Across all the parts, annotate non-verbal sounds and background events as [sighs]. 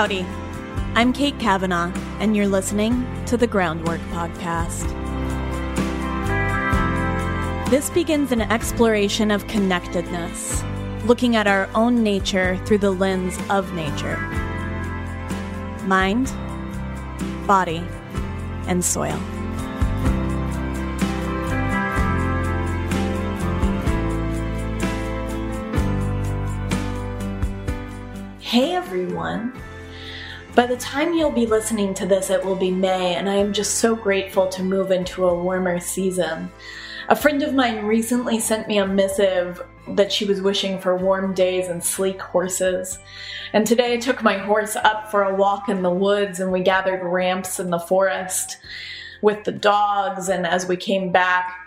Howdy. I'm Kate Kavanaugh, and you're listening to the Groundwork Podcast. This begins an exploration of connectedness, looking at our own nature through the lens of nature mind, body, and soil. Hey everyone! By the time you'll be listening to this, it will be May, and I am just so grateful to move into a warmer season. A friend of mine recently sent me a missive that she was wishing for warm days and sleek horses. And today I took my horse up for a walk in the woods and we gathered ramps in the forest with the dogs. And as we came back,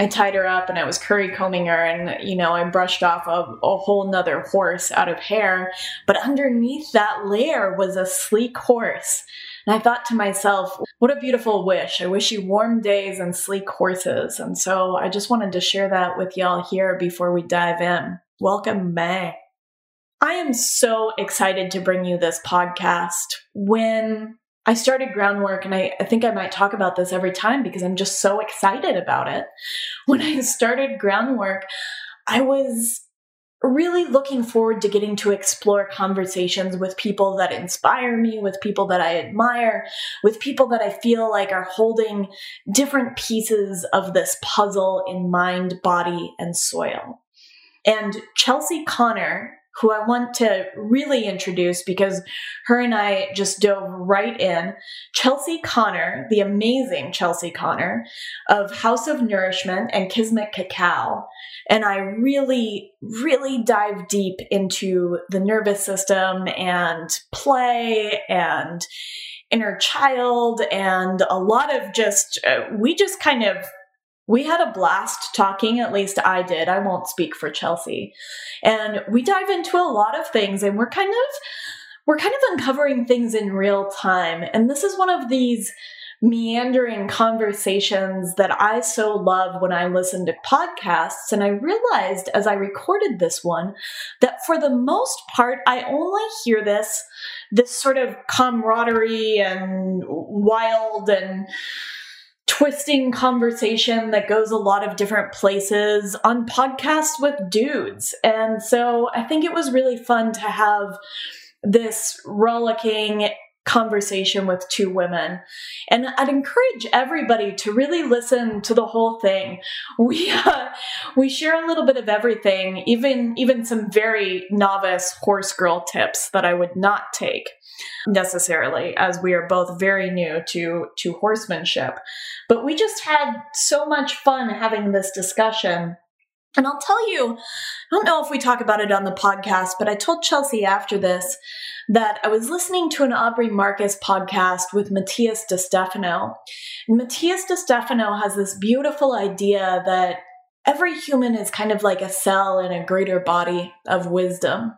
I tied her up and I was curry combing her, and you know, I brushed off a, a whole nother horse out of hair. But underneath that layer was a sleek horse. And I thought to myself, what a beautiful wish. I wish you warm days and sleek horses. And so I just wanted to share that with y'all here before we dive in. Welcome May. I am so excited to bring you this podcast. When I started groundwork, and I, I, think I might talk about this every time because I'm just so excited about it. [laughs] When I started groundwork, I was really looking forward to getting to explore conversations with people that inspire me, with people that I admire, with people that I feel like are holding different pieces of this puzzle in mind, body, and soil. And Chelsea Connor who I want to really introduce because her and I just dove right in. Chelsea Connor, the amazing Chelsea Connor of House of Nourishment and Kismet Cacao. And I really, really dive deep into the nervous system and play and inner child and a lot of just, uh, we just kind of we had a blast talking, at least I did. I won't speak for Chelsea. And we dive into a lot of things and we're kind of we're kind of uncovering things in real time. And this is one of these meandering conversations that I so love when I listen to podcasts. And I realized as I recorded this one that for the most part, I only hear this, this sort of camaraderie and wild and twisting conversation that goes a lot of different places on podcasts with dudes. And so I think it was really fun to have this rollicking conversation with two women. And I'd encourage everybody to really listen to the whole thing. [laughs] We uh, we share a little bit of everything, even even some very novice horse girl tips that I would not take necessarily as we are both very new to to horsemanship. But we just had so much fun having this discussion and I'll tell you, I don't know if we talk about it on the podcast, but I told Chelsea after this that I was listening to an Aubrey Marcus podcast with Matías De Stefano. And Matías De Stefano has this beautiful idea that every human is kind of like a cell in a greater body of wisdom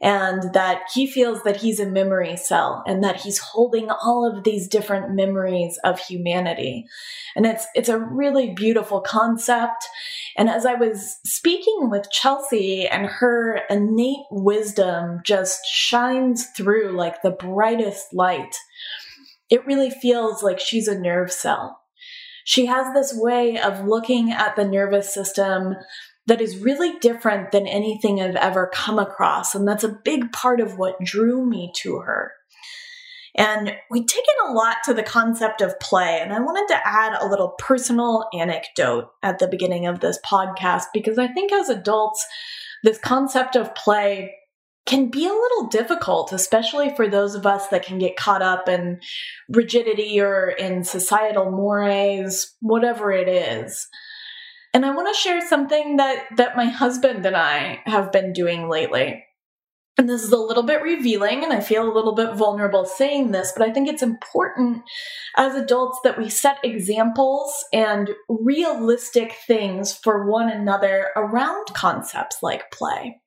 and that he feels that he's a memory cell and that he's holding all of these different memories of humanity. And it's it's a really beautiful concept. And as i was speaking with chelsea and her innate wisdom just shines through like the brightest light it really feels like she's a nerve cell. She has this way of looking at the nervous system that is really different than anything I've ever come across. And that's a big part of what drew me to her. And we dig in a lot to the concept of play. And I wanted to add a little personal anecdote at the beginning of this podcast because I think as adults, this concept of play can be a little difficult, especially for those of us that can get caught up in rigidity or in societal mores, whatever it is. And I want to share something that that my husband and I have been doing lately. And this is a little bit revealing, and I feel a little bit vulnerable saying this, but I think it's important as adults that we set examples and realistic things for one another around concepts like play.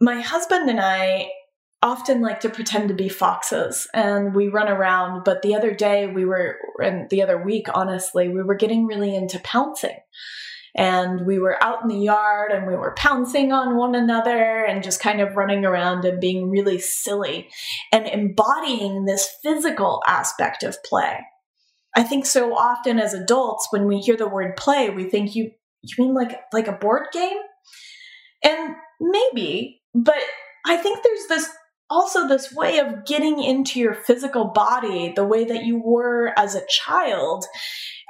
My husband and I often like to pretend to be foxes and we run around, but the other day we were, and the other week, honestly, we were getting really into pouncing and we were out in the yard and we were pouncing on one another and just kind of running around and being really silly and embodying this physical aspect of play. I think so often as adults, when we hear the word play, we think you you mean like like a board game? And maybe, but I think there's this also this way of getting into your physical body the way that you were as a child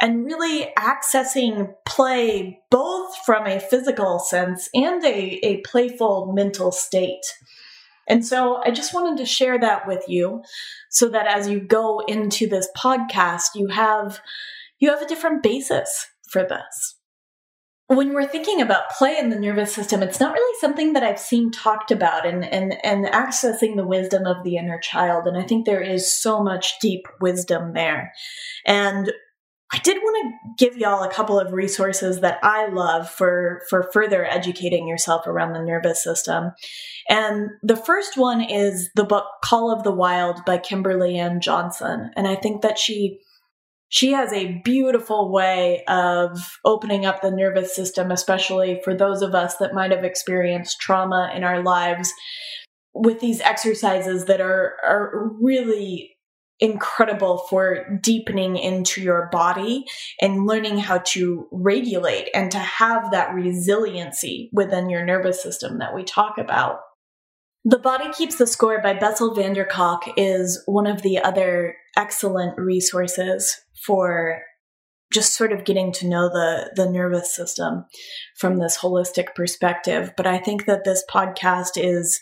and really accessing play both from a physical sense and a, a playful mental state. And so I just wanted to share that with you so that as you go into this podcast, you have you have a different basis for this when we're thinking about play in the nervous system, it's not really something that I've seen talked about and, and, and accessing the wisdom of the inner child. And I think there is so much deep wisdom there. And I did want to give y'all a couple of resources that I love for, for further educating yourself around the nervous system. And the first one is the book Call of the Wild by Kimberly Ann Johnson. And I think that she she has a beautiful way of opening up the nervous system, especially for those of us that might have experienced trauma in our lives with these exercises that are, are really incredible for deepening into your body and learning how to regulate and to have that resiliency within your nervous system that we talk about. The Body Keeps the Score by Bessel van der Kolk is one of the other excellent resources for just sort of getting to know the the nervous system from this holistic perspective. But i think that this podcast is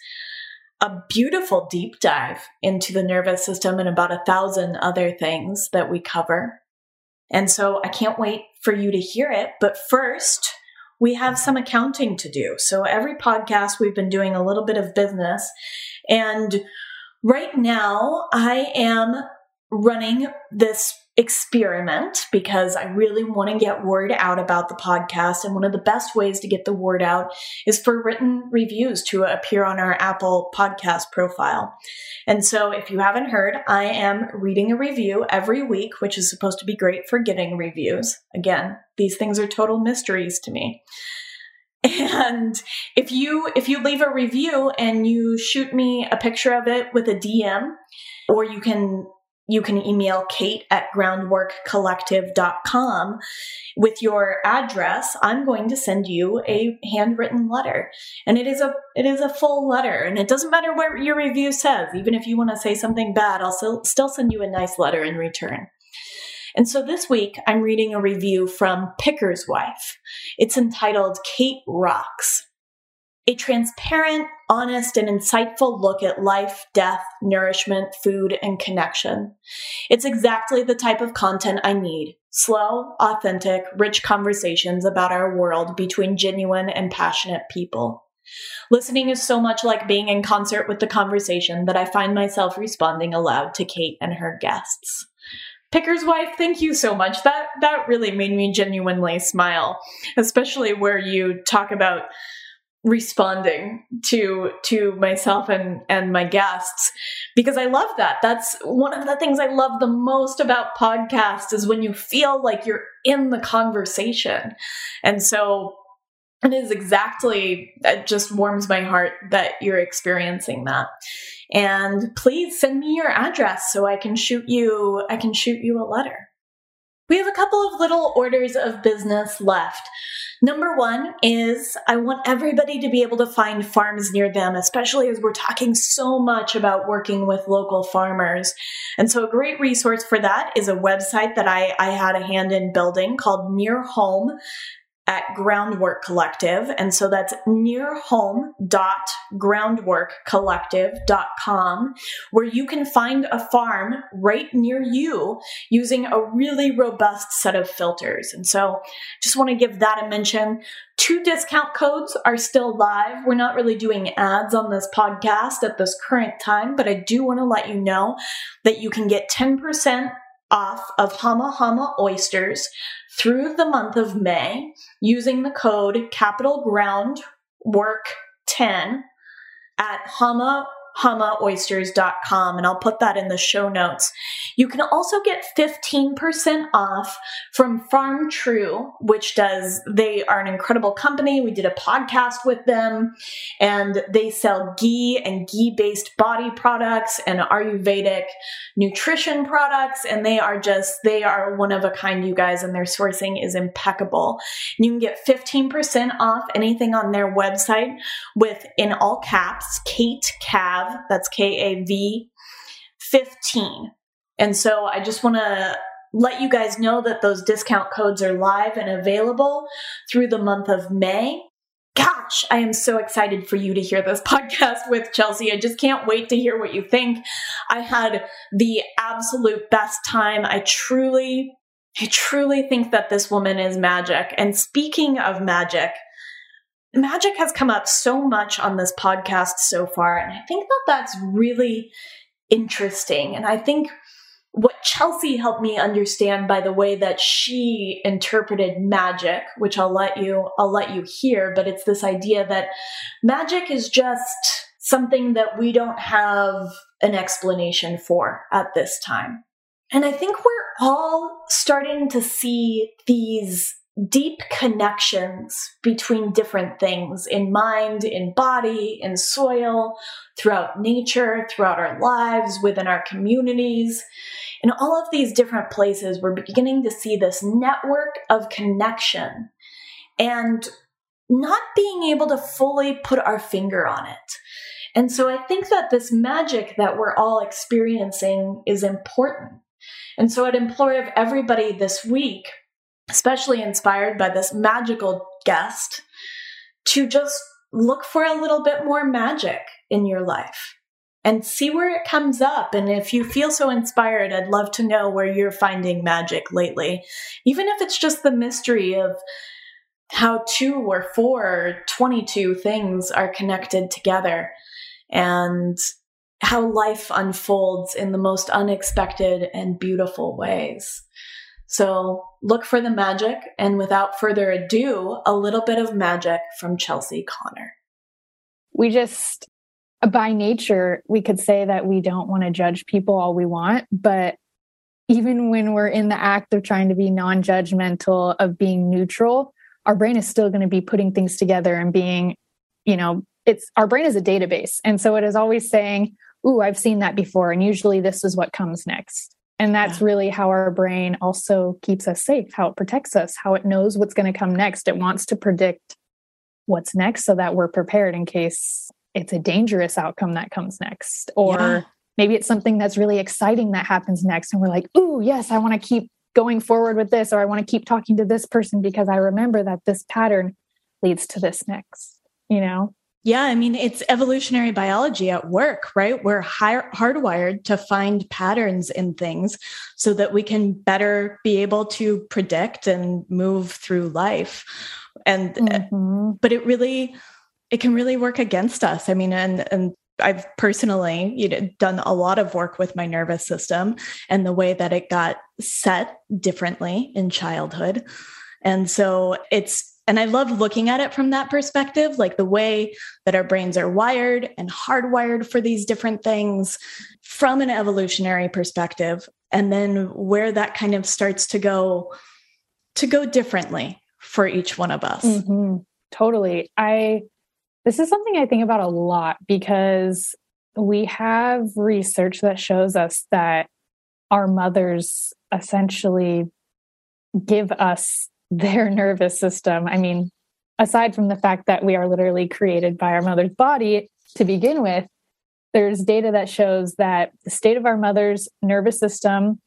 a beautiful deep dive into the nervous system and about a thousand other things that we cover. And so i can't wait for you to hear it. But first we have some accounting to do. So every podcast we've been doing a little bit of business. And right now i am running this experiment because I really want to get word out about the podcast. And one of the best ways to get the word out is for written reviews to appear on our Apple podcast profile. And so if you haven't heard, I am reading a review every week, which is supposed to be great for getting reviews. Again, these things are total mysteries to me. And if you if you leave a review and you shoot me a picture of it with a DM, or you can you can email kate at groundworkcollective.com with your address. I'm going to send you a handwritten letter. And it is a it is a full letter. And it doesn't matter what your review says. Even if you want to say something bad i'll still, still send you a nice letter in return. And so this week i'm reading a review from picker's wife. It's entitled kate rocks a transparent, honest, and insightful look at life, death, nourishment, food, and connection. It's exactly the type of content I need slow, authentic, rich conversations about our world between genuine and passionate people. Listening is so much like being in concert with the conversation that I find myself responding aloud to Kate and her guests. Picker's wife, thank you so much. That that really made me genuinely smile, especially where you talk about responding to to myself and and my guests because I love that. That's one of the things I love the most about podcasts is when you feel like you're in the conversation. And so it is exactly it just warms my heart that you're experiencing that. And please send me your address so I can shoot you I can shoot you a letter. We have a couple of little orders of business left. Number one is I want everybody to be able to find farms near them, especially as we're talking so much about working with local farmers. And so, a great resource for that is a website that I, I had a hand in building called Near Home at Groundwork Collective. And so that's nearhome.groundworkcollective.com, where you can find a farm right near you using a really robust set of filters. And so just want to give that a mention. Two discount codes are still live. We're not really doing ads on this podcast at this current time, but I do want to let you know that you can get 10% off of Hama Hama oysters through the month of May using the code capital ground work 10 at hama hamaoysters.com, and I'll put that in the show notes. You can also get 15% off from FarmTrue, which does, they are an incredible company. We did a podcast with them, and they sell ghee and ghee based body products and Ayurvedic nutrition products, and they are just, they are one of a kind, you guys, and their sourcing is impeccable. You can get 15% off anything on their website with, in all caps, Kate Kav, that's K A V 15. And so I just want to let you guys know that those discount codes are live and available through the month of May. Gosh, I am so excited for you to hear this [laughs] podcast with Chelsea. I just can't wait to hear what you think. I had the absolute best time. I truly, I truly think that this woman is magic. And speaking of magic, magic has come up so much on this podcast so far. And I think that that's really interesting. And I think what Chelsea helped me understand by the way that she interpreted magic, which I'll let you I'll let you hear, but it's this idea that magic is just something that we don't have an explanation for at this time. And I think we're all starting to see these deep connections between different things in mind, in body, in soil, throughout nature, throughout our lives, within our communities. In all of these different places, we're beginning to see this network of connection and not being able to fully put our finger on it. And so I think that this magic that we're all experiencing is important. And so I'd implore of everybody this week especially inspired by this magical guest, to just look for a little bit more magic in your life and see where it comes up. And if you feel so inspired, I'd love to know where you're finding magic lately, even if it's just the mystery of how two or four or 22 things are connected together and how life unfolds in the most unexpected and beautiful ways. So look for the magic, and without further ado, a little bit of magic from Chelsea Connor. We just, by nature, we could say that we don't want to judge people all we want, but even when we're in the act of trying to be non judgmental, of being neutral, our brain is still going to be putting things together and being, you know, it's our brain is a database. And so it is always saying, Ooh, I've seen that before. And usually this is what comes next. And that's yeah. really how our brain also keeps us safe, how it protects us, how it knows what's going to come next. It wants to predict what's next so that we're prepared in case it's a dangerous outcome that comes next. Or yeah. maybe it's something that's really exciting that happens next. And we're like, ooh, yes, I want to keep going forward with this, or I want to keep talking to this person because I remember that this pattern leads to this next, you know? Yeah, I mean, it's evolutionary biology at work, right? We're hardwired to find patterns in things so that we can better be able to predict and move through life. And, mm-hmm. but it really, it can really work against us. I mean, and, and I've personally you know, done a lot of work with my nervous system and the way that it got set differently in childhood. And so it's and I love looking at it from that perspective, like the way that our brains are wired and hardwired for these different things from an evolutionary perspective. And then where that kind of starts to go to go differently for each one of us. Mm-hmm. Totally. I this is something I think about a lot because we have research that shows us that our mothers essentially give us their nervous system. I mean, aside from the fact that we are literally created by our mother's body to begin with, there's data that shows that the state of our mother's nervous system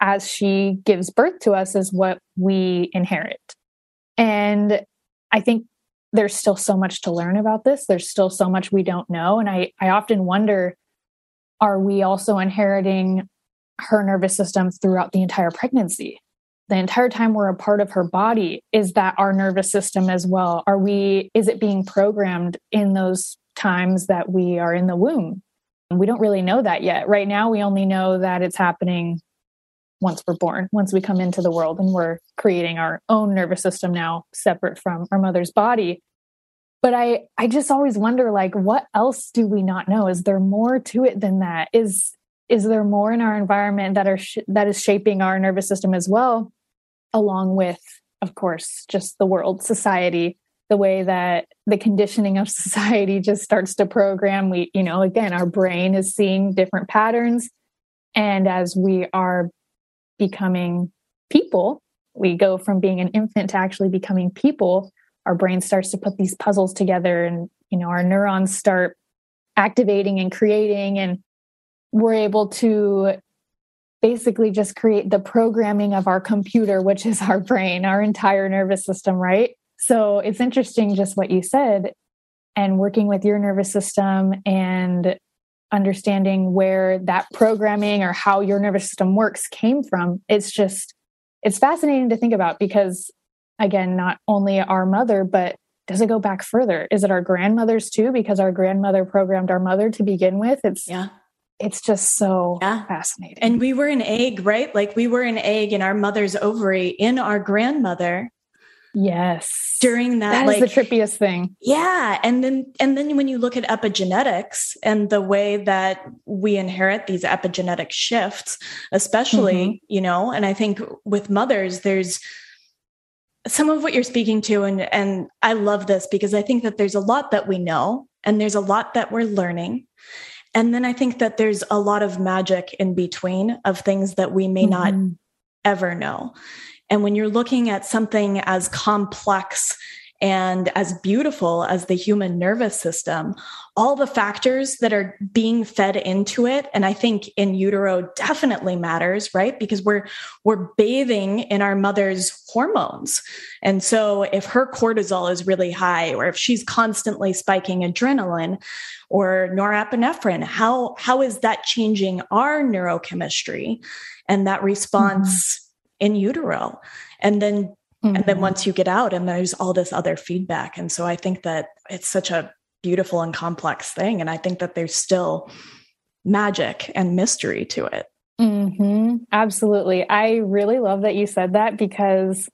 as she gives birth to us is what we inherit. And I think there's still so much to learn about this. There's still so much we don't know. And I, I often wonder are we also inheriting her nervous system throughout the entire pregnancy? The entire time we're a part of her body is that our nervous system as well. Are we is it being programmed in those times that we are in the womb? We don't really know that yet. Right now we only know that it's happening once we're born once we come into the world and we're creating our own nervous system now separate from our mother's body. But I I just always wonder like what else do we not know? Is there more to it than that? Is is there more in our environment that are sh- that is shaping our nervous system as well along with of course just the world society the way that the conditioning of [laughs] society just starts to program. We you know again our brain is seeing different patterns. And as we are becoming people we go from being an infant to actually becoming people our brain starts to put these puzzles together and you know our neurons start activating and creating. And we're able to basically just create the programming of our computer which is our brain our entire nervous system right so it's interesting just what you said and working with your nervous system and understanding where that programming or how your nervous system works came from. It's just, it's fascinating to think about because, again, not only our mother, but does it go back further? Is it our grandmothers too? Because our grandmother programmed our mother to begin with. It's, yeah. It's just so yeah. fascinating. And we were an egg, right? Like we were an egg in our mother's ovary in our grandmother Yes. During that, that like the trippiest thing. Yeah. And then and then when you look at epigenetics and the way that we inherit these epigenetic shifts, especially, mm-hmm. you know, and I think with mothers, there's some of what you're speaking to, and and I love this because I think that there's a lot that we know and there's a lot that we're learning. And then I think that there's a lot of magic in between of things that we may mm-hmm. not ever know. And when you're looking at something as complex and as beautiful as the human nervous system, all the factors that are being fed into it, and I think in utero definitely matters, right? Because we're we're bathing in our mother's hormones. And so if her cortisol is really high, or if she's constantly spiking adrenaline or norepinephrine, how how is that changing our neurochemistry and that response? Mm-hmm in utero and then mm-hmm. and then mm-hmm. once you get out and there's all this other feedback and so i think that it's such a beautiful and complex thing and i think that there's still magic and mystery to it mm-hmm. absolutely i really love that you said that because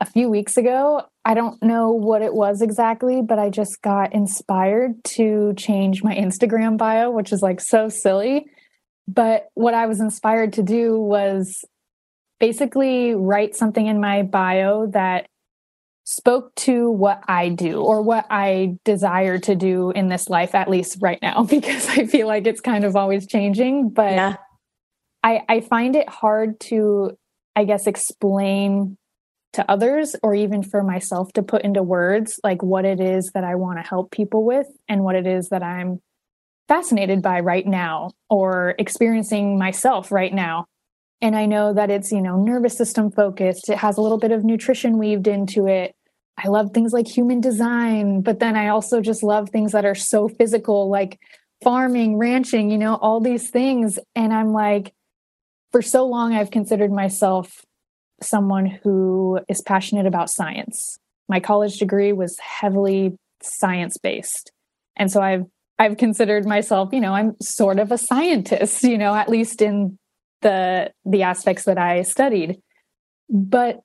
a few weeks ago i don't know what it was exactly but i just got inspired to change my instagram bio which is like so silly but what i was inspired to do was basically write something in my bio that spoke to what I do or what I desire to do in this life, at least right now, [laughs] because I feel like it's kind of always changing. But yeah. I, I find it hard to, I guess, explain to others or even for myself to put into words like what it is that I want to help people with and what it is that I'm fascinated by right now or experiencing myself right now and i know that it's you know nervous system focused. It has a little bit of nutrition weaved into it. I love things like human design but then i also just love things that are so physical like farming ranching you know all these things. And i'm like for so long i've considered myself someone who is passionate about science. My college degree was heavily science based and so i've i've considered myself you know i'm sort of a scientist you know at least in the the aspects that I studied. But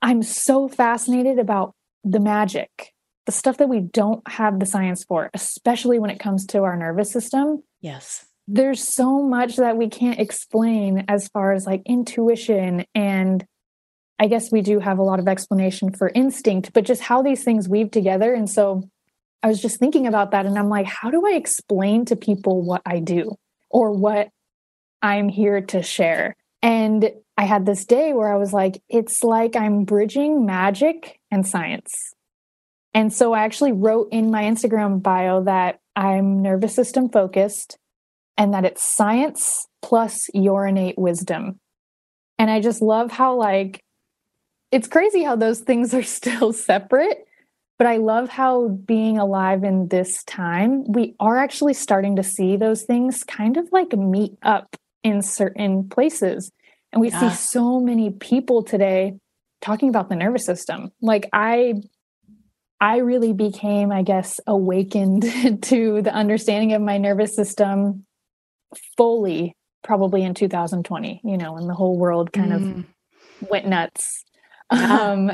I'm so fascinated about the magic, the stuff that we don't have the science for, especially when it comes to our nervous system. Yes. There's so much that we can't explain as far as like intuition and I guess we do have a lot of explanation for instinct, but just how these things weave together. And so I was just thinking about that and I'm like, how do I explain to people what I do or what I'm here to share. And I had this day where I was like, it's like I'm bridging magic and science. And so I actually wrote in my Instagram bio that I'm nervous system focused and that it's science plus your innate wisdom. And I just love how, like, it's crazy how those things are [laughs] still separate. But I love how being alive in this time, we are actually starting to see those things kind of like meet up in certain places. And we yeah. see so many people today talking about the nervous system. Like I I really became, I guess, awakened [laughs] to the understanding of my nervous system fully probably in 2020, you know, when the whole world kind mm. of went nuts. Yeah. Um,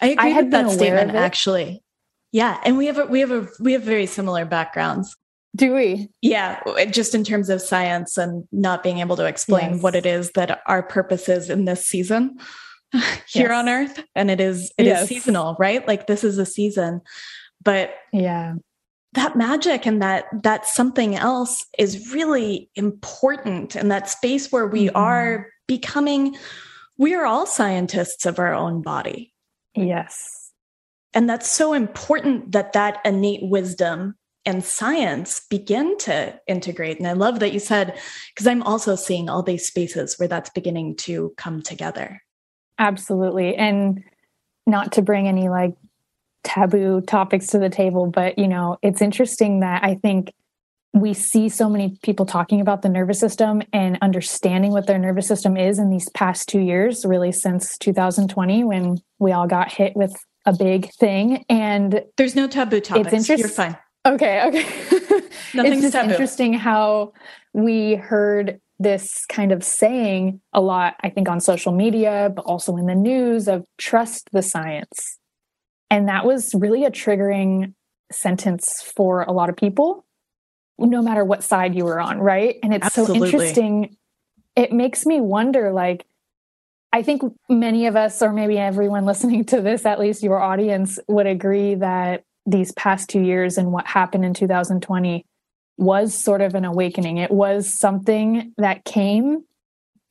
I agree I with that statement, actually. Yeah, and we have a, we have a we have very similar backgrounds. Do we? Yeah, just in terms of science and not being able to explain yes. what it is that our purpose is in this season [laughs] here yes. on earth and it is it yes. is seasonal, right? Like this is a season. But yeah. That magic and that that something else is really important and that space where we mm-hmm. are becoming we are all scientists of our own body. Yes. And that's so important that that innate wisdom and science begin to integrate. And I love that you said, because I'm also seeing all these spaces where that's beginning to come together. Absolutely. And not to bring any like taboo topics to the table, but you know, it's interesting that I think we see so many people talking about the nervous system and understanding what their nervous system is in these past two years, really since 2020 when we all got hit with a big thing. And there's no taboo topics. It's interesting. You're fine. Okay, okay. [laughs] it's just taboo. interesting how we heard this kind of saying a lot, I think, on social media, but also in the news of trust the science. And that was really a triggering sentence for a lot of people, no matter what side you were on, right? And it's Absolutely. so interesting. It makes me wonder like, I think many of us, or maybe everyone listening to this, at least your audience, would agree that these past two years and what happened in 2020 was sort of an awakening. It was something that came,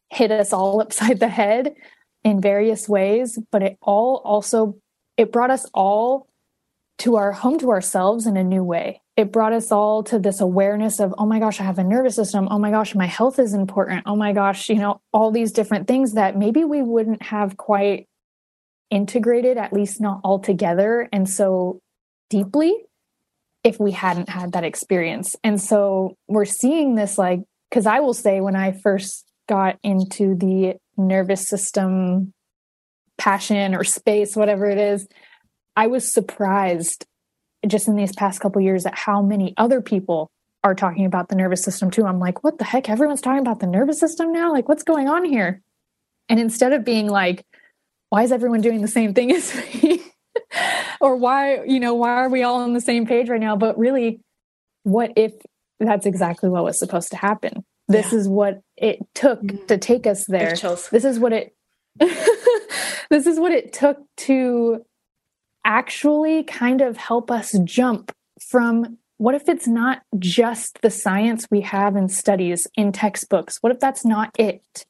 hit us all [laughs] upside the head in various ways, but it all also it brought us all to our home to ourselves in a new way. It brought us all to this awareness of, oh my gosh, I have a nervous system. Oh my gosh, my health is important. Oh my gosh, you know, all these different things that maybe we wouldn't have quite integrated, at least not all together. And so deeply if we hadn't had that experience. And so we're seeing this like, because I will say, when I first got into the nervous system passion or space, whatever it is, I was surprised just in these past couple years at how many other people are talking about the nervous system too. I'm like, what the heck? Everyone's talking about the nervous system now? Like, what's going on here? And instead of being like, why is everyone doing the same thing as me? [laughs] [laughs] or why, you know, why are we all on the same page right now? But really, what if that's exactly what was supposed to happen? This yeah. is what it took mm. to take us there. This is what it [laughs] this is what it took to actually kind of help us jump from what if it's not just the science we have in studies in textbooks? What if that's not it?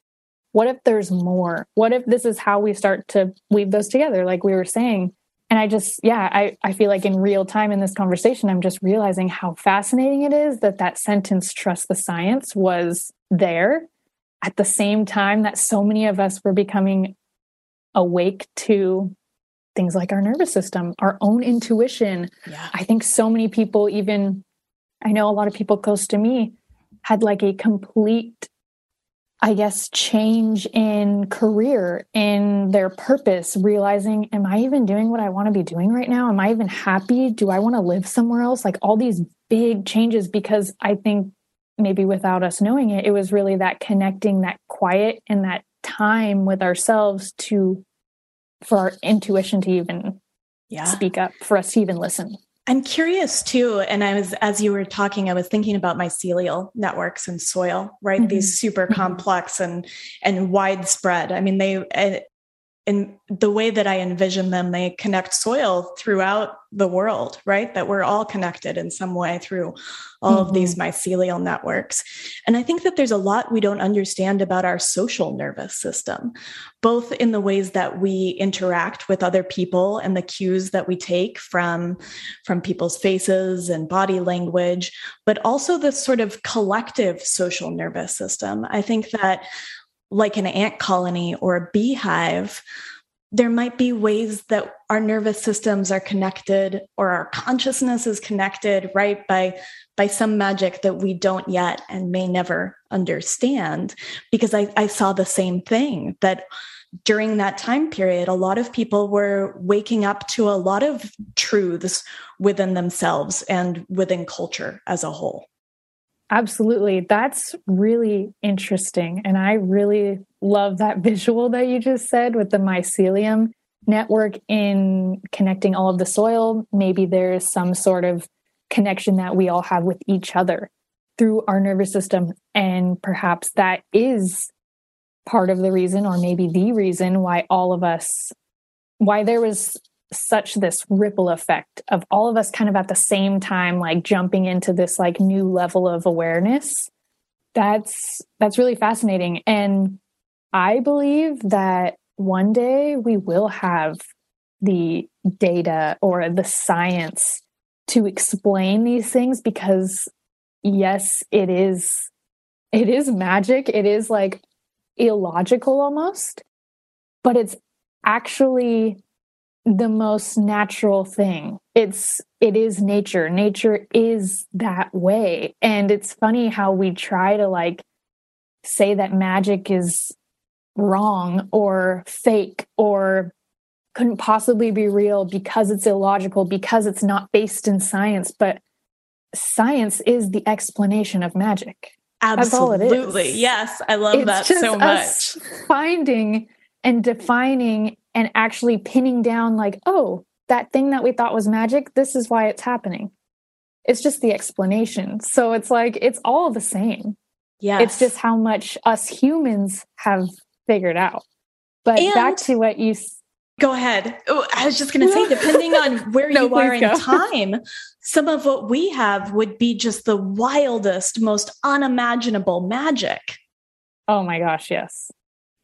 What if there's more? What if this is how we start to weave those together, like we were saying? And i just yeah I, I feel like in real time in this conversation i'm just realizing how fascinating it is that that sentence trust the science was there at the same time that so many of us were becoming awake to things like our nervous system our own intuition yeah. i think so many people even i know a lot of people close to me had like a complete I guess, change in career, in their purpose, realizing, am I even doing what I want to be doing right now? Am I even happy? Do I want to live somewhere else? Like all these big changes, because I think maybe without us knowing it, it was really that connecting, that quiet, and that time with ourselves to, for our intuition to even yeah. speak up, for us to even listen. I'm curious too. And I was, as you were talking, I was thinking about mycelial networks and soil, right? Mm-hmm. These super mm-hmm. complex and, and widespread. I mean, they, eh, in the way that I envision them, they connect soil throughout the world, right? That we're all connected in some way through all mm-hmm. of these mm-hmm. mycelial networks. And I think that there's a lot we don't understand about our social nervous system, both in the ways that we interact with other people and the cues that we take from, from people's faces and body language, but also the sort of collective social nervous system. I think that like an ant colony or a beehive, there might be ways that our nervous systems are connected or our consciousness is connected right by by some magic that we don't yet and may never understand. Because I, I saw the same thing that during that time period a lot of people were waking up to a lot of truths within themselves and within culture as a whole Absolutely. That's really interesting. And I really love that [laughs] visual that you just said with the mycelium. network in connecting all of the soil. Maybe there's some sort of connection that we all have with each other through our nervous system. And perhaps that is part of the reason, or maybe the reason, why all of us, why there was such this ripple effect of all of us kind of at the same time, like jumping into this like new level of awareness. That's that's really fascinating. And I believe that one day we will have the data or the science to explain these things because yes it is it is magic it is like illogical almost but it's actually the most natural thing it's it is nature nature is that way and it's funny how we try to like say that magic is wrong or fake or couldn't possibly be real because it's illogical, because it's not based in science. But science is the explanation of magic. Absolutely. Yes. I love it's that so much. finding and defining and actually pinning down, like, oh, that thing that we thought was magic, this is why it's happening. It's just the explanation. So it's like, it's all the same. Yeah. It's just how much us humans have figured out. But and back to what you Go ahead. Oh, I was just going to say, [laughs] depending on where no, you are in go. time, some of what we have would be just the wildest, most unimaginable magic. Oh my gosh, yes.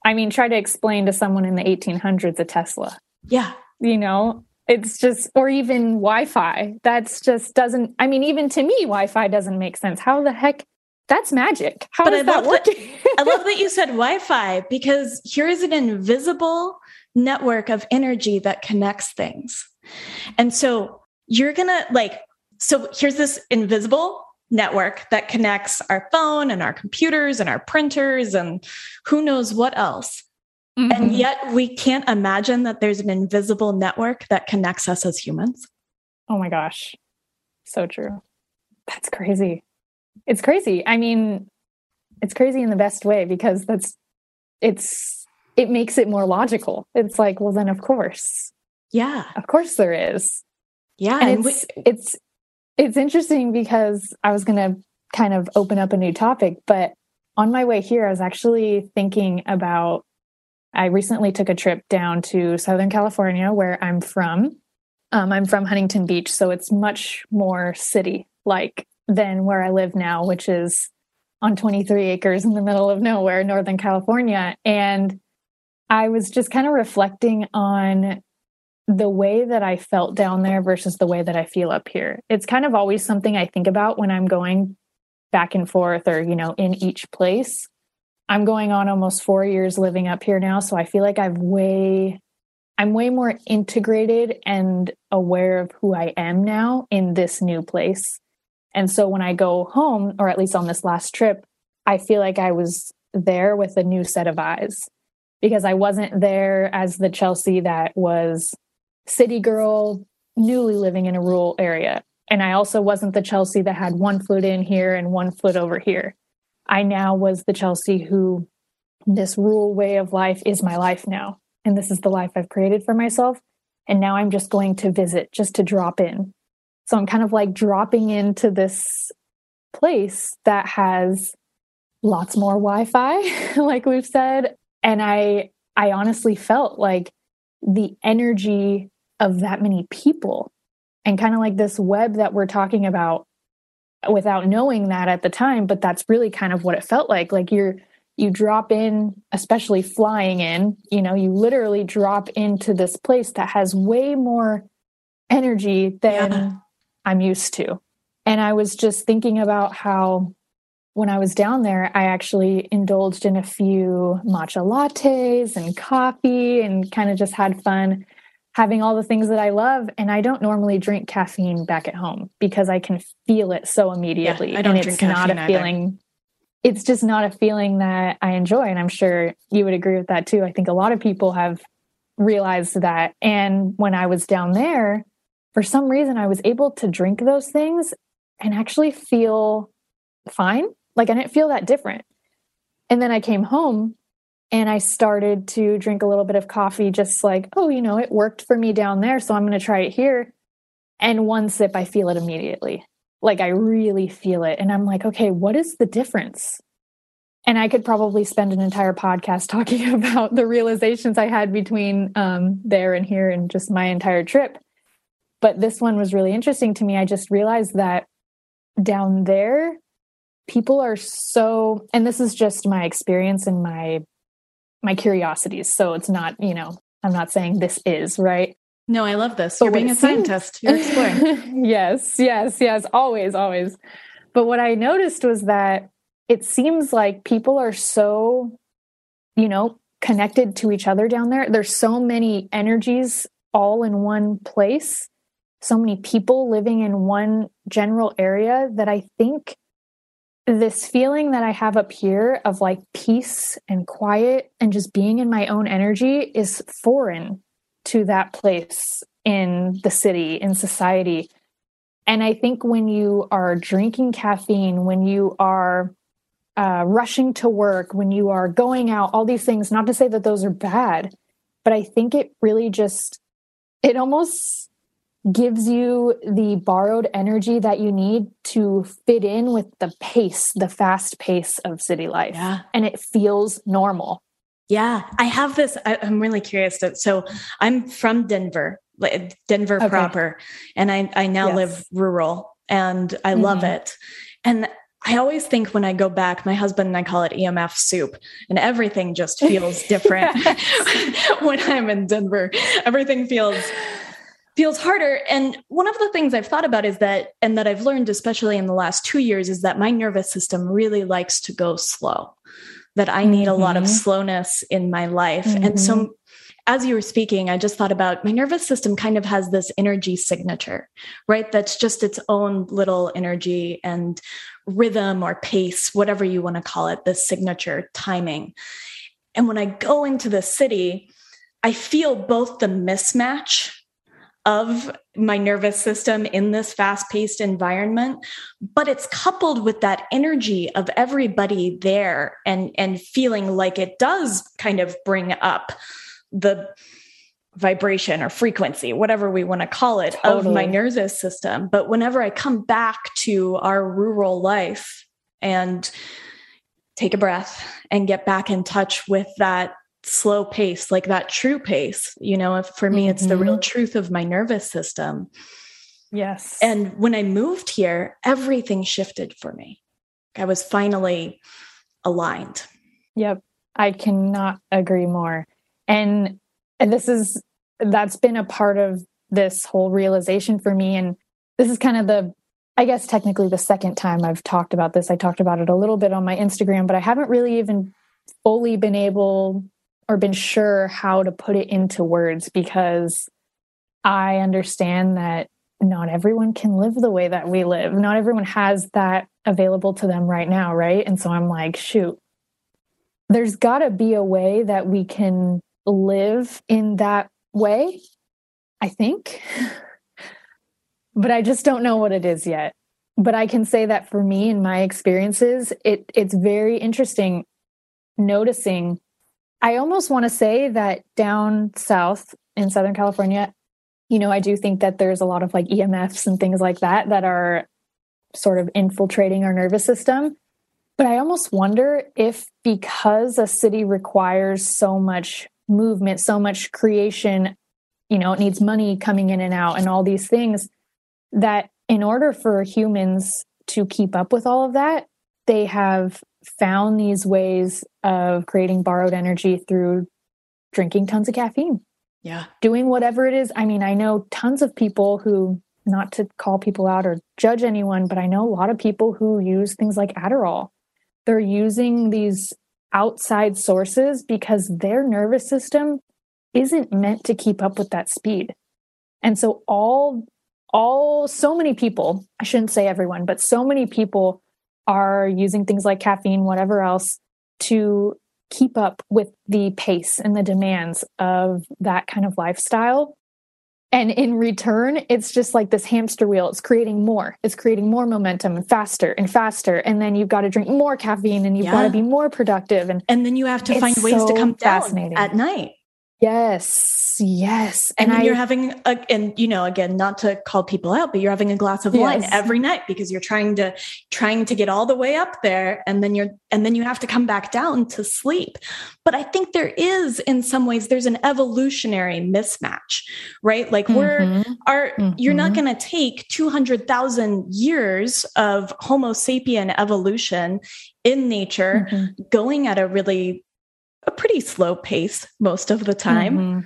I mean, try to explain to someone in the 1800s a Tesla. Yeah. You know, it's just, or even Wi Fi. That's just doesn't, I mean, even to me, Wi Fi doesn't make sense. How the heck that's magic. How but does I that work? That, [laughs] I love that you said Wi-Fi because here is an invisible network of energy that connects things. And so you're gonna like, so here's this invisible network that connects our phone and our computers and our printers and who knows what else. Mm-hmm. And yet we can't imagine that there's an invisible network that connects us as humans. Oh my gosh. So true. That's crazy it's crazy. I mean, it's crazy in the best way because that's it's it makes it more logical. It's like, well, then of course, yeah, of course there is. Yeah, and, and it's we- it's it's interesting because I was going to kind of open up a new topic, but on my way here, I was actually thinking about. I recently took a trip down to Southern California, where I'm from. Um, I'm from Huntington Beach, so it's much more city like than where I live now, which is on 23 acres in the middle of nowhere, Northern California. And I was just kind of reflecting on the way that I felt down there versus the way that I feel up here. It's kind of always something I think about when I'm going back and forth or, you know, in each place. I'm going on almost four years living up here now. So I feel like I've way, I'm way more integrated and aware of who I am now in this new place and so when I go home, or at least on this last trip, I feel like I was there with a new set of eyes because I wasn't there as the Chelsea that was city girl, newly living in a rural area. And I also wasn't the Chelsea that had one foot in here and one foot over here. I now was the Chelsea who this rural way of life is my life now. And this is the life I've created for myself. And now I'm just going to visit, just to drop in so I'm kind of like dropping into this place that has lots more Wi-Fi, [laughs] like we've said. And I I honestly felt like the energy of that many people and kind of like this web that we're talking about without knowing that at the time, but that's really kind of what it felt like. Like you're you drop in, especially flying in, you know, you literally drop into this place that has way more energy than yeah. I'm used to. And I was just thinking about how when I was down there, I actually indulged in a few matcha lattes and coffee and kind of just had fun having all the things that I love. And I don't normally drink caffeine back at home because I can feel it so immediately. Yeah, I don't and drink it's not a either. feeling. It's just not a feeling that I enjoy. And I'm sure you would agree with that too. I think a lot of people have realized that. And when I was down there, for some reason I was able to drink those things and actually feel fine. Like I didn't feel that different. And then I came home and I started to drink a little bit of coffee, just like, oh, you know, it worked for me down there. So I'm going to try it here. And one sip, I feel it immediately. Like I really feel it. And I'm like, okay, what is the difference? And I could probably spend an entire podcast [laughs] talking about the realizations I had between um, there and here and just my entire trip. But this one was really interesting to me. I just realized that down there, people are so, and this is just my experience and my my curiosities. So it's not, you know, I'm not saying this is right. No, I love this. You're being a scientist. You're exploring. [laughs] yes, yes, yes. Always, always. But what I noticed was that it seems like people are so, you know, connected to each other down there. There's so many energies all in one place, so many people living in one general area that I think this feeling that I have up here of like peace and quiet and just being in my own energy is foreign to that place in the city, in society. And I think when you are drinking caffeine, when you are uh, rushing to work, when you are going out, all these things, not to say that those are bad, but I think it really just, it almost gives you the borrowed energy that you need to fit in with the pace, the fast pace of city life. Yeah. And it feels normal. Yeah. I have this, I, am really curious. To, so I'm from Denver, like Denver okay. proper, and I, I now yes. live rural and I mm-hmm. love it. And I always think when I go back, my husband and I call it EMF soup, and everything just feels [laughs] different [laughs] when I'm in Denver. Everything feels feels harder. And one of the things I've thought about is that, and that I've learned, especially in the last two years, is that my nervous system really likes to go slow, that I need mm-hmm. a lot of mm-hmm. slowness in my life. Mm-hmm. And so, mm-hmm. as you were speaking, I just thought about my nervous system kind of has this energy signature, right? That's just its own little energy and rhythm or pace, whatever you want to call it, the signature timing. And when I go into the city, I feel both the mismatch of my nervous system in this fast paced environment but it's coupled with that energy of everybody there and and feeling like it does kind of bring up the vibration or frequency whatever we want to call it totally. of my nervous system but whenever i come back to our rural life and take a breath and get back in touch with that slow pace, like that true pace. You know, if for me, mm-hmm. it's the real mm-hmm. truth of my nervous system. Yes. And when I moved here, everything shifted for me. I was finally aligned. Yep. I cannot agree more. And, And this is, that's been a part of this whole realization for me. And this is kind of the, I guess, technically the second time I've talked about this. I talked about it a little bit on my Instagram, but I haven't really even fully been able or been sure how to put it into words because I understand that not everyone can live the way that we live. Not everyone has that available to them right now, right? And so I'm like, shoot, there's got to be a way that we can live in that way, I think. [laughs] but I just don't know what it is yet. But I can say that for me and my experiences, it it's very interesting noticing I almost want to say that down south in Southern California, you know, I do think that there's a lot of like EMFs and things like that that are sort of infiltrating our nervous system. But I almost wonder if because a city requires so much movement, so much creation, you know, it needs money coming in and out and all these things, that in order for humans to keep up with all of that, they have found these ways of creating borrowed energy through drinking tons of caffeine. Yeah. Doing whatever it is. I mean, I know tons of people who, not to call people out or judge anyone, but I know a lot of people who use things like Adderall. They're using these outside sources because their nervous system isn't meant to keep up with that speed. And so all all so many people, I shouldn't say everyone, but so many people are using things like caffeine, whatever else, to keep up with the pace and the demands of that kind of lifestyle. And in return, it's just like this hamster wheel. It's creating more. It's creating more momentum and faster and faster. And then you've got to drink more caffeine and you've yeah. got to be more productive. And and then you have to find ways so to come down at night. Yes, yes. And, and I, you're having a, and you know, again, not to call people out, but you're having a glass of yes. wine every night because you're trying to trying to get all the way up there, and then you're and then you have to come back down to sleep. But I think there is, in some ways, there's an evolutionary mismatch, right? Like mm-hmm. we're are mm-hmm. you're not mm-hmm. going to take two hundred thousand years of Homo sapien evolution in nature, mm-hmm. going at a really pretty slow pace most of the time. Mm-hmm.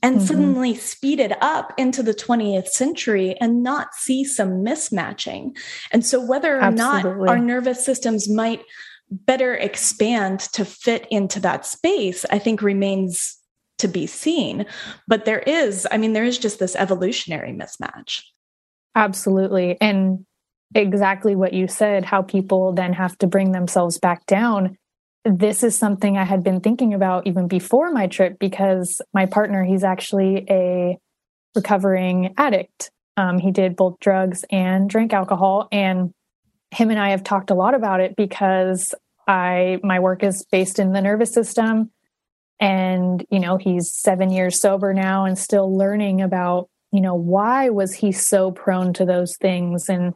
And mm-hmm. suddenly speed it up into the 20th century and not see some mismatching. And so, whether or Absolutely. not our nervous systems might better expand to fit into that space, I think remains to be seen. But there is, I mean, there is just this evolutionary mismatch. Absolutely. And exactly what you said, how people then have to bring themselves back down this is something I had been thinking about even before my trip because my partner, he's actually a recovering addict. Um, he did both drugs and drank alcohol. And him and I have talked a lot about it because I my work is based in the nervous system. And, you know, he's seven years sober now and still learning about, you know, why was he so prone to those things and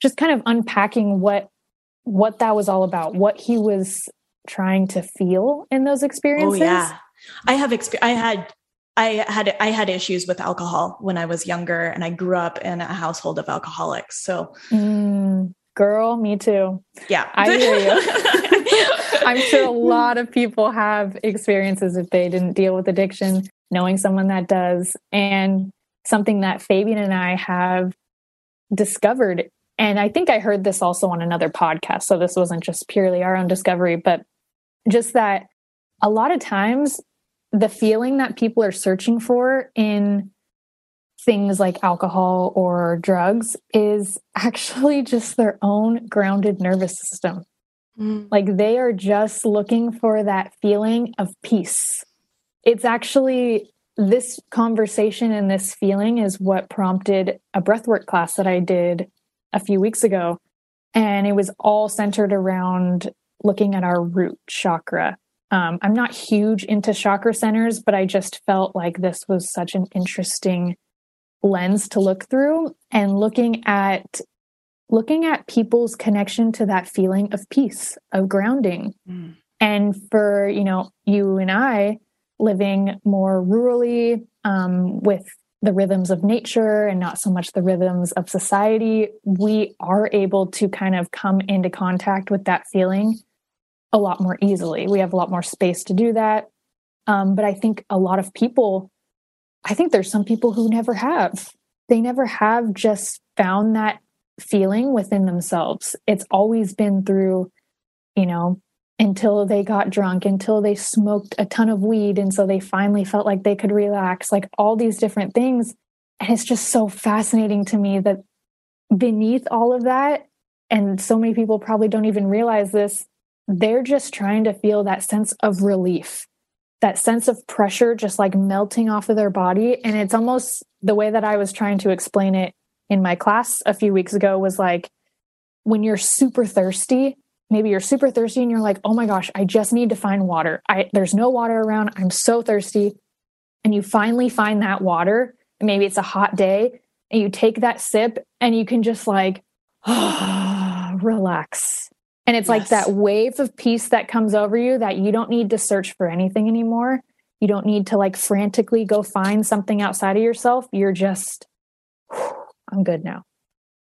just kind of unpacking what what that was all about, what he was trying to feel in those experiences? Oh yeah. I have exp- I had I had I had issues with alcohol when I was younger and I grew up in a household of alcoholics. So mm, girl, me too. Yeah. I hear you. [laughs] I'm sure a lot of people have experiences if they didn't deal with addiction, knowing someone that does. And something that Fabian and I have discovered and I think I heard this also on another podcast. So this wasn't just purely our own discovery, but just that a lot of times the feeling that people are searching for in things like alcohol or drugs is [laughs] actually just their own grounded nervous system. Mm. Like they are just looking for that feeling of peace. It's actually this conversation and this feeling is what prompted a breathwork class that I did a few weeks ago. And it was all centered around looking at our root chakra. Um, I'm not huge into chakra centers, but I just felt like this was such an interesting lens to look through and looking at looking at people's connection to that feeling of peace of grounding mm. and for you know you and i living more rurally um, with the rhythms of nature and not so much the rhythms of society, we are able to kind of come into contact with that feeling a lot more easily. We have a lot more space to do that. Um, but I think a lot of people, I think there's some people who never have. They never have just found that feeling within themselves. It's always been through, you know, until they got drunk, until they smoked a ton of weed. And so they finally felt like they could relax, like all these different things. And it's just so fascinating to me that beneath all of that, and so many people probably don't even realize this, they're just trying to feel that sense of relief, that sense of pressure just like melting off of their body. And it's almost the way that I was trying to explain it in my class a few weeks ago was like when you're super thirsty maybe you're super thirsty and you're like, oh my gosh, I just need to find water. I, there's no water around. I'm so thirsty. And you finally find that water. Maybe it's a hot day and you take that sip and you can just like, oh, [sighs] relax. And it's yes. like that wave of peace that comes over you that you don't need to search for anything anymore. You don't need to like frantically go find something outside of yourself. You're just, [sighs] I'm good now.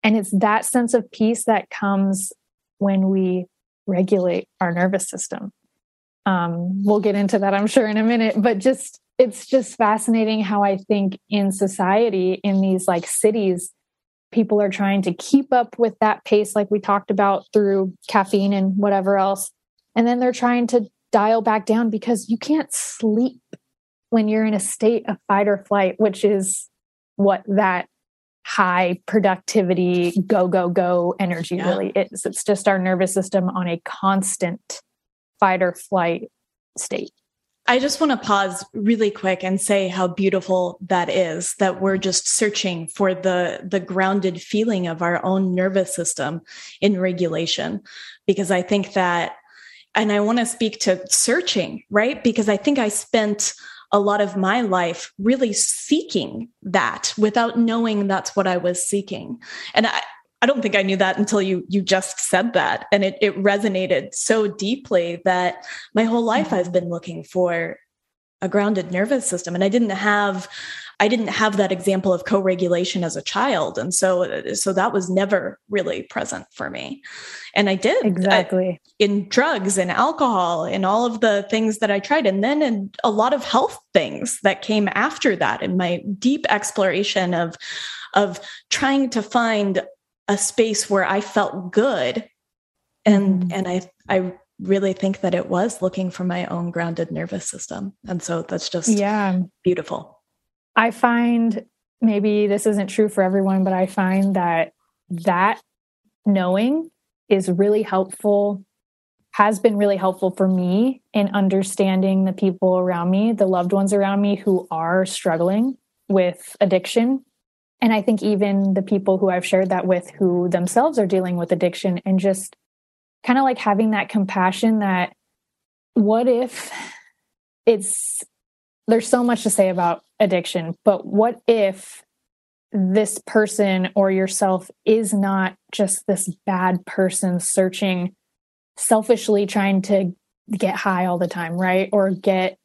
And it's that sense of peace that comes when we regulate our nervous system. Um, we'll get into that, I'm sure, in a minute, but just it's just fascinating how I think in society, in these like cities, people are trying to keep up with that pace, like we talked about through caffeine and whatever else. And then they're trying to dial back down because you can't sleep when you're in a state of fight or flight, which is what that high productivity, go, go, go energy yeah. really is. It's just our nervous system on a constant fight or flight state. I just want to pause really quick and say how beautiful that is that we're just searching for the the grounded feeling of our own nervous system in regulation because I think that and I want to speak to searching, right? Because I think I spent a lot of my life really seeking that without knowing that's what I was seeking. And I, I don't think I knew that until you you just said that. And it, it resonated so deeply that my whole life mm-hmm. I've been looking for a grounded nervous system. And I didn't have I didn't have that example of co-regulation as a child. And so so that was never really present for me. And I did uh, exactly I, in drugs and alcohol and all of the things that I tried. And then in a lot of health things that came after that in my deep exploration of of trying to find a space where I felt good. And mm. and I I really think that it was looking for my own grounded nervous system. And so that's just yeah beautiful. I find maybe this isn't true for everyone, but I find that that knowing is really helpful has been really helpful for me in understanding the people around me, the loved ones around me who are struggling with addiction and I think even the people who I've shared that with who themselves are dealing with addiction and just kind of like having that compassion that what if it's there's so much to say about addiction, but what if this person or yourself is not just this bad person searching selfishly trying to get high all the time, right? Or get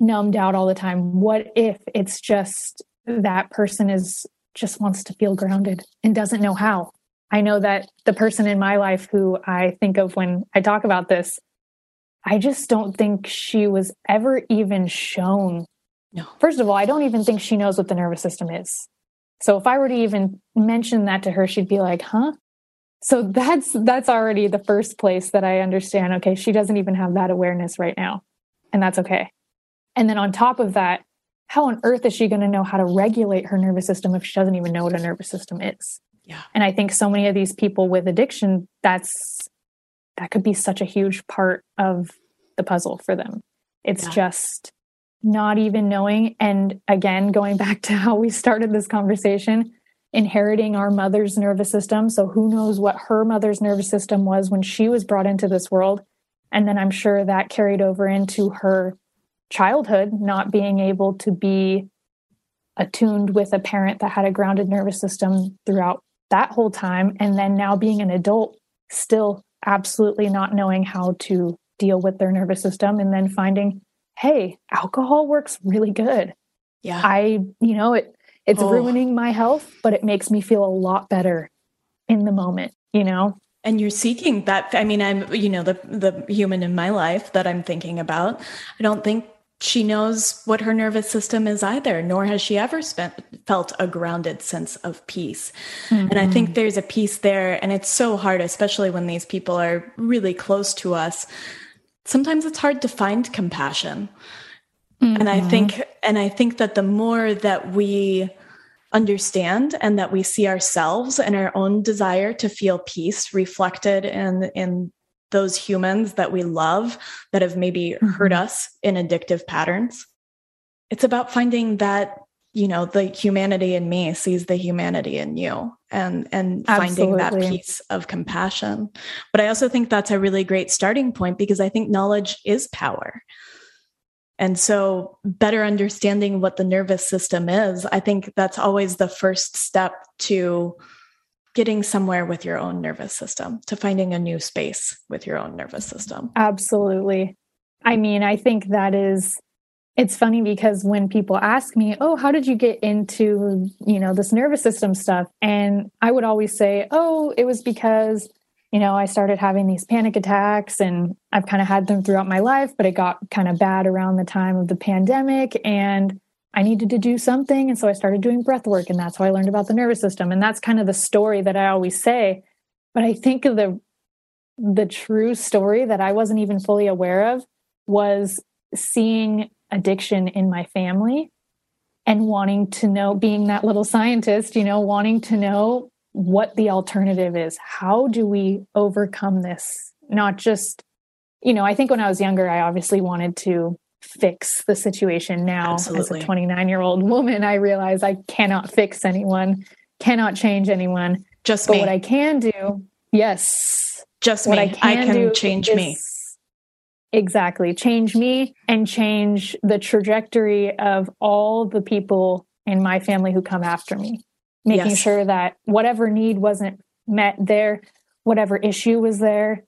numbed out all the time. What if it's just that person is just wants to feel grounded and doesn't know how. I know that the person in my life who I think of when I talk about this, I just don't think she was ever even shown. No. First of all, I don't even think she knows what the nervous system is. So if I were to even mention that to her, she'd be like, "Huh?" So that's that's already the first place that I understand, okay, she doesn't even have that awareness right now. And that's okay. And then on top of that, how on earth is she going to know how to regulate her nervous system if she doesn't even know what a nervous system is? Yeah. And I think so many of these people with addiction, that's that could be such a huge part of the puzzle for them. It's yeah. just not even knowing. And again, going [laughs] back to how we started this conversation, inheriting our mother's nervous system. So who knows what her mother's nervous system was when she was brought into this world. And then I'm sure that carried over into her childhood, not being able to be attuned with a parent that had a grounded nervous system throughout that whole time. And then now being an adult, still absolutely not knowing how to deal with their nervous system. And then finding, hey, alcohol works really good. Yeah. I, you know, it, it's oh. ruining my health, but it makes me feel a lot better in the moment, you know? and you're seeking that i mean i'm you know the the human in my life that i'm thinking about i don't think she knows what her nervous system is either, nor has she ever spent, felt a grounded sense of peace. Mm-hmm. And I think mm-hmm. there's a piece there, and it's so hard, especially when these people are really close to us. Sometimes it's hard to find compassion. Mm-hmm. And I mm-hmm. think, and I think that the more that we understand and that we see ourselves and our own desire to feel peace reflected in in those humans that we love that have maybe mm-hmm. hurt us in addictive patterns. It's about finding that, you know, the humanity in me sees the humanity in you and and finding that piece of compassion. But I also think that's a really great starting point because I think knowledge is power. And so, better understanding what the nervous system is, I think that's always the first step to getting somewhere with your own nervous system, to finding a new space with your own nervous system. Absolutely. I mean, I think that is it's funny because when people ask me, "Oh, how did you get into, you know, this nervous system stuff?" and I would always say, "Oh, it was because you know, I started having these panic attacks and I've kind of had them throughout my life, but it got kind of bad around the time of the pandemic and I needed to do something. And so I started doing breath work. And that's how I learned about the nervous system. And that's kind of the story that I always say. But I think the the true story that I wasn't even fully aware of was seeing addiction in my family and wanting to know, being that little scientist, you know, wanting to know what the alternative is. How do we overcome this? Not just, you know, I think when I was younger, I obviously wanted to fix the situation now. Absolutely. as a 29 year old woman i realize i cannot fix anyone cannot change anyone. Just but me. what i can do yes. Just what me. I can, I can do change me. Exactly. Change me and change the trajectory of all the people in my family who come after me. Making Yes. sure that whatever need wasn't met there whatever issue was there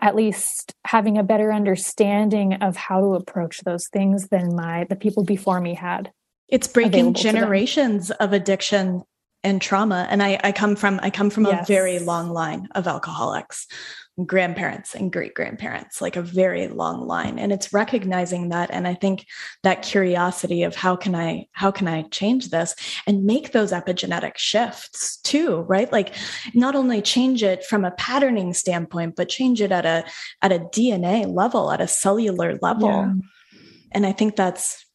at least having a better understanding of how to approach those things than my the people before me had it's breaking available to them. generations of addiction and trauma. And I, I come from i come from a very long line of alcoholics grandparents and great grandparents like a very long line and it's recognizing that and i think that curiosity of how can i how can i change this and make those epigenetic shifts too right like not only change it from a patterning standpoint but change it at a at a dna level at a cellular level Yeah. and i think that's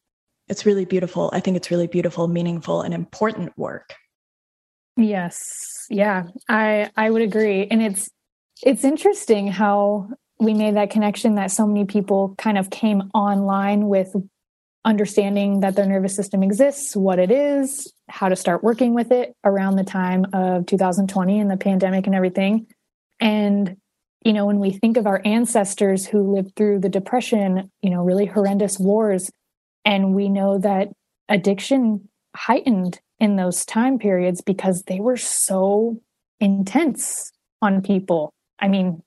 it's really beautiful i think it's really beautiful meaningful and important work Yes. Yeah. I I would agree. And it's it's interesting how we made that connection that so many people kind of came online with understanding that their nervous system exists, what it is, how to start working with it around the time of 2020 and the pandemic and everything. And you know, when we think of our ancestors who lived through the depression, you know, really horrendous wars, and we know that addiction heightened in those time periods because they were so intense on people. I mean,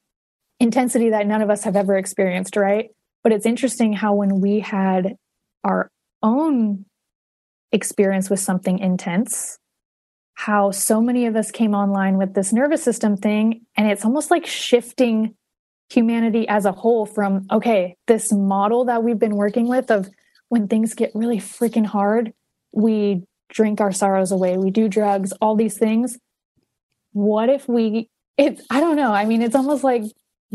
intensity that none of us have ever experienced, right? But it's interesting how when we had our own experience with something intense, how so many of us came online with this nervous system thing. And it's almost like shifting humanity as a whole from, okay, this model that we've been working with of when things get really freaking hard, we drink our sorrows away, we do drugs, all these things. What if we, it's, I don't know. I mean, it's almost like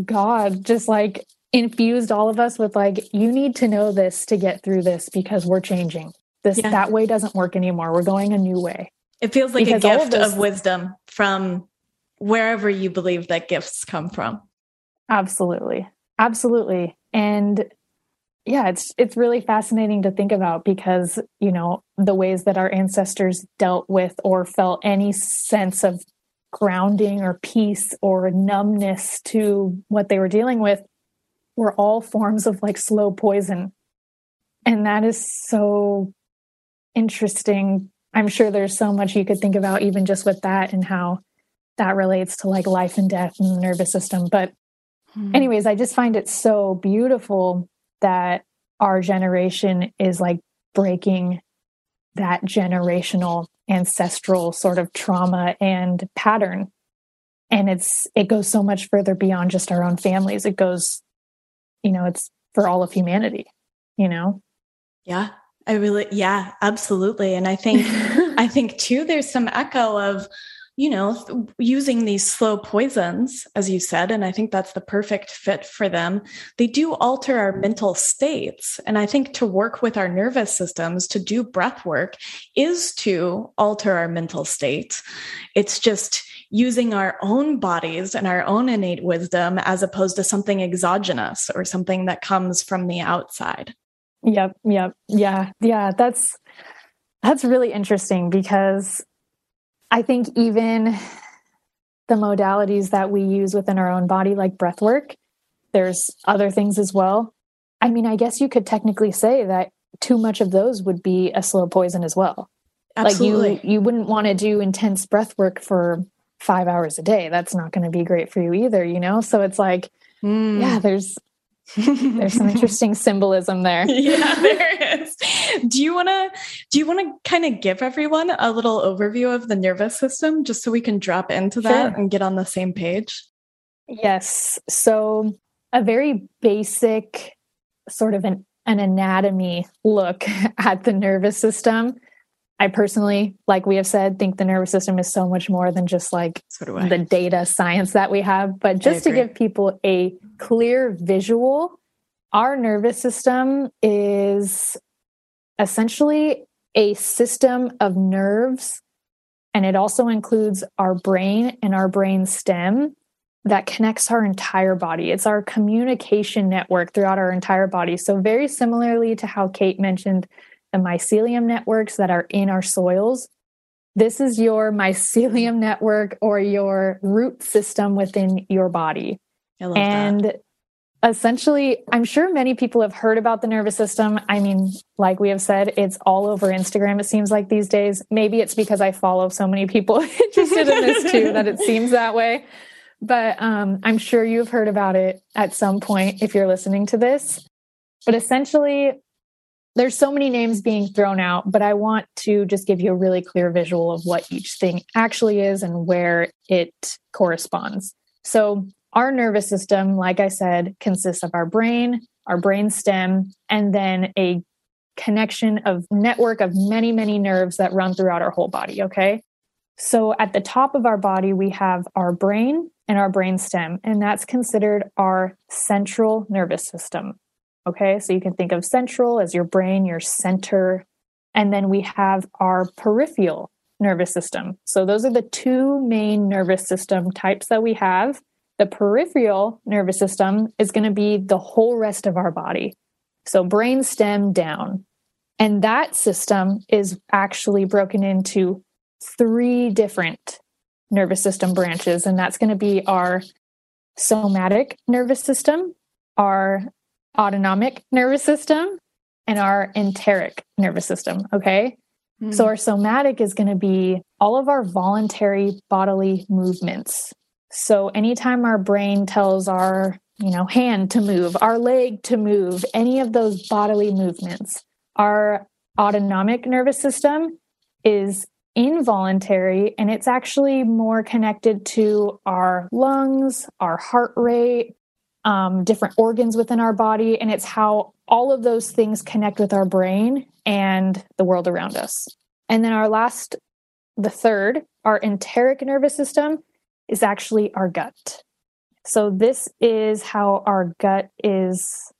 God just like infused all of us with like, you need to know this to get through this because we're changing. This, Yeah. that way doesn't work anymore. We're going a new way. it feels like Because a all of gift this- of wisdom from wherever you believe that gifts come from Absolutely. Absolutely. And yeah, it's it's really fascinating to think about because, you know, the ways that our ancestors dealt with or felt any sense of grounding or peace or numbness to what they were dealing with were all forms of like slow poison. And that is so interesting. I'm sure there's so much you could think about even just with that and how that relates to like life and death and the nervous system. But hmm. anyways i just find it so beautiful that our generation is like breaking that generational ancestral sort of trauma and pattern. And it's it goes so much further beyond just our own families. It goes you know it's for all of humanity you know? Yeah i really yeah absolutely. And i think [laughs] I think too, there's some echo of, you know, using these slow poisons, as you said, and I think that's the perfect fit for them. They do alter our mental states. And I think to work with our nervous systems, to do breath work, is to alter our mental states. It's just using our own bodies and our own innate wisdom as opposed to something exogenous or something that comes from the outside. Yep, yep. Yeah. Yeah, that's that's really interesting because I think even the modalities that we use within our own body like breath work, there's other things as well. I mean, I guess you could technically say that too much of those would be a slow poison as well. Absolutely. Like you you wouldn't want to do intense breath work for 5 hours a day. That's not going to be great for you either, you know? So it's like Mm. yeah, there's there's some [laughs] interesting symbolism there. yeah, there [laughs] is. Do you want to do you want to kind of give everyone a little overview of the nervous system just so we can drop into that Sure. and get on the same page? Yes. So, a very basic sort of an, an anatomy look [laughs] at the nervous system. I personally, like we have said, think the nervous system is so much more than just like So the data science that we have. But just to give people a clear visual, our nervous system is essentially a system of nerves, and it also includes our brain and our brain stem that connects our entire body. It's our communication network throughout our entire body. So, very similarly to how Kate mentioned the mycelium networks that are in our soils, this is your mycelium network or your root system within your body. And that. essentially, I'm sure many people have heard about the nervous system. I mean, like we have said, it's all over Instagram, it seems like these days. Maybe it's because I follow so many people [laughs] interested in this too that it seems that way. But um, I'm sure you've heard about it at some point if you're listening to this. But essentially, there's so many names being thrown out, but I want to just give you a really clear visual of what each thing actually is and where it corresponds. So, our nervous system, like I said, consists of our brain, our brain stem, and then a connection of network of many, many nerves that run throughout our whole body. Okay. So, at the top of our body, we have our brain and our brain stem, and that's considered our central nervous system. Okay, so you can think of central as your brain, your center. And then we have our peripheral nervous system. So those are the two main nervous system types that we have. The peripheral nervous system is going to be the whole rest of our body. So brain stem down. And that system is actually broken into three different nervous system branches. And that's going to be our somatic nervous system, our autonomic nervous system and our enteric nervous system. Okay. Mm-hmm. So our somatic is going to be all of our voluntary bodily movements. So anytime our brain tells our, you know, hand to move, our leg to move, any of those bodily movements, our autonomic nervous system is involuntary and it's actually more connected to our lungs, our heart rate, um, different organs within our body, and it's how all of those things connect with our brain and the world around us. And then our last, the third, our enteric nervous system is actually our gut. So this is how our gut is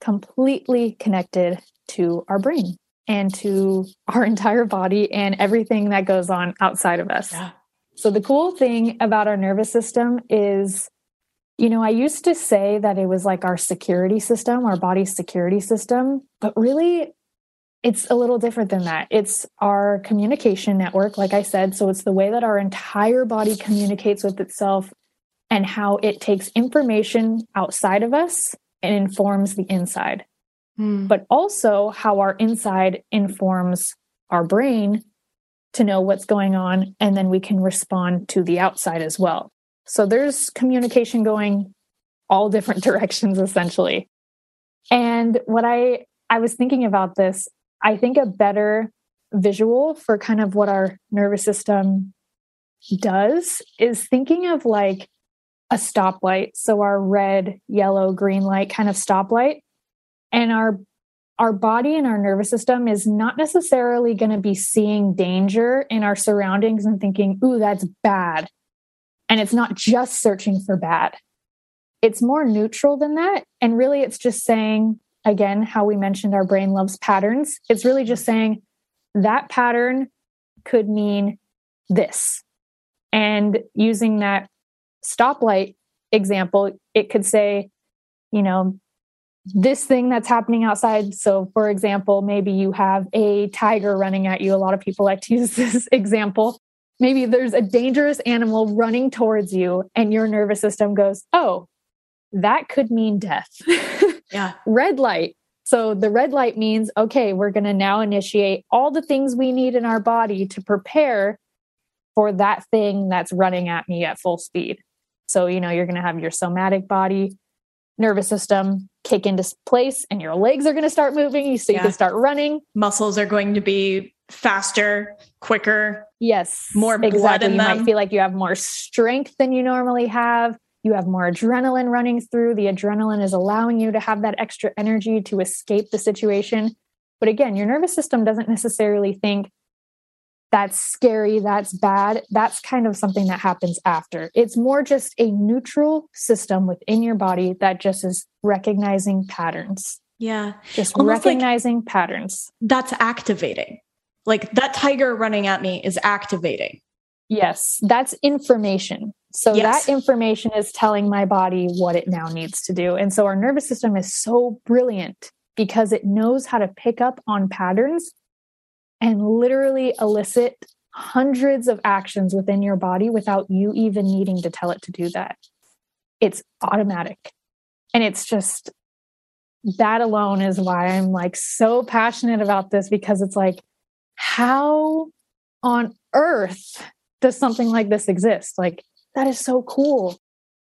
completely connected to our brain and to our [laughs] entire body and everything that goes on outside of us. Yeah. So the cool thing about our nervous system is you know, I used to say that it was like our security system, our body's security system, but really it's a little different than that. It's our communication network, like I said. So it's the way that our entire body communicates with itself and how it takes information outside of us and informs the inside. Hmm. But also how our inside informs our brain to know what's going on. And then we can respond to the outside as well. So there's communication going all different [laughs] directions essentially. And what I I was thinking about this, I think a better visual for kind of what our nervous system does is thinking of like a stoplight. So our red, yellow, green light kind of stoplight. And our our body and our nervous system is not necessarily going to be seeing danger in our surroundings and thinking, ooh, that's bad. And it's not just searching for bad, it's more neutral than that. And really, it's just saying, again, how we mentioned our brain loves patterns. It's really just saying that pattern could mean this. And using that stoplight example, it could say, you know, this thing that's happening outside. So, for example, maybe you have a tiger running at you. A lot of people like to [laughs] use this example maybe there's a dangerous animal running towards you and your nervous system goes, oh, that could mean death. [laughs] yeah. Red light. So the red light means, okay, we're going to now initiate all the things we need in our body to prepare for that thing that's running at me at full speed. So, you know, you're going to have your somatic body, nervous system kick into place, and your legs are going to start moving. So you yeah. can start running. Muscles are going to be faster, quicker. Yes. More blood exactly. in you them. might feel like you have more strength than you normally have. You have more adrenaline running through. The adrenaline is allowing you to have that extra energy to escape the situation. But again, your nervous system doesn't necessarily think that's scary, that's bad. That's kind of something that happens after. It's more just a neutral system within your body that just is recognizing patterns. Yeah. Just Almost recognizing like patterns. That's activating. Like that tiger running at me is activating. Yes, that's information. So Yes. that information is telling my body what it now needs to do. And so our nervous system is so brilliant because it knows how to pick up on patterns and literally elicit hundreds of actions within your body without you even needing to tell it to do that. It's automatic. And it's just that alone is why I'm like so passionate about this because it's like, how on earth does something like this exist? Like, that is so cool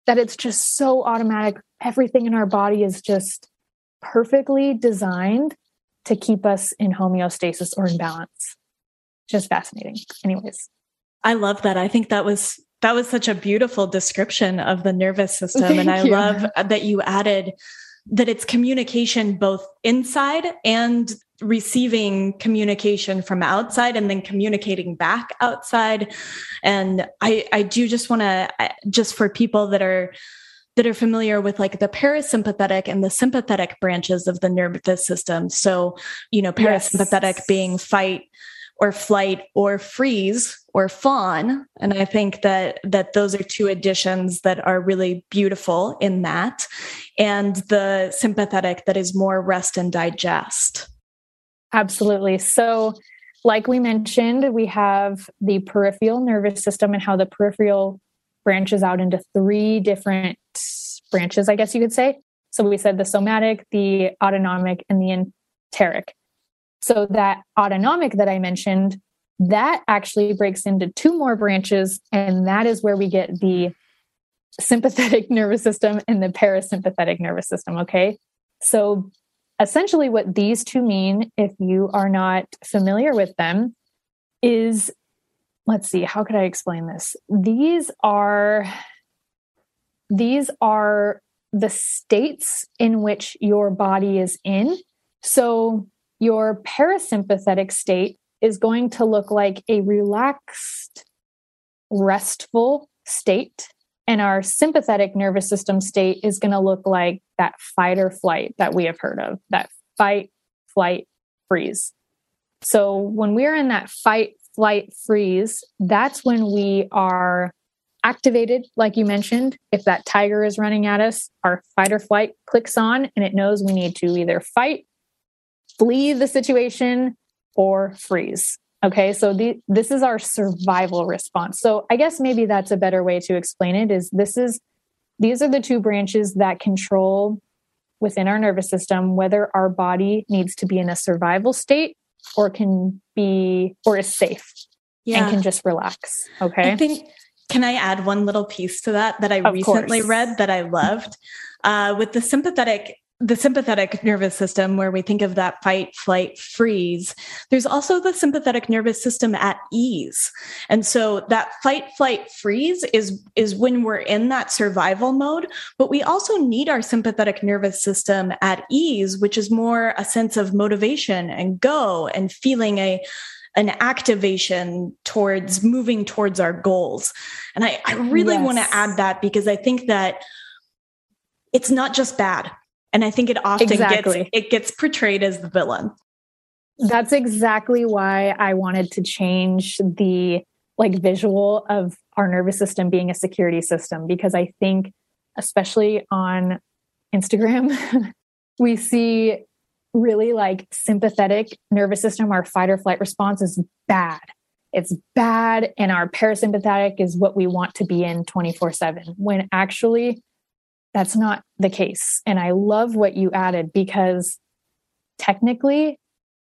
that it's just so automatic. Everything in our body is just perfectly designed to keep us in homeostasis or in balance. Just fascinating. Anyways, I love that. I think that was that was such a beautiful description of the nervous [laughs] system and I you. love that you added that it's communication both inside and receiving communication from outside and then communicating back outside and I I do just want to just for people that are that are familiar with like the parasympathetic and the sympathetic branches of the nervous system. So, you know, Yes. parasympathetic being fight or flight or freeze or fawn and i think that that those are two additions that are really beautiful in that and the sympathetic that is more rest and digest Absolutely. So, like we mentioned, we have the peripheral nervous system and how the peripheral branches out into three different branches, I guess you could say. So, we said the somatic, the autonomic, and the enteric. So, that autonomic that I mentioned, that actually breaks into two more branches, and that is where we get the sympathetic [laughs] nervous system and the parasympathetic nervous system. Okay. So, essentially what these two mean if you are not familiar with them is let's see how could i explain this? These are these are the states in which your body is in. So your parasympathetic state is going to look like a relaxed restful state and our sympathetic nervous system state is going to look like that fight or flight that we have heard of, that fight, flight, freeze. So when we're in that fight, flight, freeze, that's when we are activated, like you mentioned. If that tiger is running at us, our fight or flight clicks on and it knows we need to either fight, flee the situation, or freeze. Okay, so the, this is our survival response. So I guess maybe that's a better way to explain it is this is these are the two branches that control within our nervous system whether our body needs to be in a survival state or can be or is safe and can just relax. Okay. I think can I add one little piece to that that I Of recently course. read that I loved? Uh, with the sympathetic the sympathetic nervous system where we think of that fight flight freeze there's also the sympathetic nervous system at ease. And so that fight flight freeze is is when we're in that survival mode but we also need our sympathetic nervous system at ease which is more a sense of motivation and go and feeling a an activation towards moving towards our goals. And i, I really Yes. want to add that because i think that it's not just bad and i think it often Exactly. gets it gets portrayed as the villain That's exactly why I wanted to change the like visual of our nervous system being a security system because I think especially on Instagram [laughs] we see really like sympathetic nervous system our fight or flight response is bad. It's bad and our parasympathetic is what we want to be in 24/7 when actually that's not the case. And I love what you added because technically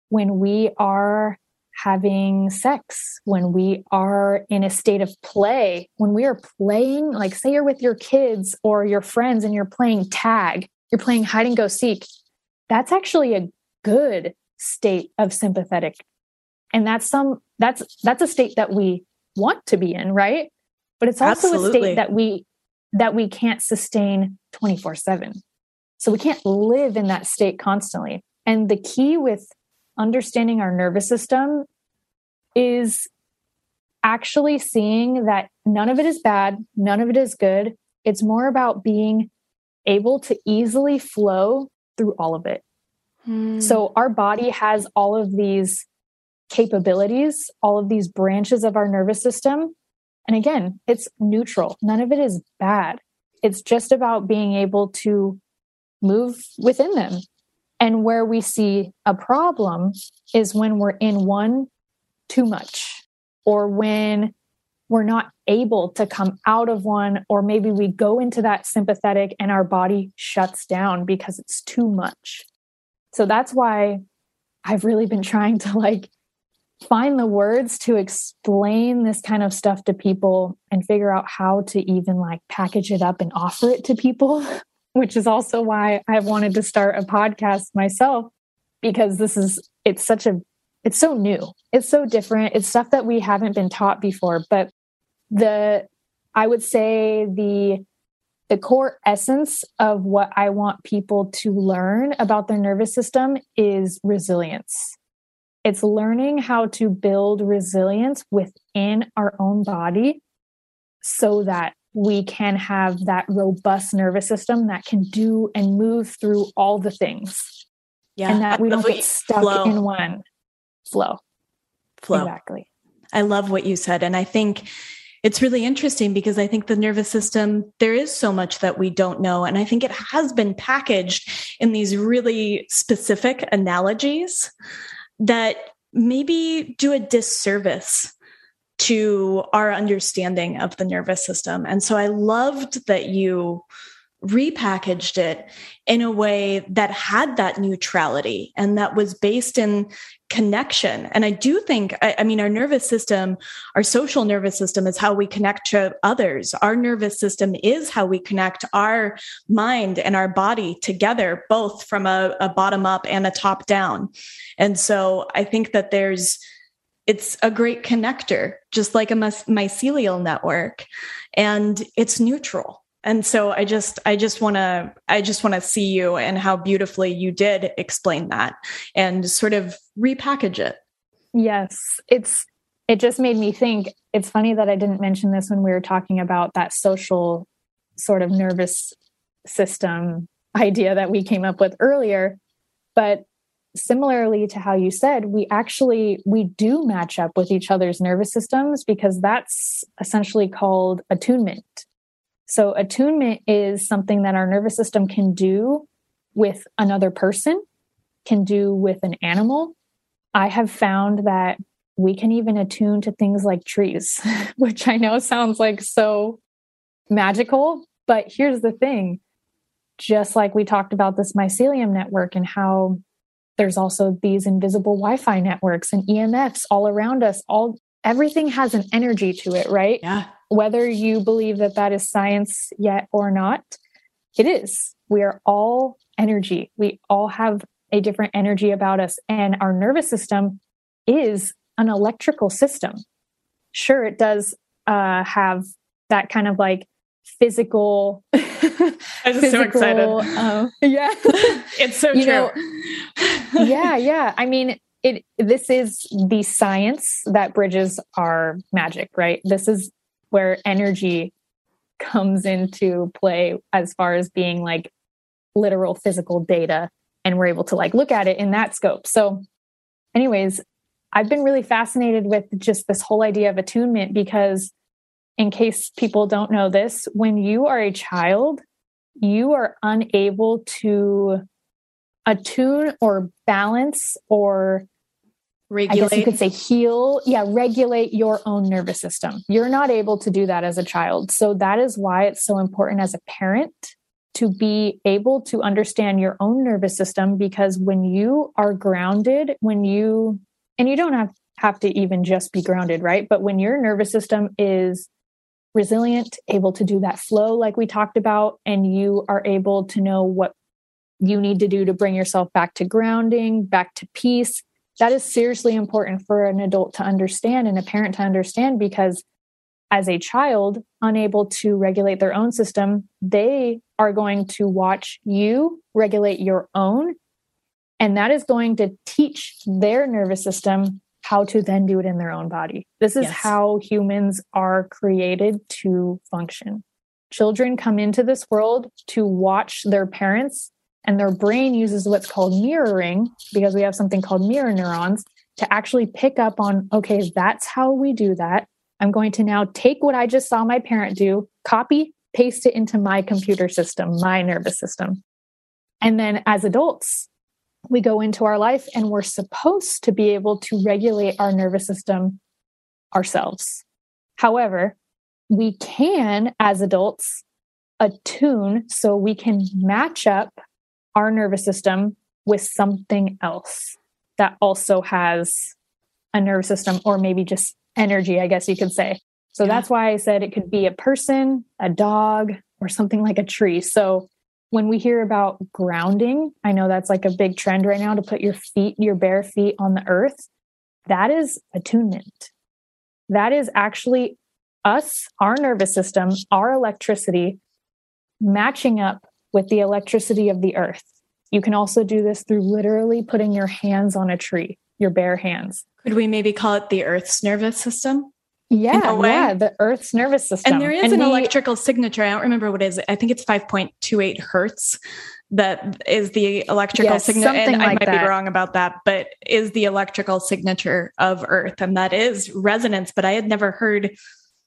when we are having sex, when we are in a state of play, when we are playing, like say you're with your kids or your friends and you're playing tag, you're playing hide and go seek, that's actually a good state of sympathetic. And that's some that's that's a state that we want to be in, right? But it's also a state that we that we can't sustain 24/7. So we can't live in that state constantly. And the key with understanding our nervous system is actually seeing that none of it is bad, none of it is good. It's more about being able to easily flow through all of it. Hmm. So our body has all of these capabilities, all of these branches of our nervous system And again, it's neutral. None of it is bad. It's just about being able to move within them. And where we see a problem is when we're in one too much or when we're not able to come out of one, or maybe we go into that sympathetic and our body shuts down because it's too much. So that's why I've really been trying to like find the words to explain this kind of stuff to people and figure out how to even like package it up and offer it to people, [laughs] which is also why I've wanted to start a podcast myself because this is it's such a it's so new. It's so different. It's stuff that we haven't been taught before, but the I would say the the core essence of what I want people to learn about their nervous system is resilience. It's learning how to build resilience within our own body so that we can have that robust nervous system that can do and move through all the things. Yeah. And that we don't get stuck flow. in one flow. Flow. Exactly. I love what you said. And I think it's really interesting because I think the nervous system, there is so much that we don't know. And I think it has been packaged in these really specific analogies that maybe do a disservice to our understanding of the nervous system. And so I loved that you repackaged it in a way that had that neutrality and that was based in connection. And I do think, I, I, mean, our nervous system, our social nervous system is how we connect to others. Our nervous system is how we connect our mind and our body together, both from a, a bottom up and a top down. And so I think that there's, it's a great connector, just like a mycelial network, and it's neutral and so i just i just want to i just want to see you and how beautifully you did explain that and sort of repackage it. Yes it's it just made me think. It's funny that i didn't mention this when we were talking about that social sort of nervous system idea that we came up with earlier. But similarly to how you said we actually we do match up with each other's nervous systems because that's essentially called attunement so, attunement is something that our nervous system can do with another person, can do with an animal. I have found that we can even attune to things like trees, [laughs] which I know sounds like so magical. But here's the thing just like we talked about this mycelium network and how there's also these invisible wi-fi networks and emfs all around us all everything has an energy to it right yeah whether you believe that that is science yet or not, it is. We are all energy. We all have a different energy about us. And our nervous system is an electrical system. Sure, it does uh, have that kind of like physical. [laughs] I'm physical, so excited. Uh, [laughs] yeah. it's so [laughs] true. Know, yeah, yeah. I mean, it this is the science that bridges our magic, right? This is where energy comes into play as far as being like literal physical data and we're able to like look at it in that scope. So anyways i've been really fascinated with just this whole idea of attunement because in case people don't know this when you are a child you are unable to attune or balance or regulate. I guess you could say heal. Yeah, regulate your own nervous system. You're not able to do that as a child. So that is why it's so important as a parent to be able to understand your own nervous system because when you are grounded, when you, and you don't have, have to even just be grounded, right? But when your nervous system is resilient, able to do that flow like we talked about, and you are able to know what you need to do to bring yourself back to grounding, back to peace, that is seriously important for an adult to understand and a parent to understand because as a child unable to regulate their own system they are going to watch you regulate your own. And that is going to teach their nervous system how to then do it in their own body. This is yes. how humans are created to function. Children come into this world to watch their parents and their brain uses what's called mirroring because we have something called mirror neurons to actually pick up on okay, that's how we do that. I'm going to now take what I just saw my parent do, copy, paste it into my computer system, my nervous system. And then as adults, we go into our life and we're supposed to be able to regulate our nervous system ourselves. However, we can, as adults, attune so we can match up our nervous system with something else that also has a nervous system or maybe just energy, I guess you could say. So yeah. that's why I said it could be a person, a dog, or something like a tree. So when we hear about grounding, I know that's like a big trend right now to put your feet, your bare feet on the earth. That is attunement. That is actually us, our nervous system, our electricity matching up with the electricity of the earth. You can also do this through literally putting your hands on a tree, your bare hands. Could we maybe call it the earth's nervous system? Yeah, yeah, the Earth's nervous system. And there is and an the, electrical signature. I don't remember what it is. I think it's 5.28 hertz that is the electrical yes, signature. And like I might that. be wrong about that, but is the electrical signature of Earth. And that is resonance. But I had never heard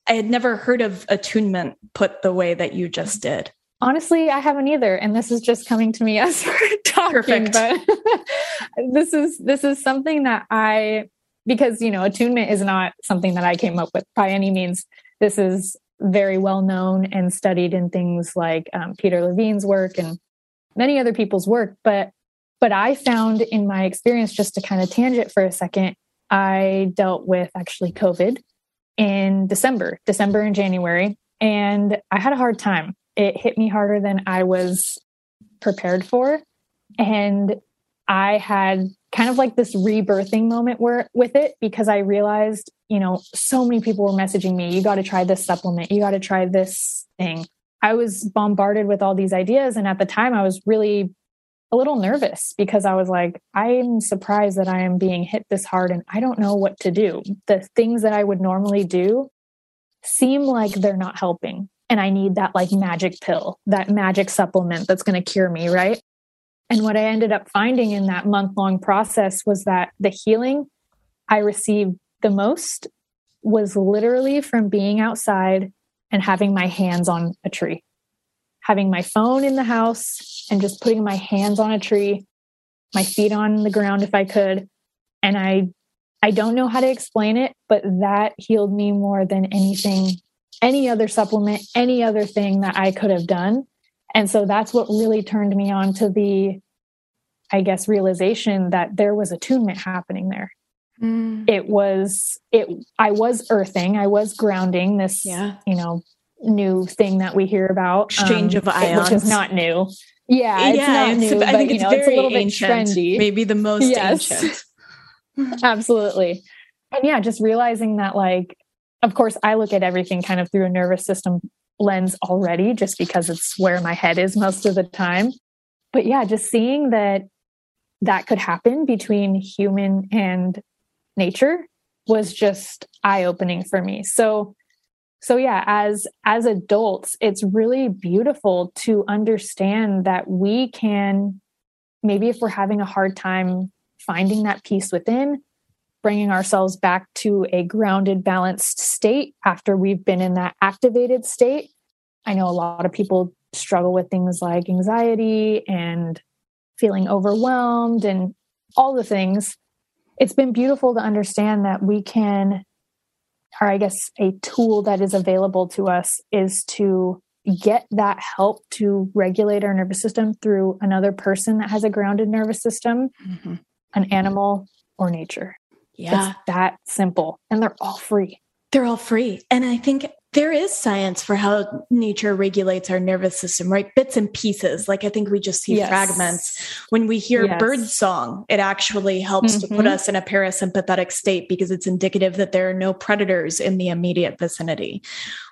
I had never heard of attunement put the way that you just did. Honestly, I haven't either. And this is just coming to me [laughs] as we're talking. Perfect. But [laughs] this is this is something that I because you know attunement is not something that i came up with by any means this is very well known and studied in things like um, peter levine's work and many other people's work but but i found in my experience just to kind of tangent for a second i dealt with actually covid in december december and january and i had a hard time it hit me harder than i was prepared for and i had kind of like this rebirthing moment where with it because I realized, you know, so many people were messaging me, you got to try this supplement, you got to try this thing. I was bombarded with all these ideas. And at the time, I was really a little nervous because I was like, I'm surprised that I am being hit this hard and I don't know what to do. The things that I would normally do seem like they're not helping. And I need that like magic pill, that magic supplement that's going to cure me, right? And what I ended up finding in that month long process was that the healing I received the most was literally from being outside and having my hands on a tree, having my phone in the house and just putting my hands on a tree, my feet on the ground if I could. And I, I don't know how to explain it, but that healed me more than anything, any other supplement, any other thing that I could have done. And so that's what really turned me on to the, I guess, realization that there was attunement happening there. Mm. It was, it, I was earthing, I was grounding this, yeah. you know, new thing that we hear about. Exchange um, of ions. Which is not new. Yeah, it's yeah, not new, I but, think it's know, very it's a little ancient, bit trendy. Maybe the most yes. ancient. [laughs] Absolutely. And yeah, just realizing that like, of course, I look at everything kind of through a nervous system lens already just because it's where my head is most of the time. But yeah, just seeing that that could happen between human and nature was just eye opening for me. So so yeah, as as adults, it's really beautiful to understand that we can maybe if we're having a hard time finding that peace within, bringing ourselves back to a grounded, balanced state after we've been in that activated state. I know a lot of people struggle with things like anxiety and feeling overwhelmed and all the things. It's been beautiful to understand that we can, or I guess a tool that is available to us is to get that help to regulate our nervous system through another person that has a grounded nervous system, mm-hmm. an animal, or nature. Yeah. It's that simple. And they're all free. They're all free. And I think there is science for how nature regulates our nervous system, right? Bits and pieces. Like I think we just see yes. fragments. When we hear yes. bird song, it actually helps mm-hmm. to put mm-hmm. us in a parasympathetic state because it's indicative that there are no predators in the immediate vicinity.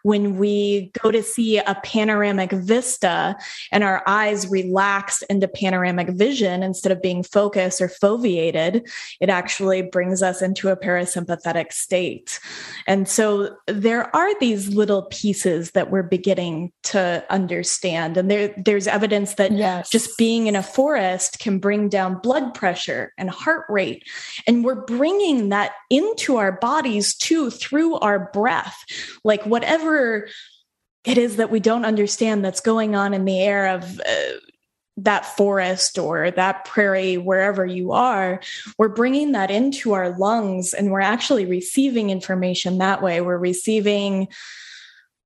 When we go to see a panoramic vista and our eyes relax into panoramic vision instead of being focused or foveated, it actually brings us into a parasympathetic state. And so there are these little pieces that we're beginning to understand. And there, there's evidence that yes. just being in a forest can bring down blood pressure and heart rate. And we're bringing that into our bodies too through our breath. Like whatever it is that we don't understand that's going on in the air of uh, that forest or that prairie, wherever you are, we're bringing that into our lungs and we're actually receiving information that way. We're receiving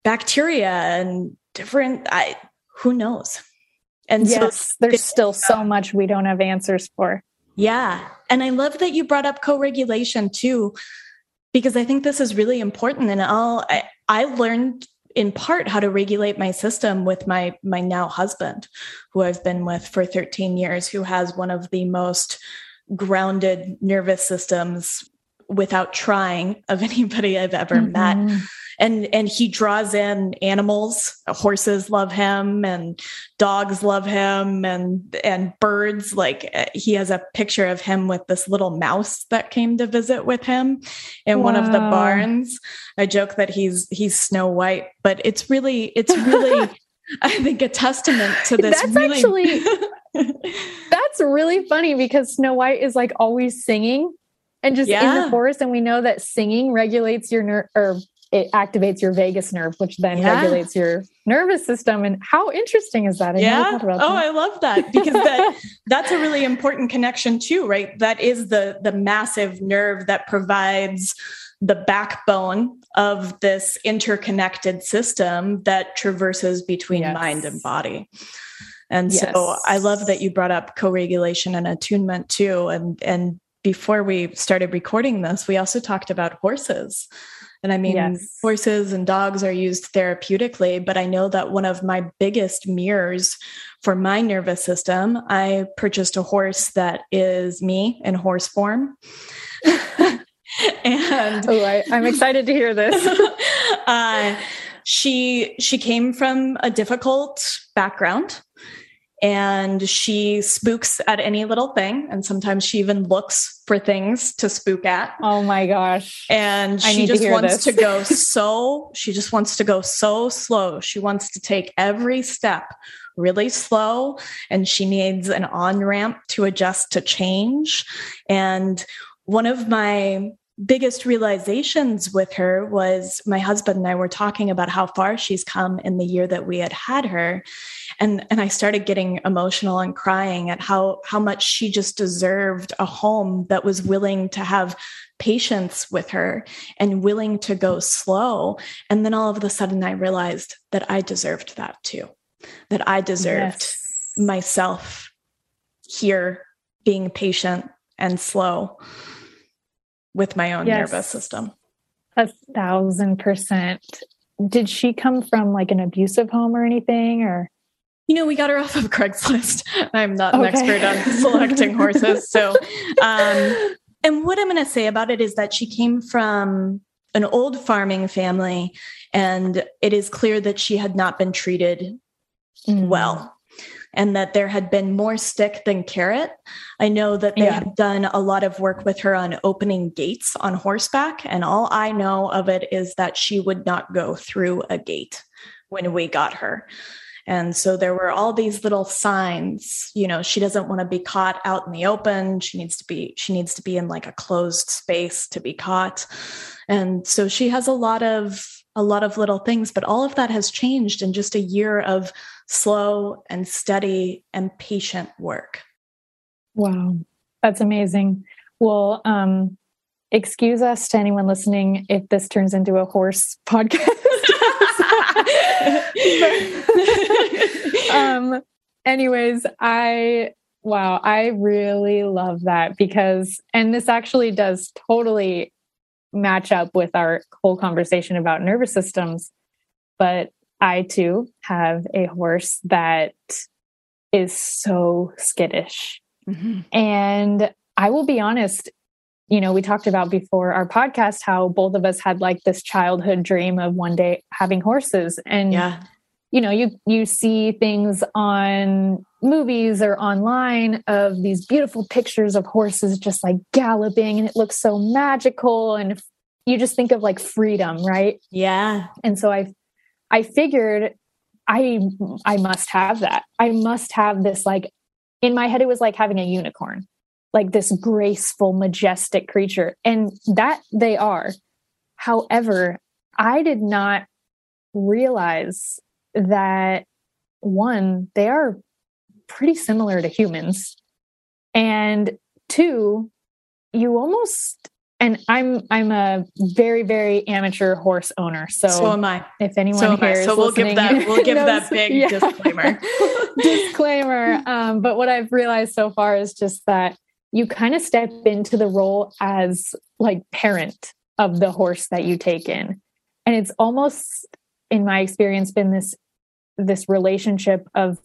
bacteria and different, I, who knows? And yes, so there's still so much we don't have answers for. Yeah. And I love that you brought up co regulation too, because I think this is really important. And I'll, I, I learned in part how to regulate my system with my my now husband who I've been with for 13 years who has one of the most grounded nervous systems without trying of [laughs] anybody I've ever mm-hmm. met and and he draws in animals horses love him and dogs love him and and birds like uh, he has a picture of him with this little mouse that came to visit with him in wow. one of the barns i joke that he's he's snow white but it's really it's really [laughs] i think a testament to this that's really actually [laughs] that's really funny because snow white is like always singing and just yeah. in the forest and we know that singing regulates your nerve or it activates your vagus nerve, which then yeah. regulates your nervous system. And how interesting is that? I yeah. oh, that. I love that because that [laughs] that's a really important connection too, right? That is the the massive nerve that provides the backbone of this interconnected system that traverses between yes. mind and body. And yes. so I love that you brought up co-regulation and attunement too. And and before we started recording this, we also talked about horses and I mean, yes. horses and dogs are used therapeutically, but I know that one of my biggest mirrors for my nervous system, I purchased a horse that is me in horse form. [laughs] and oh, I, am excited to hear this. [laughs] uh, she she came from a difficult background and she spooks at any little thing. And sometimes she even looks for things to spook at. Oh my gosh. And she just to wants this. to go [laughs] so she just wants to go so slow. She wants to take every step really slow. And she needs an on ramp to adjust to change. And one of my biggest realizations with her was my husband and I were talking about how far she's come in the year that we had had her and and I started getting emotional and crying at how how much she just deserved a home that was willing to have patience with her and willing to go slow and then all of a sudden I realized that I deserved that too that I deserved yes. myself here being patient and slow with my own yes. nervous system. A thousand percent. Did she come from like an abusive home or anything or? You know, we got her off of [laughs] Craigslist. I'm not an expert on selecting horses. So, [laughs] um, and what I'm going to say about it is that she came from an old farming family, and it is clear that she had not been treated mm. well and that there had been more stick than carrot. I know that they yeah. had done a lot of work with her on opening gates on horseback. And all I know of it is that she would not go through a gate when we got her. And so there were all these little signs, you know, she doesn't want to be caught out in the open. She needs to be, she needs to be in like a closed space to be caught. And so she has a lot of, a lot of little things, but all of that has changed in just a year of slow and steady and patient work. Wow, that's amazing. Well, um, excuse us to anyone listening if this turns into a horse [laughs] podcast. [laughs] um, anyways, I wow, I really love that because, and this actually does totally match up with our whole conversation about nervous systems. But I too have a horse that is so skittish. Mm-hmm. And I will be honest, you know, we talked about before our podcast how both of us had like this childhood dream of one day having horses. And yeah. you know, you you see things on movies or online of these beautiful pictures of horses just like galloping and it looks so magical and you just think of like freedom, right? Yeah. And so I I figured I I must have that. I must have this like in my head it was like having a unicorn. Like this graceful, majestic creature. And that they are. However, I did not realize that one, they are pretty similar to humans. And two, you almost and I'm I'm a very very amateur horse owner. So, so am I. If anyone so here so we'll give that we'll give [laughs] knows, that big yeah. disclaimer. [laughs] [laughs] disclaimer. Um, but what I've realized so far is just that you kind of step into the role as like parent of the horse that you take in, and it's almost in my experience been this this relationship of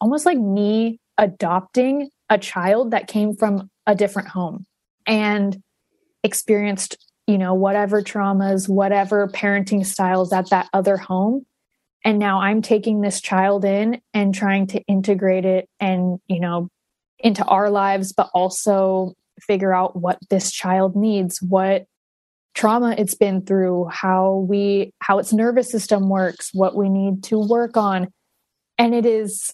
almost like me adopting a child that came from a different home and experienced you know whatever traumas whatever parenting styles at that other home. And now i'm taking this child in and trying to integrate it and you know into our lives but also figure out what this child needs what trauma it's been through how we how its nervous system works what we need to work on. And it is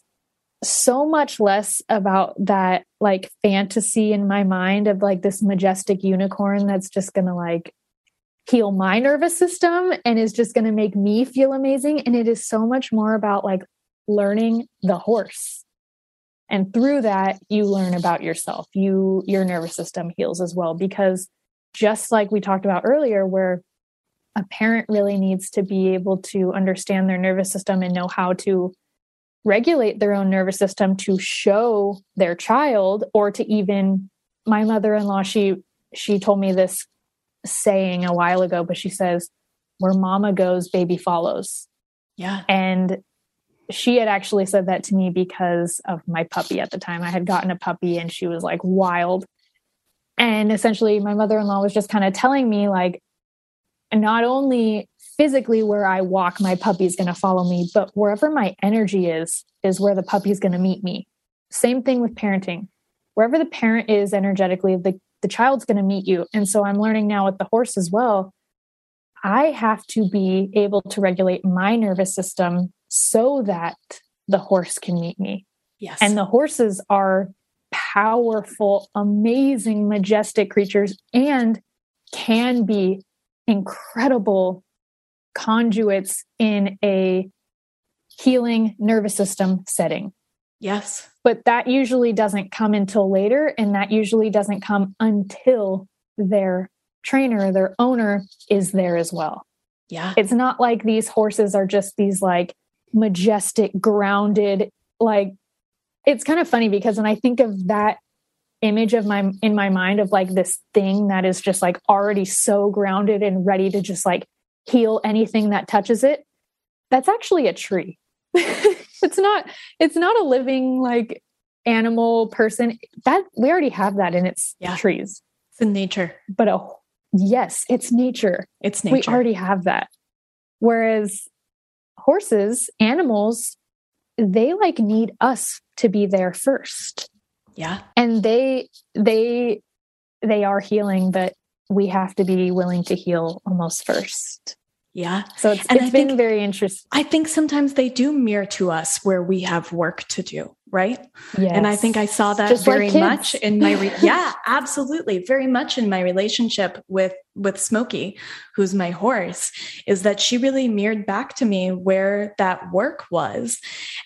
so much less about that like fantasy in my mind of like this majestic unicorn that's just going to like heal my nervous system and is just going to make me feel amazing. And it is so much more about like learning the horse and through that you learn about yourself. You your nervous system heals as well because just like we talked about earlier where a parent really needs to be able to understand their nervous system and know how to regulate their own nervous system to show their child or to even my mother-in-law she she told me this saying a while ago but she says where mama goes baby follows. Yeah. And she had actually said that to me because of my puppy at the time i had gotten a puppy and she was like wild and essentially my mother-in-law was just kind of telling me like not only physically where I walk, my puppy's going to follow me, but wherever my energy is, is where the puppy's going to meet me. Same thing with parenting. Wherever the parent is energetically, the, the child's going to meet you. And so I'm learning now with the horse as well. I have to be able to regulate my nervous system so that the horse can meet me. Yes. And the horses are powerful, amazing, majestic creatures and can be incredible conduits in a healing nervous system setting. Yes. But that usually doesn't come until later, and that usually doesn't come until their trainer, their owner is there as well. Yeah. It's not like these horses are just these like majestic, grounded, like it's kind of funny because when I think of that image of my in my mind of like this thing that is just like already so grounded and ready to just like heal anything that touches it that's actually a tree [laughs] it's not it's not a living like animal person that we already have that in its yeah. trees it's in nature but a yes it's nature. It's nature. we already have that. Whereas horses animals they like need us to be there first. Yeah. And they they they are healing but we have to be willing to heal almost first yeah. So it's, and it's I been think, very interesting. I think sometimes they do mirror to us where we have work to do, right? Yes. And I think I saw that Just very like much in my re- [laughs] yeah, absolutely, very much in my relationship with with Smokey, who's my horse, is that she really mirrored back to me where that work was.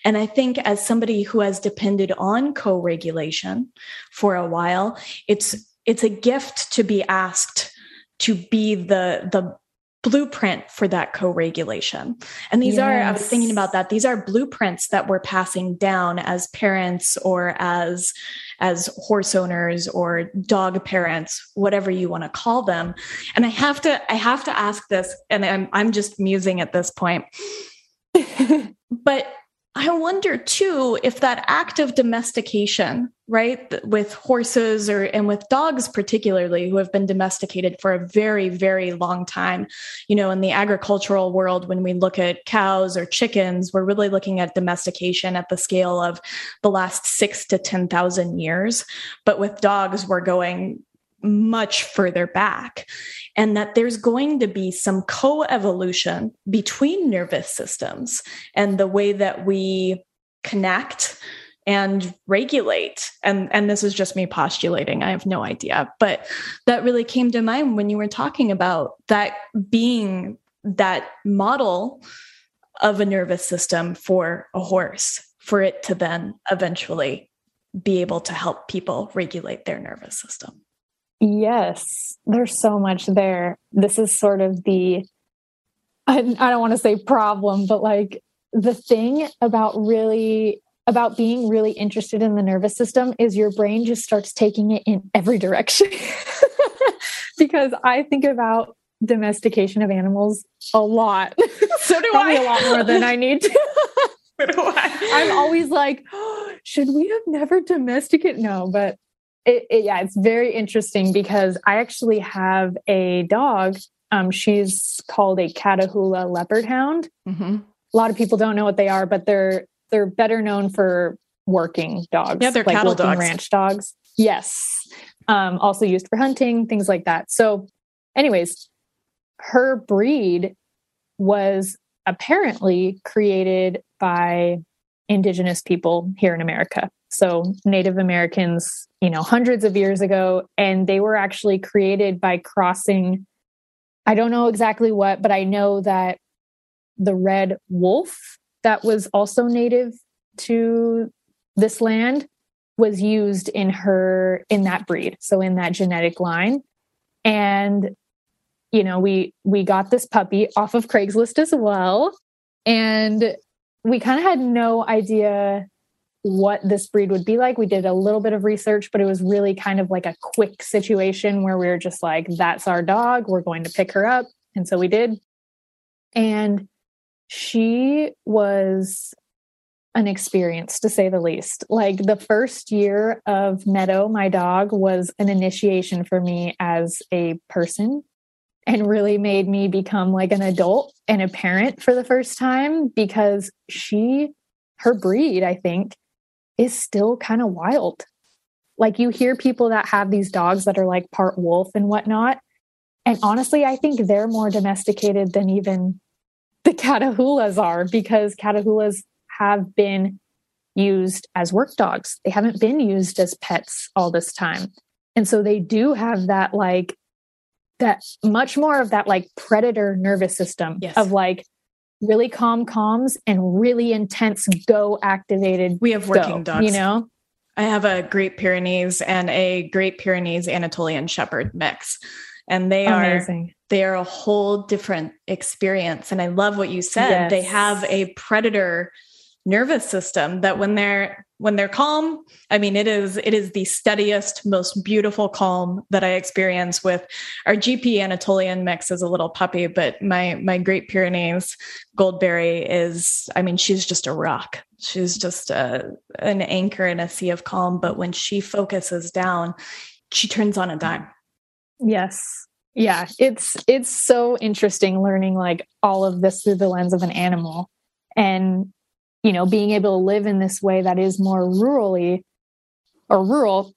And I think as somebody who has depended on co-regulation for a while, it's it's a gift to be asked to be the the blueprint for that co-regulation. And these yes. are I was thinking about that. These are blueprints that we're passing down as parents or as as horse owners or dog parents, whatever you want to call them. And I have to I have to ask this and I'm I'm just musing at this point. [laughs] but I wonder too if that act of domestication, right, with horses or and with dogs particularly who have been domesticated for a very very long time. You know, in the agricultural world when we look at cows or chickens, we're really looking at domestication at the scale of the last 6 to 10,000 years. But with dogs we're going much further back and that there's going to be some co-evolution between nervous systems and the way that we connect and regulate. And and this is just me postulating i have no idea but that really came to mind when you were talking about that being that model of a nervous system for a horse for it to then eventually be able to help people regulate their nervous system yes there's so much there this is sort of the I, I don't want to say problem but like the thing about really about being really interested in the nervous system is your brain just starts taking it in every direction. [laughs] because I think about domestication of animals a lot. [laughs] So do I. a lot more than I need to. [laughs] So do I. I'm always like, oh, [gasps] should we have never domesticated? No, but it, it, yeah, it's very interesting because I actually have a dog. Um, she's called a Catahoula leopard hound. Mm-hmm. A lot of people don't know what they are, but they're they're better known for working dogs. Yeah, they're like cattle dogs. ranch dogs. Yes. Um, also used for hunting, things like that. So, anyways, her breed was apparently created by indigenous people here in America. So, Native Americans, you know, hundreds of years ago, and they were actually created by crossing. I don't know exactly what, but I know that the red wolf that was also native to this land was used in her in that breed so in that genetic line and you know we we got this puppy off of craigslist as well and we kind of had no idea what this breed would be like. We did a little bit of research but it was really kind of like a quick situation where we were just like that's our dog. We're going to pick her up. And so we did. And she was an experience to say the least. Like the first year of Meadow, my dog, was an initiation for me as a person and really made me become like an adult and a parent for the first time because she, her breed, I think, is still kind of wild. Like you hear people that have these dogs that are like part wolf and whatnot. And honestly, I think they're more domesticated than even the Catahoulas are because Catahoulas have been used as work dogs. They haven't been used as pets all this time. And so they do have that like that much more of that like predator nervous system Yes. of like really calm calms and really intense go activated We have working go, dogs. you know I have a Great Pyrenees and a Great Pyrenees Anatolian Shepherd mix. And they are amazing they are a whole different experience. And I love what you said. They have a predator nervous system that when they're when they're calm, I mean it is it is the steadiest, most beautiful calm that I experience with our GP Anatolian mix is a little puppy, but my my Great Pyrenees Goldberry is I mean she's just a rock. She's just a an anchor in a sea of calm, but when she focuses down, she turns on a dime. Yes. Yeah, it's it's so interesting learning like all of this through the lens of an animal and you know being able to live in this way that is more rurally or rural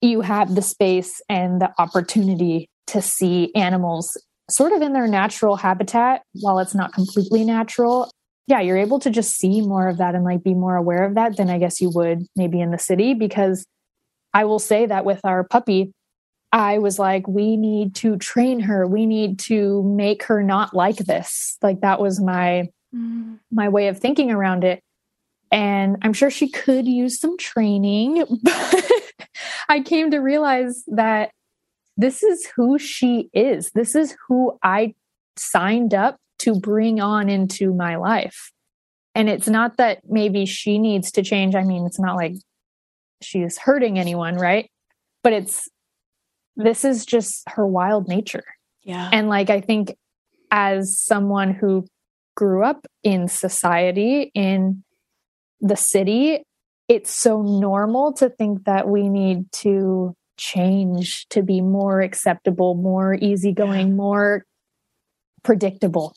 you have the space and the opportunity to see animals sort of in their natural habitat while it's not completely natural yeah you're able to just see more of that and like be more aware of that than i guess you would maybe in the city because i will say that with our puppy I was like, we need to train her. We need to make her not like this. Like that was my Mm. my way of thinking around it. And I'm sure she could use some training, [laughs] but I came to realize that this is who she is. This is who I signed up to bring on into my life. And it's not that maybe she needs to change. I mean, it's not like she's hurting anyone, right? But it's this is just her wild nature. Yeah. And like, I think as someone who grew up in society, in the city, it's so normal to think that we need to change to be more acceptable, more easygoing, more predictable.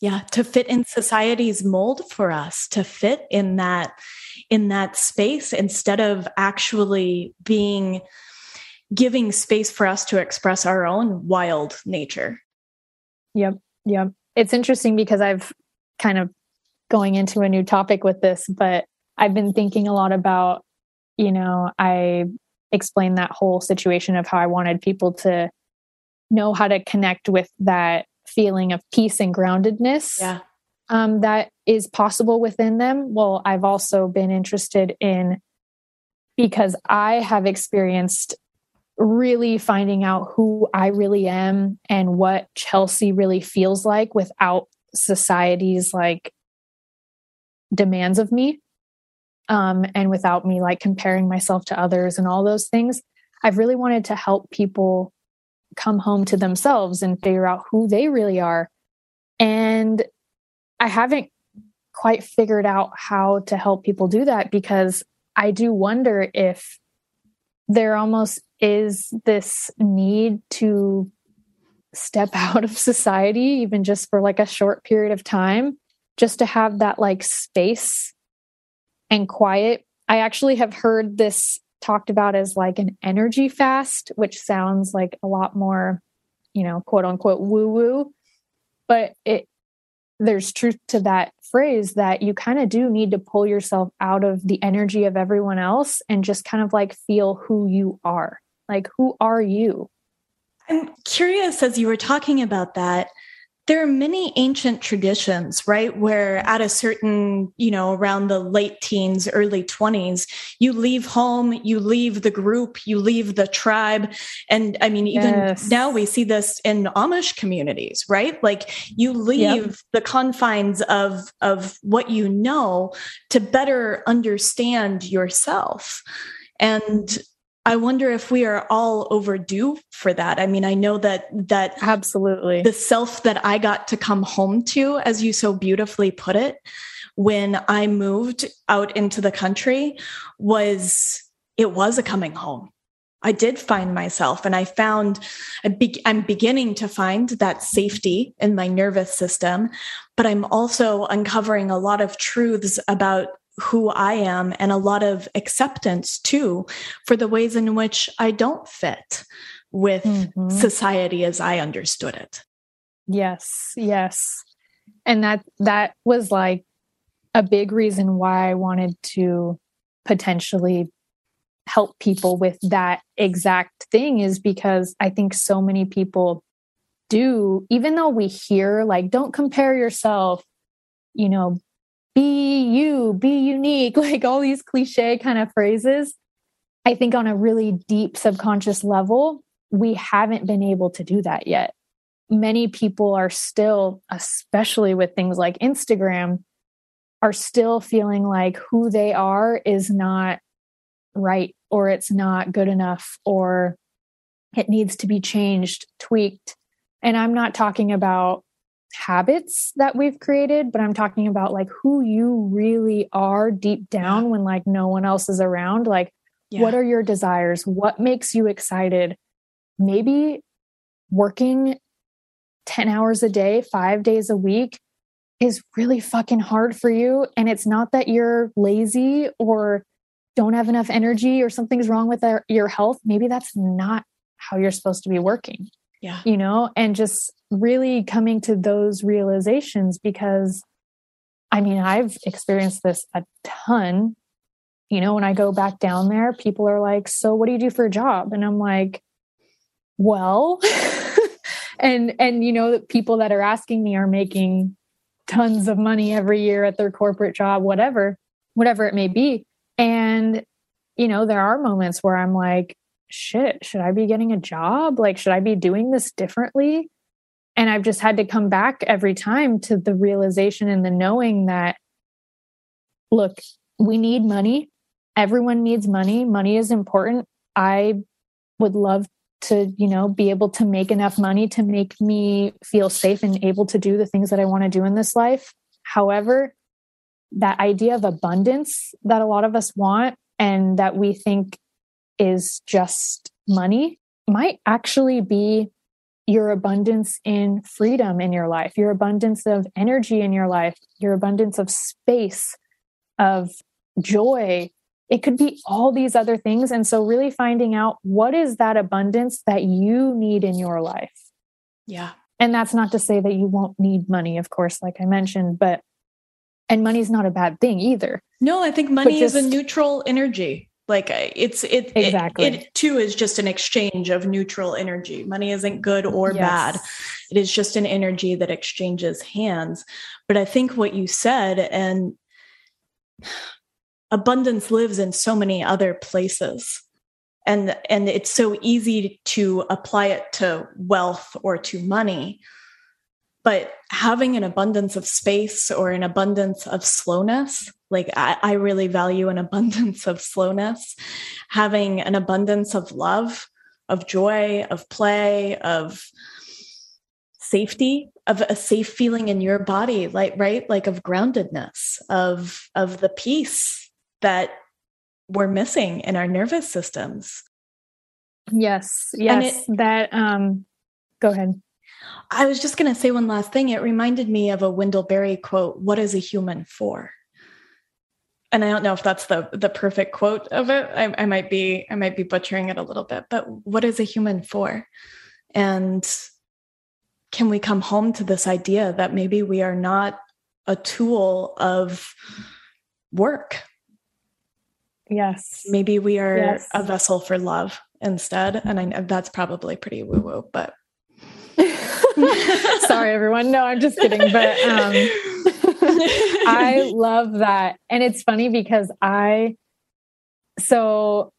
yeah to fit in society's mold for us to fit in that in that space instead of actually being giving space for us to express our own wild nature. Yep. Yep. It's interesting because I've kind of going into a new topic with this, but I've been thinking a lot about, you know, I explained that whole situation of how I wanted people to know how to connect with that feeling of peace and groundedness yeah. um, that is possible within them. Well, I've also been interested in because I have experienced really finding out who I really am and what Chelsea really feels like without society's like demands of me um, and without me like comparing myself to others and all those things. I've really wanted to help people come home to themselves and figure out who they really are. And I haven't quite figured out how to help people do that because I do wonder if there almost is this need to step [laughs] out of society, even just for like a short period of time, just to have that like space and quiet. I actually have heard this talked about as like an energy fast, which sounds like a lot more, you know, quote unquote woo woo. But it, there's truth to that phrase that you kind of do need to pull yourself out of the energy of everyone else and just kind of like feel who you are. Like, who are you? I'm curious as you were talking about that there are many ancient traditions, right? Where at a certain, you know, around the late teens, early 20s, you leave home, you leave the group, you leave the tribe. And I mean, even yes. now we see this in Amish communities, right? Like you leave yep. the confines of, of what you know to better understand yourself. And I wonder if we are all overdue for that. I mean, I know that that absolutely the self that I got to come home to, as you so beautifully put it, when I moved out into the country was it was a coming home. I did find myself and I found I'm beginning to find that safety in my nervous system, but I'm also uncovering a lot of truths about who I am and a lot of acceptance too for the ways in which I don't fit with mm-hmm. society as I understood it. Yes, yes. And that that was like a big reason why I wanted to potentially help people with that exact thing is because I think so many people do even though we hear like don't compare yourself you know be you, be unique, [laughs] like all these cliche kind of phrases. I think on a really deep subconscious level, we haven't been able to do that yet. Many people are still, especially with things like Instagram, are still feeling like who they are is not right or it's not good enough or it needs to be changed, tweaked. And I'm not talking about habits that we've created, but I'm talking about like who you really are deep down yeah. when like no one else is around. Like, yeah. what are your desires? What makes you excited? Maybe working 10 hours a day, five days a week is really fucking hard for you. And it's not that you're lazy or don't have enough energy or something's wrong with your health. Maybe that's not how you're supposed to be working. Yeah. You know, and just really coming to those realizations because I mean, I've experienced this a ton. You know, when I go back down there, people are like, So what do you do for a job? And I'm like, Well, [laughs] and and you know, people that are asking me are making tons of money every year at their corporate job, whatever, whatever it may be. And, you know, there are moments where I'm like, shit, should I be getting a job? Like, should I be doing this differently? And I've just had to come back every time to the realization and the knowing that, look, we need money. Everyone needs money. Money is important. I would love to, you know, be able to make enough money to make me feel safe and able to do the things that I want to do in this life. However, that idea of abundance that a lot of us want and that we think is just money might actually be your abundance in freedom in your life, your abundance of energy in your life, your abundance of space, of joy, it could be all these other things. And so, really finding out what is that abundance that you need in your life. Yeah. And that's not to say that you won't need money, of course, like I mentioned, but, and money's not a bad thing either. No, I think money just, is a neutral energy. Like it's, it, exactly. It, it, too is just an exchange of neutral energy. Money isn't good or yes. bad. It is just an energy that exchanges hands. But I think what you said, and [sighs] abundance lives in so many other places and and it's so easy to apply it to wealth or to money but having an abundance of space or an abundance of slowness like I, I, really value an [laughs] abundance of slowness having an abundance of love of joy of play of safety of a safe feeling in your body like right like of groundedness of of the peace that we're missing in our nervous systems. Yes, yes. It, that um go ahead. I was just going to say one last thing. It reminded me of a Wendell Berry quote, what is a human for? And I don't know if that's the the perfect quote of it. I, I might be I might be butchering it a little bit, but what is a human for? And can we come home to this idea that maybe we are not a tool of work Yes. Maybe we are yes. a vessel for love instead. And I know that's probably pretty woo woo, but. [laughs] Sorry, everyone. No, I'm just kidding. But um, [laughs] I love that. And it's funny because I, so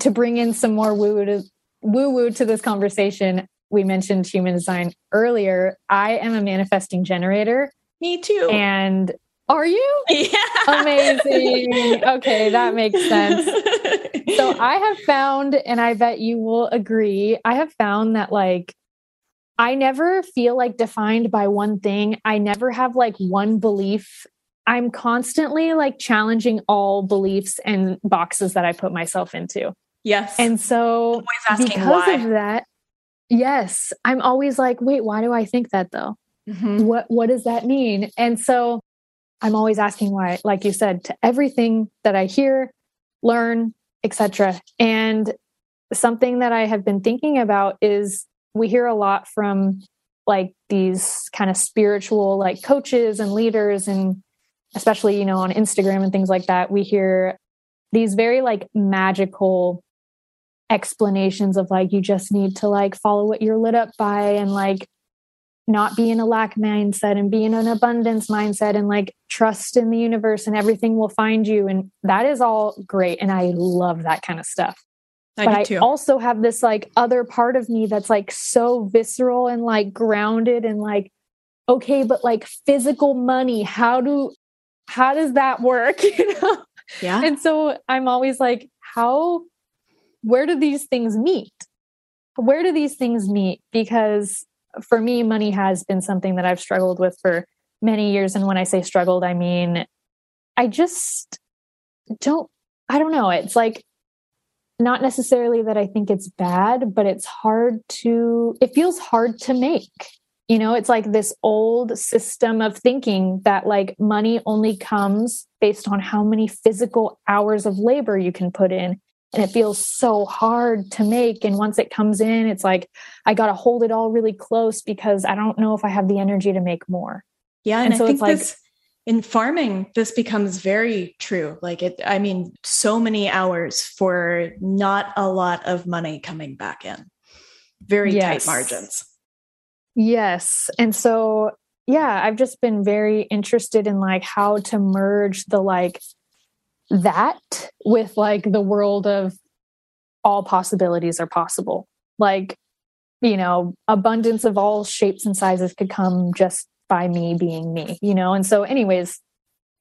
to bring in some more woo woo to, woo woo to this conversation, we mentioned human design earlier. I am a manifesting generator. Me too. And are you? Yeah. Amazing. Okay, that makes sense. [laughs] So I have found, and I bet you will agree, I have found that like I never feel like defined by one thing. I never have like one belief. I'm constantly like challenging all beliefs and boxes that I put myself into. Yes. And so because why. of that, yes, I'm always like, wait, why do I think that though? Mm-hmm. What what does that mean? And so I'm always asking why, like you said, to everything that I hear, learn, etc. And something that I have been thinking about is we hear a lot from like these kind of spiritual like coaches and leaders and especially you know on Instagram and things like that we hear these very like magical explanations of like you just need to like follow what you're lit up by and like not be in a lack mindset and be in an abundance mindset and like trust in the universe and everything will find you. And that is all great. And I love that kind of stuff. I but I also have this like other part of me that's like so visceral and like grounded and like, okay, but like physical money, how do, how does that work? [laughs] you know? Yeah. And so I'm always like, how, where do these things meet? Where do these things meet? Because for me, money has been something that I've struggled with for many years. And when I say struggled, I mean, I just don't, I don't know. It's like, not necessarily that I think it's bad, but it's hard to, it feels hard to make. You know, it's like this old system of thinking that like money only comes based on how many physical hours of labor you can put in. And it feels so hard to make. And once it comes in it's like i got to hold it all really close because i don't know if i have the energy to make more. Yeah and, and so I think it's like this, in farming this becomes very true like it i mean so many hours for not a lot of money coming back in very yes. tight margins yes and so yeah i've just been very interested in like how to merge the like that with like the world of all possibilities are possible. Like, you know, abundance of all shapes and sizes could come just by me being me, you know? And so, anyways,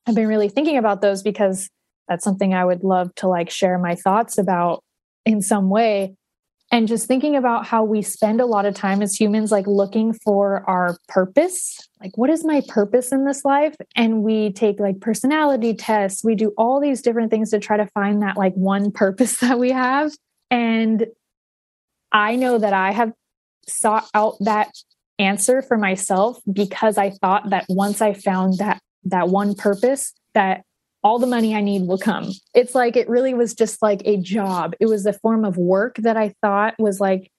I've been really thinking about those because that's something I would love to like share my thoughts about in some way. And just thinking about how we spend a lot of time as humans like looking for our purpose. Like what is my purpose in this life? And we take like personality tests. We do all these different things to try to find that like one purpose [laughs] that we have. And i know that i have sought out that answer for myself because i thought that once i found that that one purpose that all the money I need will come. It's like it really was just like a job. It was a form of work that I thought was like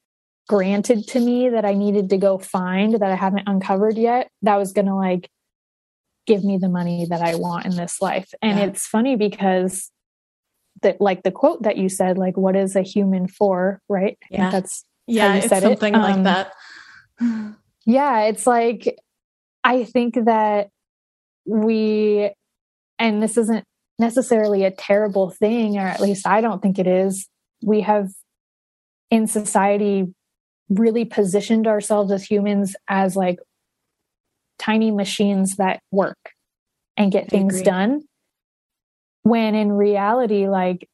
granted to me that I needed to go find that I haven't uncovered yet. That was going to like give me the money that I want in this life. And yeah. it's funny because that like the quote that you said like what is a human for, right? Yeah. that's yeah, it's something it. like um, that. Yeah, it's like I think that we and this isn't necessarily a terrible thing or at least I don't think it is. We have in society really positioned ourselves as humans as like tiny machines that work and get things done. When in reality, like,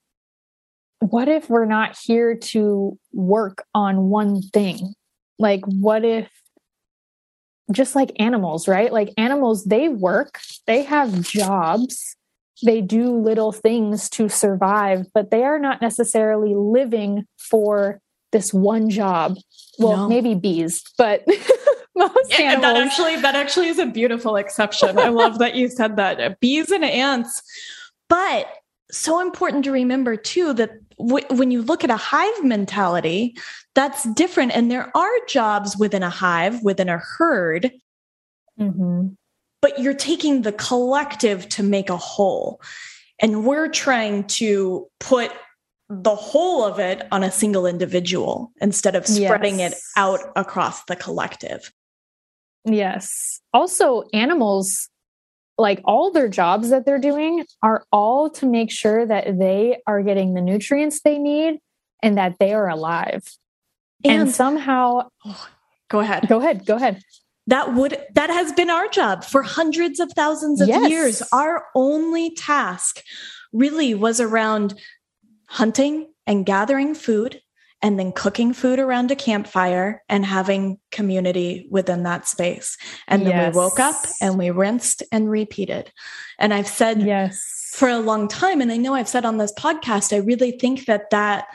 what if we're not here to work on one thing? Like, what if just like animals, right? Like animals, they work, they have jobs, they do little things to survive, but they are not necessarily living for this one job. Well, no. maybe bees, but [laughs] most yeah, animals. That actually, that actually is a beautiful exception. I love that you said that. Bees and ants. But so important to remember too that w- when you look at a hive mentality, that's different. And there are jobs within a hive, within a herd. Mm-hmm. But you're taking the collective to make a whole. And we're trying to put the whole of it on a single individual instead of spreading yes. it out across the collective. Yes. Also, animals, like all their jobs that they're doing, are all to make sure that they are getting the nutrients they need and that they are alive. And, and somehow, oh, go ahead. Go ahead. Go ahead. That would that has been our job for hundreds of thousands of yes. years. Our only task really was around hunting and gathering food and then cooking food around a campfire and having community within that space. And then we woke up and we rinsed and repeated. And I've said yes for a long time, and I know I've said on this podcast, I really think that that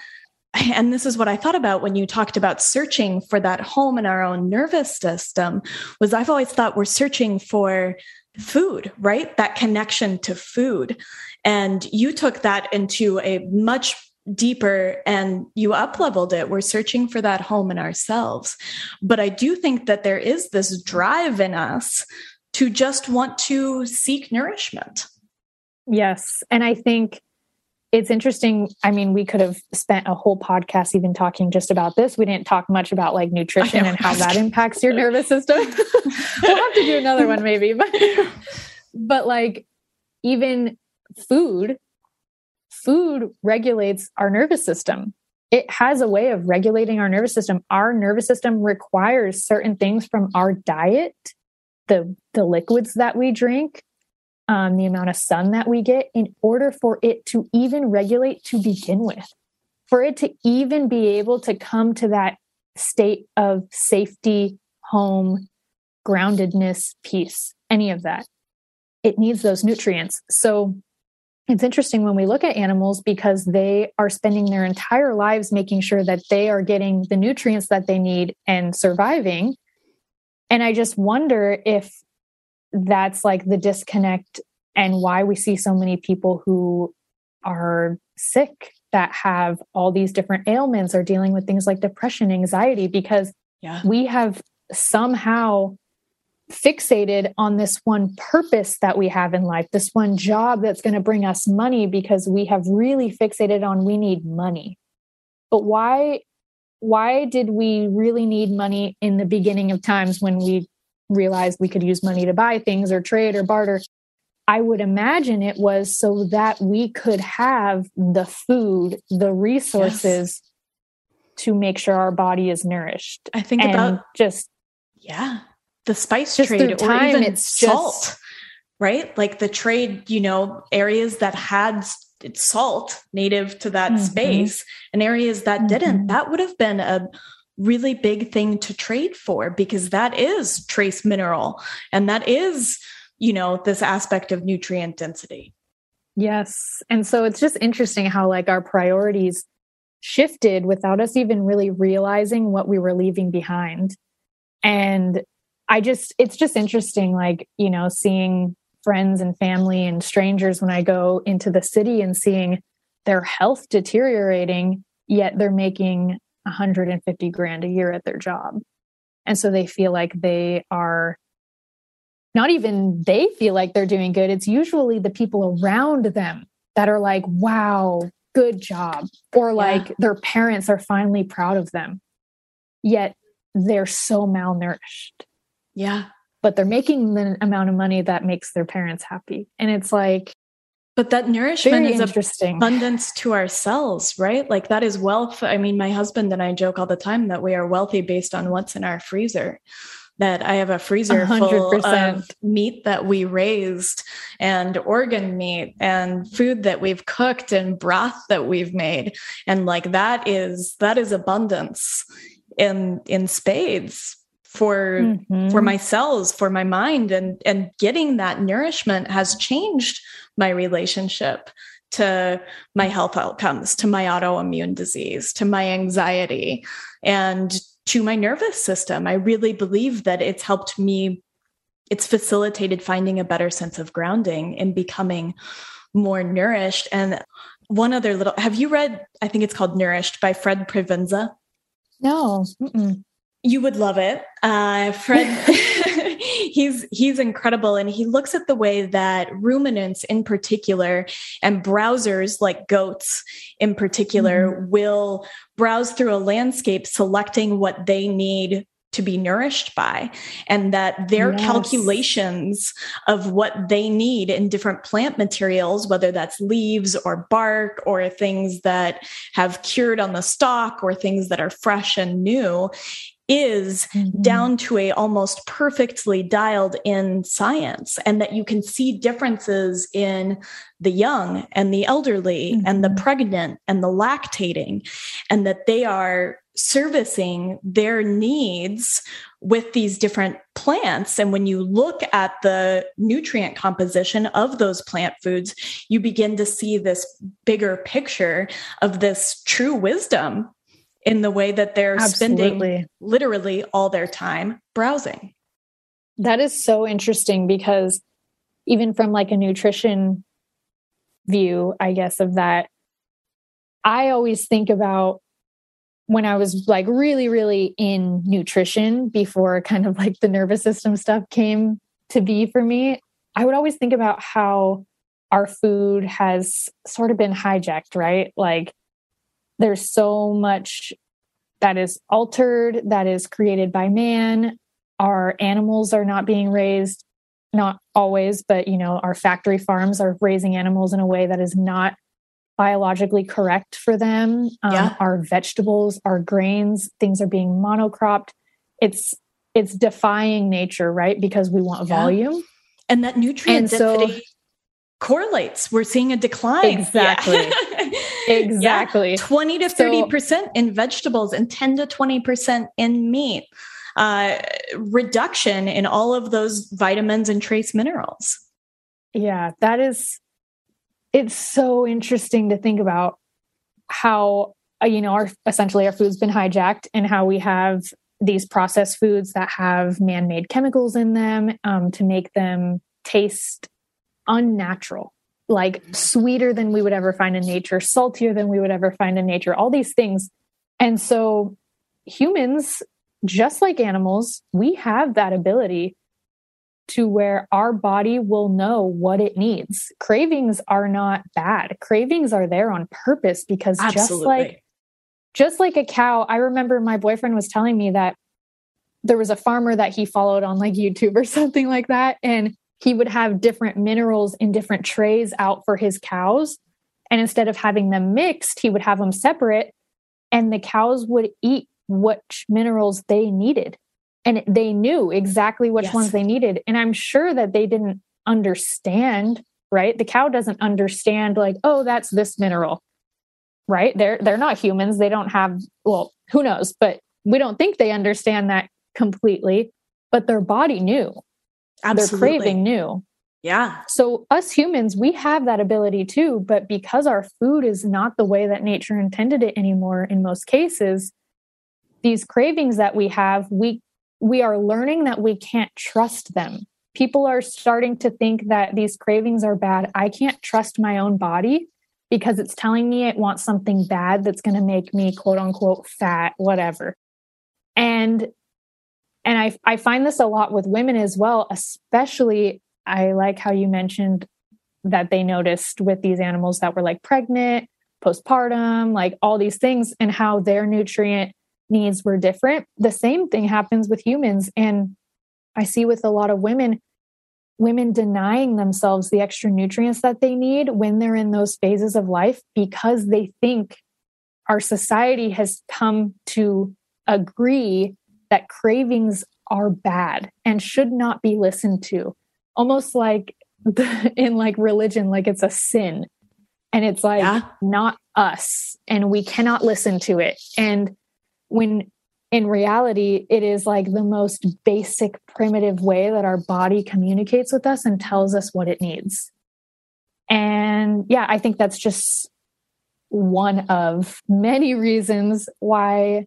[laughs] and this is what I thought about when you talked about searching for that home in our own nervous system was I've always thought we're searching for food, right? That connection to food. And you took that into a much deeper and you up leveled it. We're searching for that home in ourselves. But I do think that there is this drive in us to just want to seek nourishment. Yes. And I think it's interesting. I mean, we could have spent a whole podcast even talking just about this. We didn't talk much about like nutrition and how that impacts your [laughs] nervous system. [laughs] we'll have to do another one maybe. But but like even food food regulates our nervous system. It has a way of regulating our nervous system. Our nervous system requires certain things from our diet, the, the liquids that we drink, um, the amount of sun that we get, in order for it to even regulate to begin with. For it to even be able to come to that state of safety, home, groundedness, peace, any of that. It needs those nutrients. So it's interesting when we look at animals because they are spending their entire lives making sure that they are getting the nutrients that they need and surviving. And I just wonder if that's like the disconnect and why we see so many people who are sick that have all these different ailments or dealing with things like depression, anxiety, because yeah. we have somehow fixated on this one purpose that we have in life, this one job that's going to bring us money because we have really fixated on we need money. But why why did we really need money in the beginning of times when we realized we could use money to buy things or trade or barter? I would imagine it was so that we could have the food, the resources yes. to make sure our body is nourished. I think about just yeah the spice just trade or even it's salt, just... right? Like the trade, you know, areas that had salt native to that mm-hmm. space and areas that mm-hmm. didn't. That would have been a really big thing to trade for because that is trace mineral and that is, you know, this aspect of nutrient density. Yes. And so it's just interesting how like our priorities shifted without us even really realizing what we were leaving behind. And I just, it's just interesting, like, you know, seeing friends and family and strangers when I go into the city and seeing their health deteriorating, yet they're making 150 grand a year at their job. And so they feel like they are not even they feel like they're doing good. It's usually the people around them that are like, wow, good job. Or like yeah. their parents are finally proud of them. Yet they're so malnourished. Yeah. But they're making the amount of money that makes their parents happy. And it's like, but that nourishment is interesting. abundance to ourselves, right? Like that is wealth. I mean, my husband and I joke all the time that we are wealthy based on what's in our freezer. That I have a freezer 100%. full of meat that we raised and organ meat and food that we've cooked and broth that we've made. And like that is that is abundance in in spades for mm-hmm. for my cells for my mind and and getting that nourishment has changed my relationship to my health outcomes to my autoimmune disease to my anxiety and to my nervous system. I really believe that it's helped me it's facilitated finding a better sense of grounding and becoming more nourished. And one other little have you read i think it's called nourished by fred provenza no Mm-mm you would love it. Uh, Fred, [laughs] [laughs] he's he's incredible, and he looks at the way that ruminants, in particular, and browsers like goats, in particular, mm-hmm. will browse through a landscape, selecting what they need to be nourished by and that their yes. calculations of what they need in different plant materials whether that's leaves or bark or things that have cured on the stalk or things that are fresh and new is mm-hmm. down to a almost perfectly dialed in science and that you can see differences in the young and the elderly mm-hmm. and the mm-hmm. pregnant and the lactating and that they are servicing their needs with these different plants and when you look at the nutrient composition of those plant foods you begin to see this bigger picture of this true wisdom in the way that they're Absolutely. spending literally all their time browsing. That is so interesting because even from like a nutrition view, I guess, of that, I always think about when I was like really, really in nutrition before kind of like the nervous system stuff came to be for me. I would always think about how our food has sort of been hijacked, right? Like there's so much that is altered, that is created by man. Our animals are not being raised, not always, but you know, our factory farms are raising animals in a way that is not biologically correct for them. Um, yeah. Our vegetables, our grains, things are being monocropped. It's it's defying nature, right? Because we want yeah. volume. And that nutrient and density so, correlates. We're seeing a decline. Exactly. Yeah. [laughs] [laughs] exactly. Yeah. 20 to 30% so, in vegetables and 10 to 20% in meat. Uh, reduction in all of those vitamins and trace minerals. Yeah, that is, it's so interesting to think about how, uh, you know, our essentially our food's been hijacked and how we have these processed foods that have man made chemicals in them um, to make them taste unnatural, like sweeter than we would ever find in nature, saltier than we would ever find in nature, all these things. And so humans, just like animals, we have that ability to where our body will know what it needs. Cravings are not bad. Cravings are there on purpose because Absolutely. just like just like a cow, I remember my boyfriend was telling me that there was a farmer that he followed on like YouTube or [laughs] something like that and he would have different minerals in different trays out for his cows. And instead of having them mixed, he would have them separate, and the cows would eat which minerals they needed. And they knew exactly which yes. ones they needed. And I'm sure that they didn't understand, right? The cow doesn't understand, like, oh, that's this mineral, right? They're they're not humans. They don't have, well, who knows, but we don't think they understand that completely. But their body knew Absolutely. They're craving new. Yeah. So, us humans, we have that ability too. But because our food is not the way that nature intended it anymore in most cases, these cravings that we have, we we are learning that we can't trust them people are starting to think that these cravings are bad. I can't trust my own body because it's telling me it wants something bad that's going to make me quote unquote fat, whatever. And and I I find this a lot with women as well, especially I like how you mentioned that they noticed with these animals that were like pregnant, postpartum, like all these things and how their nutrient needs were different. The same thing happens with humans and I see with a lot of women women denying themselves the extra nutrients that they need when they're in those phases of life because they think our society has come to agree that cravings are bad and should not be listened to almost like the, [laughs] in like religion like it's a sin and it's like yeah. not us and we cannot listen to it and when in reality, it is like the most basic, primitive way that our body communicates with us and tells us what it needs. And yeah, I think that's just one of many reasons why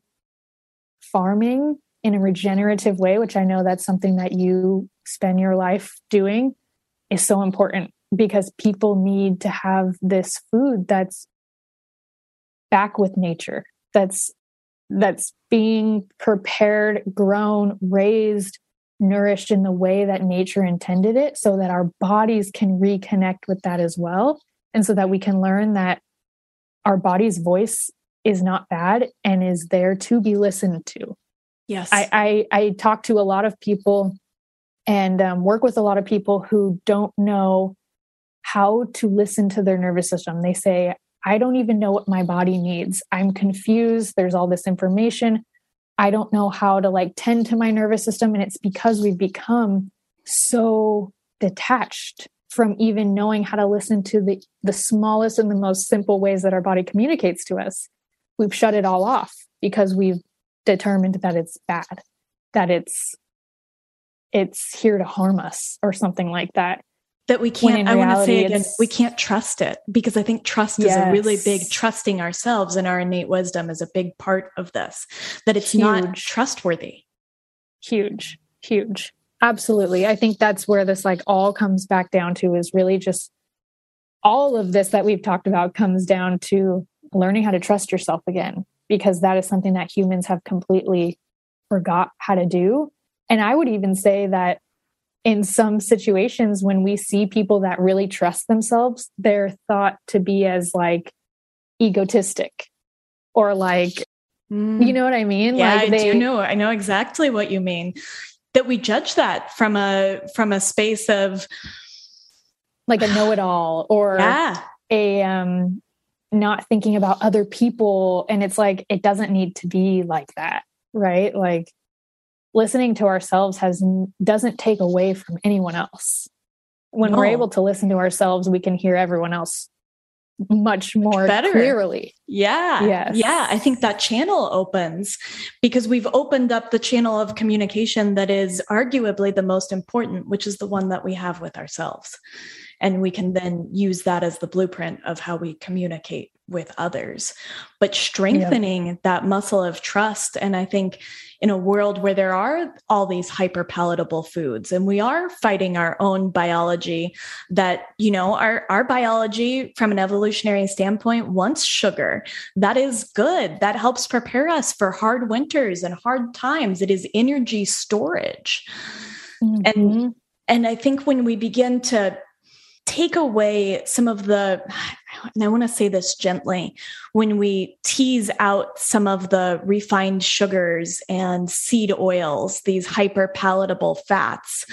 farming in a regenerative way, which I know that's something that you spend your life doing, is so important because people need to have this food that's back with nature, that's that's being prepared, grown, raised, nourished in the way that nature intended it so that our bodies can reconnect with that as well. And so that we can learn that our body's voice is not bad and is there to be listened to. Yes. I, I, I talk to a lot of people and um, work with a lot of people who don't know how to listen to their nervous system. They say, I don't even know what my body needs. I'm confused. There's all this information. I don't know how to like tend to my nervous system. And it's because we've become so detached from even knowing how to listen to the, the smallest and the most simple ways that our body communicates to us. We've shut it all off because we've determined that it's bad, that it's it's here to harm us or something like that. That we can't i want to say again we can't trust it because i think trust yes. is a really big trusting ourselves and our innate wisdom is a big part of this that it's huge. not trustworthy. Huge huge. Absolutely. I think that's where this like all comes back down to is really just all of this that we've talked about comes down to learning how to trust yourself again because that is something that humans have completely forgot how to do and i would even say that in some situations when we see people that really trust themselves they're thought to be as like egotistic or like mm. you know what i mean yeah like they, i do know i know exactly what you mean that we judge that from a from a space of like a know-it-all or yeah. a um not thinking about other people and it's like it doesn't need to be like that right? Like listening to ourselves has doesn't take away from anyone else. When no. we're able to listen to ourselves we can hear everyone else much more better. clearly. Yeah. Yes. yeah i think that channel opens because we've opened up the channel of communication that is arguably the most important which is the one that we have with ourselves and we can then use that as the blueprint of how we communicate with others. But strengthening that muscle of trust and i think in a world where there are all these hyper palatable foods and we are fighting our own biology that you know our our biology from an evolutionary standpoint wants sugar. That is good. That helps prepare us for hard winters and hard times. It is energy storage. Mm-hmm. and and i think when we begin to take away some of the and I want to say this gently, when we tease out some of the refined sugars and seed oils, these hyper palatable fats,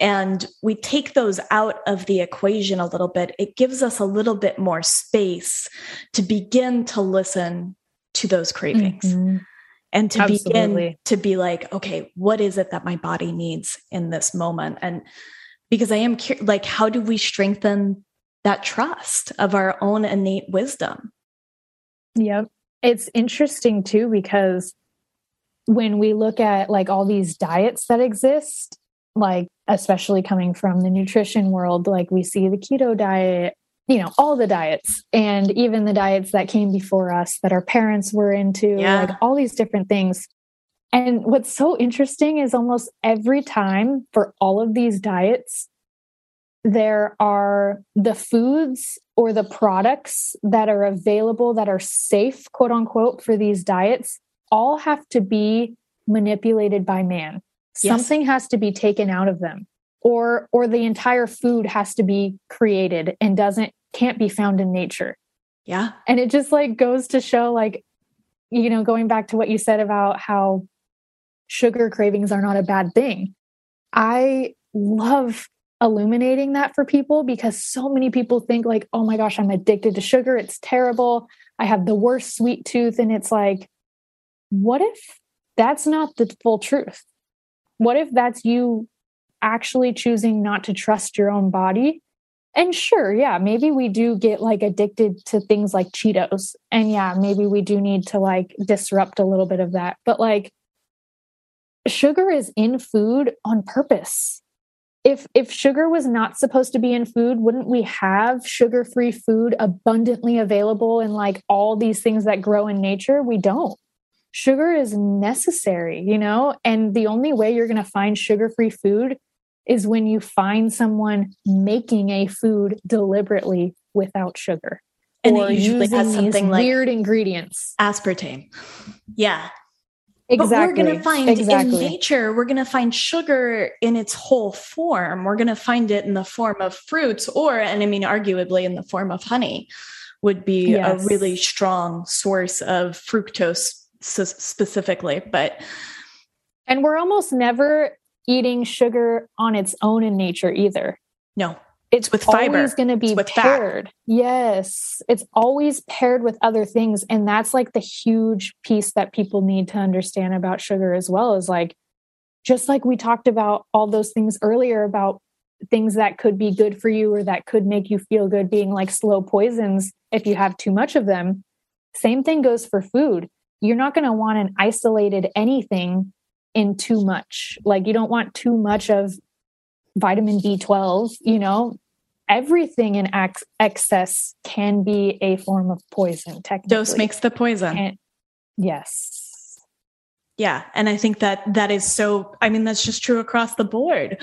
and we take those out of the equation a little bit, it gives us a little bit more space to begin to listen to those cravings. Mm-hmm. And to Absolutely. begin to be like, okay, what is it that my body needs in this moment? And because I am curious, like, how do we strengthen that trust of our own innate wisdom. Yep. It's interesting too, because when we look at like all these diets that exist, like especially coming from the nutrition world, like we see the keto diet, you know, all the diets and even the diets that came before us that our parents were into, yeah. like all these different things. And what's so interesting is almost every time for all of these diets, there are the foods or the products that are available that are safe, quote unquote, for these diets, all have to be manipulated by man. Yes. Something has to be taken out of them or or the entire food has to be created and doesn't can't be found in nature. Yeah. And it just like goes to show like you know going back to what you said about how sugar cravings are not a bad thing. I love illuminating that for people because so many people think like oh my gosh I'm addicted to sugar. It's terrible. I have the worst sweet tooth. And it's like what if that's not the full truth? What if that's you actually choosing not to trust your own body? And sure yeah maybe we do get like addicted to things like cheetos. And yeah maybe we do need to like disrupt a little bit of that. But like sugar is in food on purpose. If if sugar was not supposed to be in food wouldn't we have sugar free food abundantly available in like all these things that grow in nature? We don't. Sugar is necessary you know? And the only way you're going to find sugar free food is when you find someone making a food deliberately without sugar and or it usually has something like weird ingredients. aspartame. Yeah Exactly. But we're going to find exactly. in nature, we're going to find sugar in its whole form. We're going to find it in the form of fruits, or, and I mean, arguably in the form of honey, would be yes. a really strong source of fructose specifically. But, and we're almost never eating sugar on its own in nature either. No it's with fiber. always going to be paired. Fat. Yes, it's always paired with other things, and that's like the huge piece that people need to understand about sugar as well. Is like, just like we talked about all those things earlier about things that could be good for you or that could make you feel good, being like slow poisons if you have too much of them. Same thing goes for food. You're not going to want an isolated anything in too much. Like you don't want too much of vitamin B12, you know, everything in ex- excess can be a form of poison, technically. Dose makes the poison. And, yes. Yeah. And I think that that is so, I mean, that's just true across the board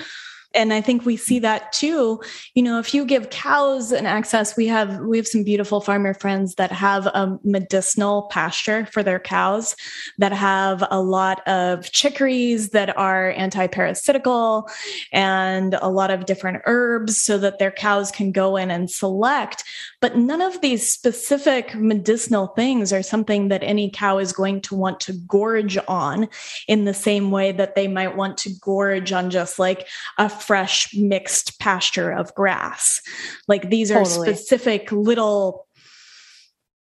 and i think we see that too. You know if you give cows an access we have we have some beautiful farmer friends that have a medicinal pasture for their cows that have a lot of chicories that are anti-parasitical and a lot of different herbs so that their cows can go in and select. But none of these specific medicinal things are something that any cow is going to want to gorge on in the same way that they might want to gorge on just like a fresh mixed pasture of grass. Like these are totally. specific little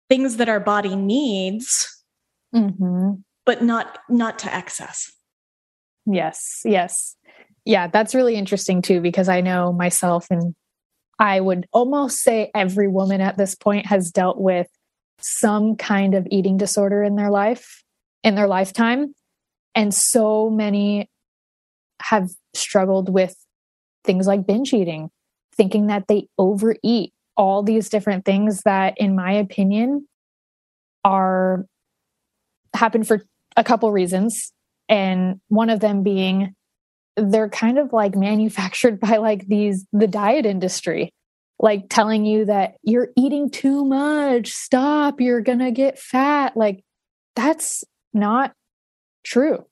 things that our body needs, mm-hmm. but not not to excess. Yes, yes. Yeah, that's really interesting too, because I know myself and I would almost say every woman at this point has dealt with some kind of eating disorder in their life, in their lifetime. And so many have struggled with things like binge eating, thinking that they overeat, all these different things that, in my opinion, are happen for a couple reasons. And one of them being they're kind of like manufactured [laughs] by like these the diet industry like telling you that you're eating too much stop you're gonna get fat. Like that's not true.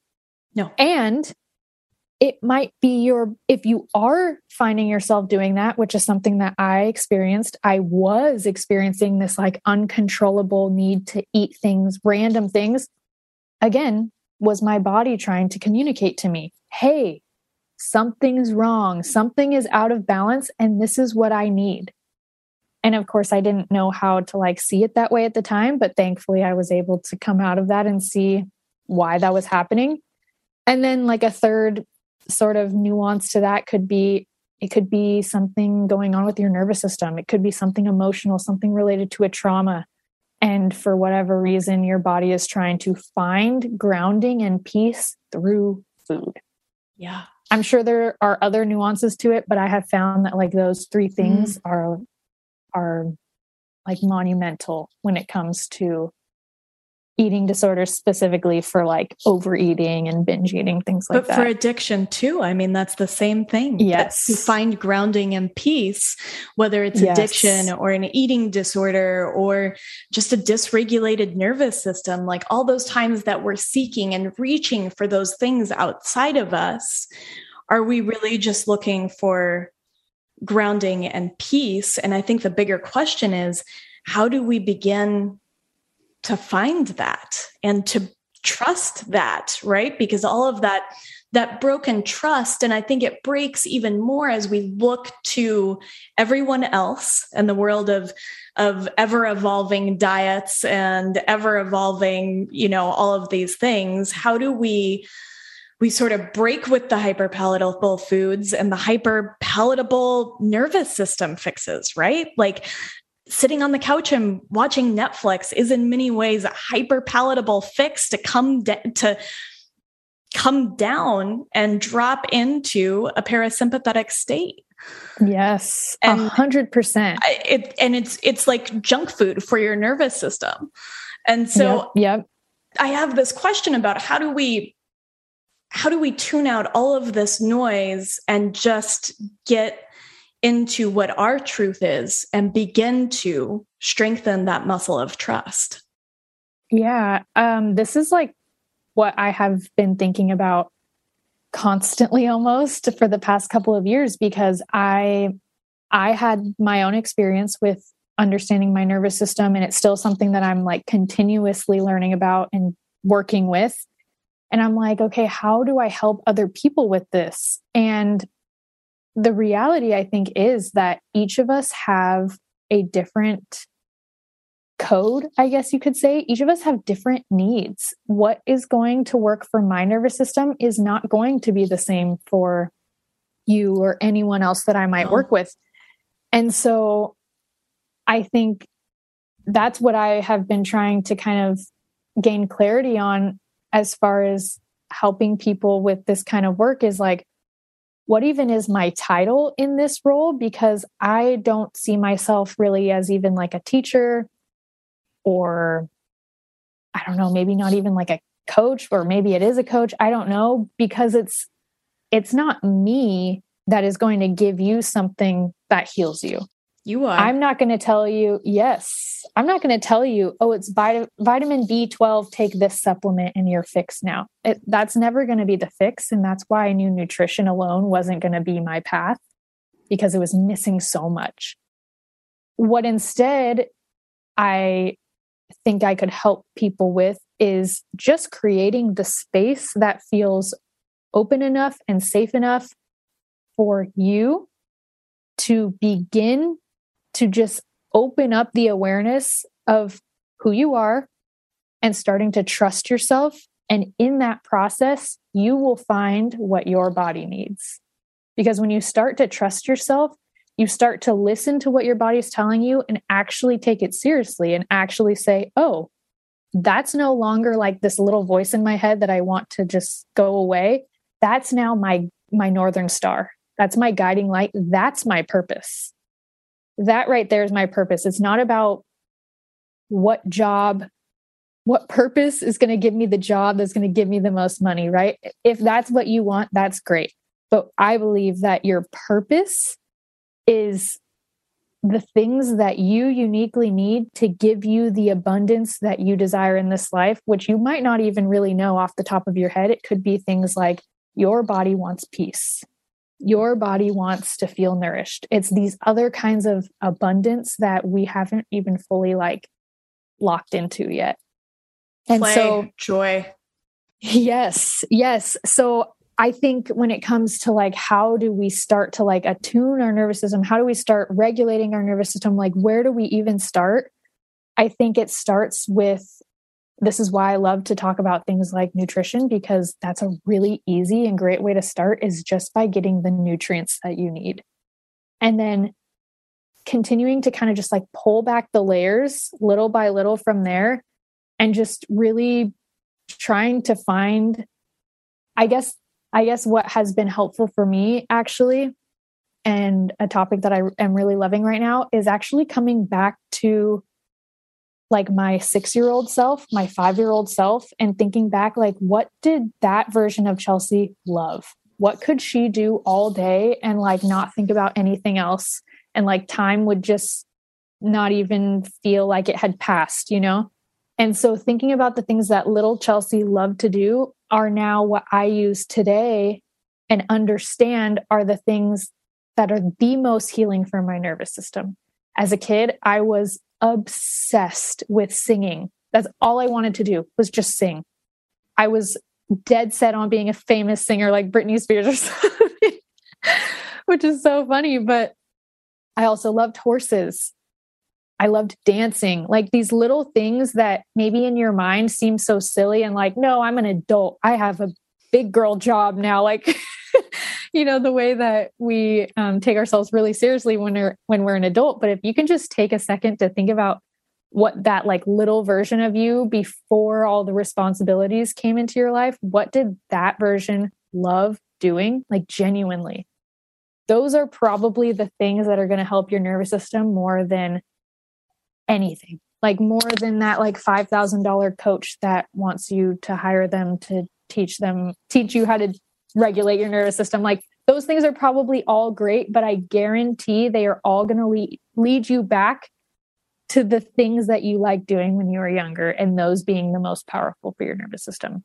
No. And it might be your if you are finding yourself doing that which is something that i experienced i was experiencing this like uncontrollable need to eat things random things. Again was my body trying to communicate to me hey something's wrong. Something is out of balance and this is what i need. And of course i didn't know how to like see it that way at the time but thankfully i was able to come out of that and see why that was happening. And then like a third sort of nuance to that could be it could be something going on with your nervous system. It could be something emotional something related to a trauma. And for whatever reason your body is trying to find grounding and peace through food. Yeah. I'm sure there are other nuances to it but i have found that like those three things mm. are are like monumental when it comes to eating disorders specifically for like overeating and binge eating things like but that. But for addiction too i mean that's the same thing yes to find grounding and peace whether it's yes. addiction or an eating disorder or just a dysregulated nervous system like all those times that we're seeking and reaching for those things outside of us are we really just looking for grounding and peace and i think the bigger question is how do we begin to find that and to trust that right? Because all of that that broken trust and i think it breaks even more as we look to everyone else and the world of of ever evolving diets and ever evolving you know all of these things. How do we we sort of break with the hyper palatable foods and the hyper palatable nervous system fixes right? Like sitting on the couch and watching Netflix is in many ways a hyper palatable fix to come de- to come down and drop into a parasympathetic state. Yes, a hundred percent. It and it's it's like junk food for your nervous system, and so yep, yep. I have this question about how do we how do we tune out all of this noise and just get into what our truth is and begin to strengthen that muscle of trust. Yeah, um, this is like what I have been thinking about constantly [laughs] almost for the past couple of years because I I had my own experience with understanding my nervous system and it's still something that I'm like continuously learning about and working with. And I'm like, okay, how do I help other people with this? And the reality, I think, is that each of us have a different code, I guess you could say. Each of us have different needs. What is going to work for my nervous system is not going to be the same for you or anyone else that I might oh. work with. And so I think that's what I have been trying to kind of gain clarity on as far as helping people with this kind of work is like what even is my title in this role because I don't see myself really as even like a teacher or I don't know, maybe not even like a coach or maybe it is a coach. I don't know because it's it's not me that is going to give you something that heals you. You are. I'm not going to tell you, yes, I'm not going to tell you, oh, it's vit- vitamin B12, take this supplement and you're fixed now. It, that's never going to be the fix. And that's why I knew nutrition alone wasn't going to be my path because it was missing so much. What instead I think I could help people with is just creating the space that feels open enough and safe enough for you to begin to just open up the awareness of who you are and starting to trust yourself. And in that process, you will find what your body needs. Because when you start to trust yourself, you start to listen to what your body is telling you and actually take it seriously and actually say, oh, that's no longer like this little voice in my head that I want to just go away. That's now my my northern star. That's my guiding light. That's my purpose that right there is my purpose. It's not about what job, what purpose is going to give me the job that's going to give me the most money, right? If that's what you want, that's great. But I believe that your purpose is the things that you uniquely need to give you the abundance that you desire in this life, which you might not even really know off the top of your head. It could be things like your body wants peace your body wants to feel nourished. It's these other kinds of abundance that we haven't even fully like locked into yet. And Play, so joy. Yes, yes. So I think when it comes to like how do we start to like attune our nervous system? How do we start regulating our nervous system? Like where do we even start? I think it starts with this is why I love to talk about things like nutrition because that's a really easy and great way to start is just by getting the nutrients that you need. And then continuing to kind of just like pull back the layers little by little from there and just really trying to find I guess I guess what has been helpful for me actually and a topic that I am really loving right now is actually coming back to like my six year old self, my five year old self, and thinking back, like, what did that version of Chelsea love? What could she do all day and like not think about anything else? And like time would just not even feel like it had passed, you know? And so thinking about the things that little Chelsea loved to do are now what I use today and understand are the things that are the most healing for my nervous system. As a kid, I was obsessed with singing. That's all I wanted to do was just sing. I was dead set on being a famous singer like Britney Spears or [laughs] something, which is so funny. But I also loved horses. I loved dancing, like these little things that maybe in your mind seem so silly and like, no, I'm an adult. I have a big girl job now. Like, [laughs] you know, the way that we um, take ourselves really seriously when we're when we're an adult. But if you can just take a second to think about what that like little version of you before all the responsibilities came into your life, what did that version love doing? Like genuinely. Those are probably the things that are going to help your nervous system more than anything like more than that like $5000 coach that wants you to hire them to teach them teach you how to regulate your nervous system like those things are probably all great but i guarantee they are all going to lead, lead you back to the things that you like doing when you were younger and those being the most powerful for your nervous system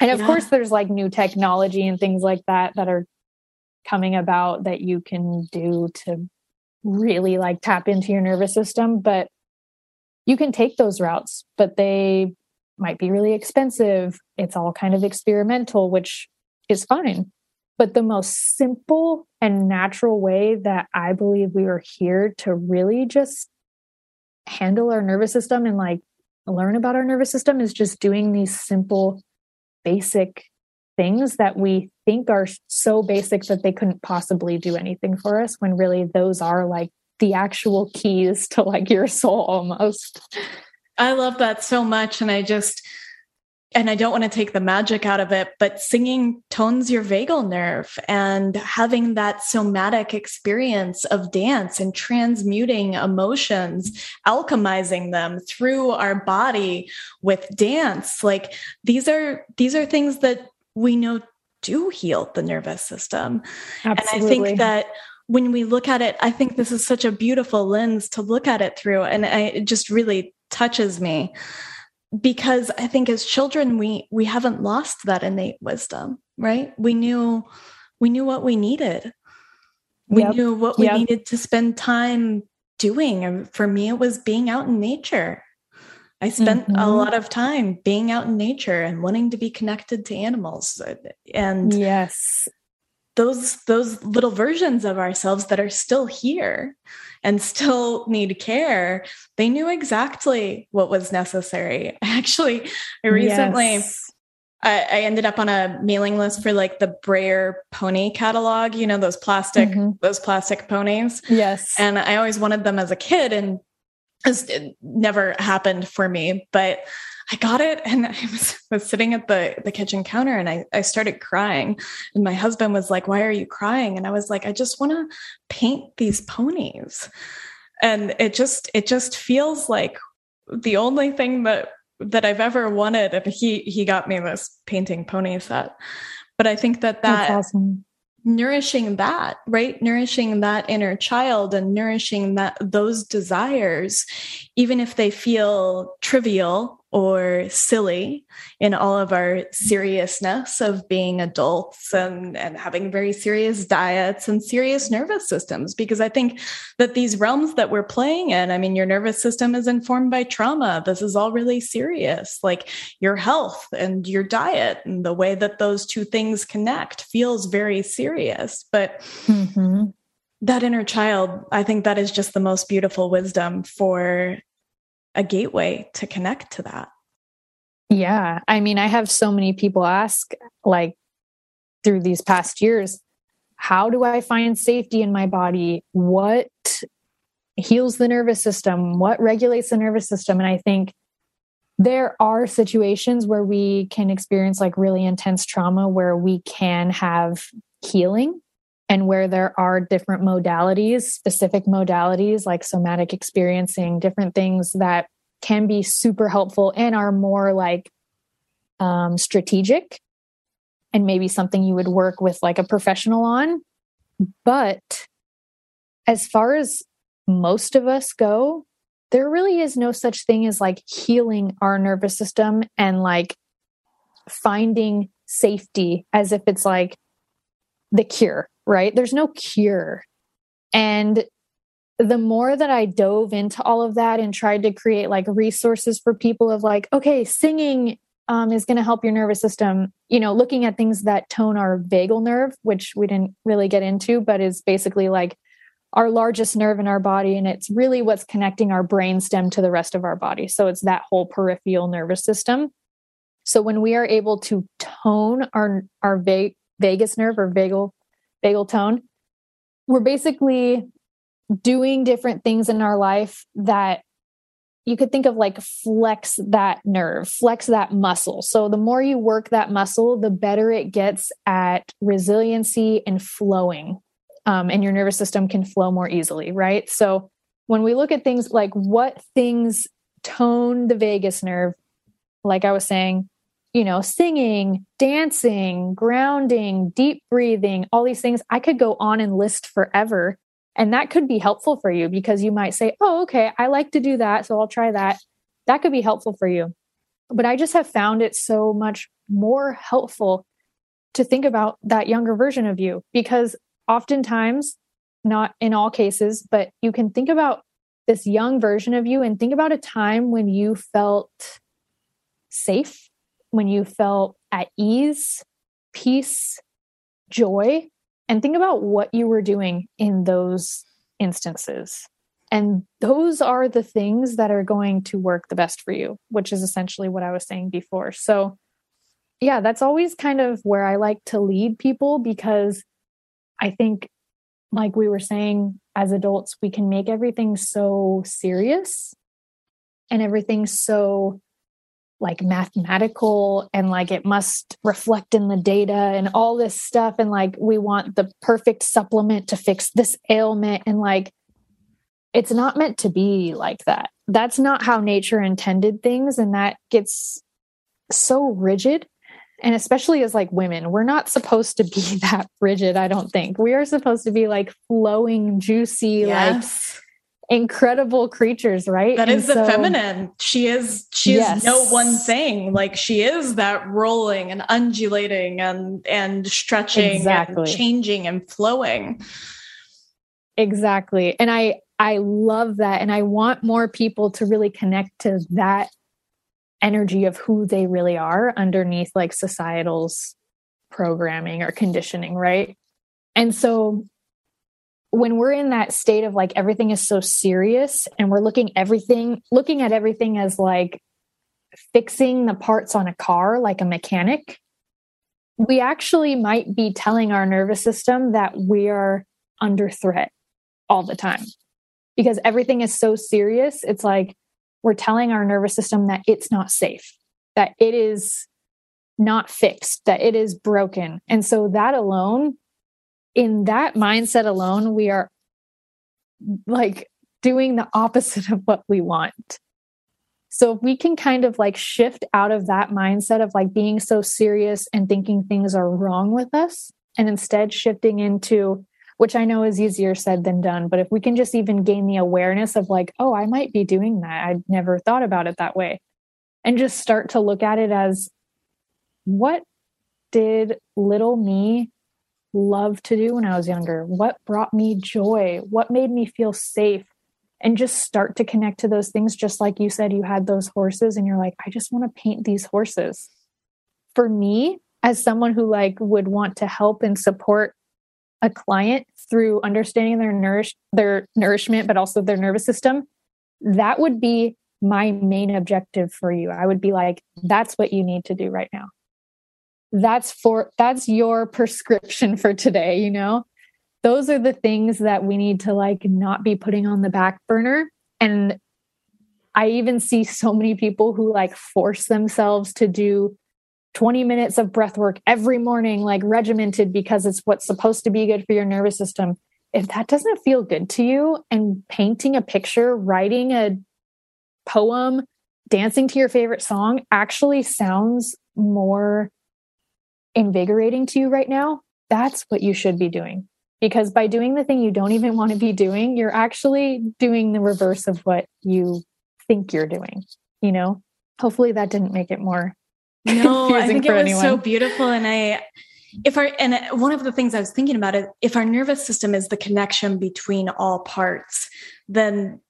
and of yeah. course there's like new technology and things like that that are coming about that you can do to really like tap into your nervous system but you can take those routes, but they might be really expensive. It's all kind of experimental, which is fine. But the most simple and natural way that I believe we are here to really just handle our nervous system and like learn about our nervous system is just doing these simple, basic things that we think are so basic that they couldn't possibly do anything for us when really those are like the actual keys to like your soul almost. I love that so much. And I just, and I don't want to take the magic out of it, but singing tones your vagal nerve and having that somatic experience of dance and transmuting emotions, alchemizing them through our body with dance. Like these are, these are things that we know do heal the nervous system. Absolutely. And I think that when we look at it, I think this is such a beautiful lens to look at it through. And I, just really touches me because I think as children, we, we haven't lost that innate wisdom, right? We knew, we knew what we needed. We yep. knew what we yep. needed to spend time doing. And for me, it was being out in nature. I spent mm-hmm. a lot of time being out in nature and wanting to be connected to animals. And yes, those those little versions of ourselves that are still here and still need care they knew exactly what was necessary [laughs] actually i recently yes. I, I, ended up on a mailing list for like the Breyer pony catalog, you know, those plastic, mm-hmm. those plastic ponies. Yes. And I always wanted them as a kid and it never happened for me. But I got it and I was, [laughs] was sitting at the, the kitchen counter and I, I started crying. And my husband was like, Why are you crying? And I was like, I just want to paint these ponies. And it just it just feels like the only thing that that I've ever wanted. And he he got me this painting pony set. But I think that that awesome nourishing that right nourishing that inner child and nourishing that those desires even if they feel trivial or silly in all of our seriousness of being adults and, and having very serious diets and serious nervous systems. Because I think that these realms that we're playing in, I mean, your nervous system is informed by trauma. This is all really serious. Like your health and your diet and the way that those two things connect feels very serious. But mm-hmm that inner child, I think that is just the most beautiful wisdom for a gateway to connect to that. Yeah. I mean, I have so many people ask, like, through these past years, how do I find safety in my body? What heals the nervous system? What regulates the nervous system? And I think there are situations where we can experience like really intense trauma where we can have healing and where there are different modalities, specific modalities like somatic experiencing, different things that can be super helpful and are more like um, strategic and maybe something you would work with like a professional on. But as far as most of us go, there really is no such thing as like healing our nervous system and like finding safety as if it's like the cure, right? There's no cure. And the more that I dove into all of that and tried to create like resources for people of like, okay, singing um, is going to help your nervous system, you know, looking at things that tone our vagal nerve, which we didn't really get into, but is basically like our largest nerve in our body. And it's really what's connecting our brain stem to the rest of our body. So it's that whole peripheral nervous system. So when we are able to tone our, our va- vagus nerve or vagal, vagal tone, we're basically doing different things in our life that you could think of like flex that nerve, flex that muscle. So the more you work that muscle, the better it gets at resiliency and flowing. Um, and your nervous system can flow more easily, right? So when we look at things like what things tone the vagus nerve, like I was saying, you know, singing, dancing, grounding, deep breathing, all these things, I could go on and list forever and that could be helpful for you because you might say, oh, okay, I like to do that. So I'll try that. That could be helpful for you. But I just have found it so much more helpful to think about that younger version of you because oftentimes, not in all cases, but you can think about this young version of you and think about a time when you felt safe, when you felt at ease, peace, joy and think about what you were doing in those instances. And those are the things that are going to work the best for you, which is essentially what I was saying before. So, yeah, that's always kind of where I like to lead people because I think, like we were saying, as adults, we can make everything so serious and everything so like mathematical and like it must reflect in the data and all this stuff and like we want the perfect supplement to fix this ailment and like it's not meant to be like that that's not how nature intended things and that gets so rigid and especially as like women we're not supposed to be [laughs] that rigid i don't think we are supposed to be like flowing juicy yes. like incredible creatures, right? That and is so, the feminine. She is she yes. is no one thing. Like she is that rolling and undulating and and stretching exactly. and changing and flowing. Exactly. And I I love that and I want more people to really connect to that energy of who they really are underneath like societal's programming or conditioning, right? And so when we're in that state of like everything is so serious and we're looking everything looking at everything as like fixing the parts on a car like a mechanic we actually might be telling our nervous system that we are under threat all the time. Because everything is so serious it's like we're telling our nervous system that it's not safe that it is not fixed that it is broken. And so that alone in that mindset alone, we are like doing the opposite [laughs] of what we want. So if we can kind of like shift out of that mindset of like being so serious and thinking things are wrong with us and instead shifting into which I know is easier said than done, but if we can just even gain the awareness of like, oh, I might be doing that. I'd never thought about it that way. And just start to look at it as what did little me loved to do when I was younger? What brought me joy? What made me feel safe? And just start to connect to those things. Just like you said, you had those horses and you're like, I just want to paint these horses. For me, as someone who like would want to help and support a client through understanding their nourish their nourishment, but also their nervous system, that would be my main objective for you. I would be like, that's what you need to do right now that's for that's your prescription for today you know? Those are the things that we need to like not be putting on the back burner. And i even see so many people who like force themselves to do 20 minutes of breath work every morning like regimented because it's what's supposed to be good for your nervous system. If that doesn't feel good to you and painting a picture writing a poem dancing to your favorite song actually sounds more invigorating to you right now, that's what you should be doing. Because by doing the thing you don't even want to be doing, you're actually doing the reverse of what you think you're doing. You know, hopefully that didn't make it more. [laughs] No, I think it was anyone. so beautiful. And I, if our, and one of the things I was thinking about is if our nervous system is the connection between all parts, then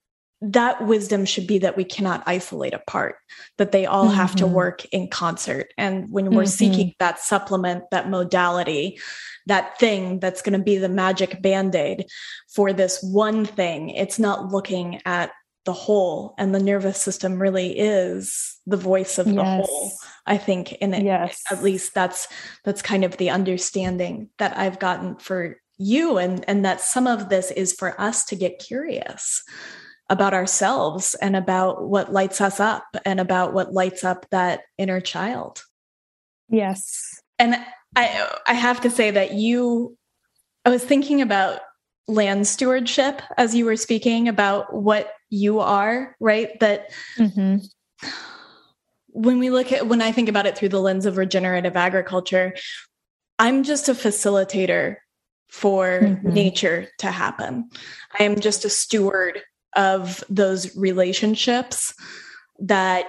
that wisdom should be that we cannot isolate apart that they all mm-hmm. have to mm-hmm. work in concert and when we're mm-hmm. seeking that supplement that modality that thing that's going to be the magic band-aid for this one thing it's not looking at the whole and the nervous system really is the voice of yes. the whole i think and yes. at least that's that's kind of the understanding that i've gotten for you and and that some of this is for us to get curious about ourselves and about what lights us up and about what lights up that inner child. Yes. And I I have to say that you I was thinking about land stewardship as you were speaking about what you are, right? That mm-hmm. when we look at when I think about it through the lens of regenerative agriculture, I'm just a facilitator for mm-hmm. nature to happen. I am just a steward of those relationships that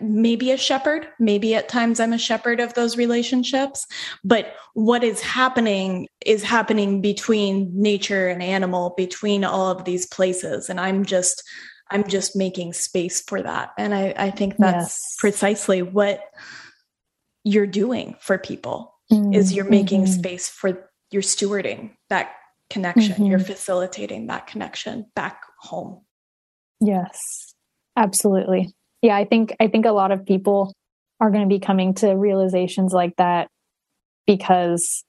maybe a shepherd maybe at times i'm a shepherd of those relationships but what is happening is happening between nature and animal between all of these places and i'm just i'm just making space for that and i i think that's yes. precisely what you're doing for people mm-hmm. is you're making mm-hmm. space for you're stewarding that connection mm-hmm. you're facilitating that connection back home. Yes, absolutely. Yeah, I think I think a lot of people are going to be coming to realizations like that because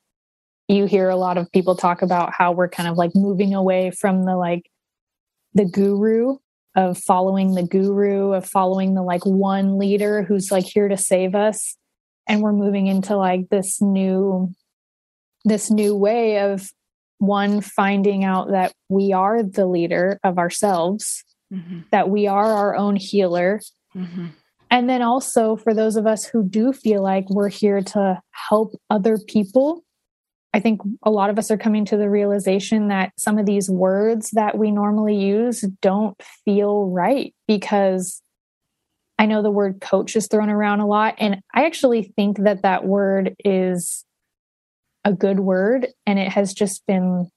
you hear a lot of people talk about how we're kind of like moving away from the like the guru of following the guru of following the like one leader who's like here to save us and we're moving into like this new this new way of one finding out that we are the leader of ourselves mm-hmm. that we are our own healer mm-hmm. and then also for those of us who do feel like we're here to help other people i think a lot of us are coming to the realization that some of these words that we normally use don't feel right because I know the word coach is thrown around a lot. And I actually think that that word is a good word and it has just been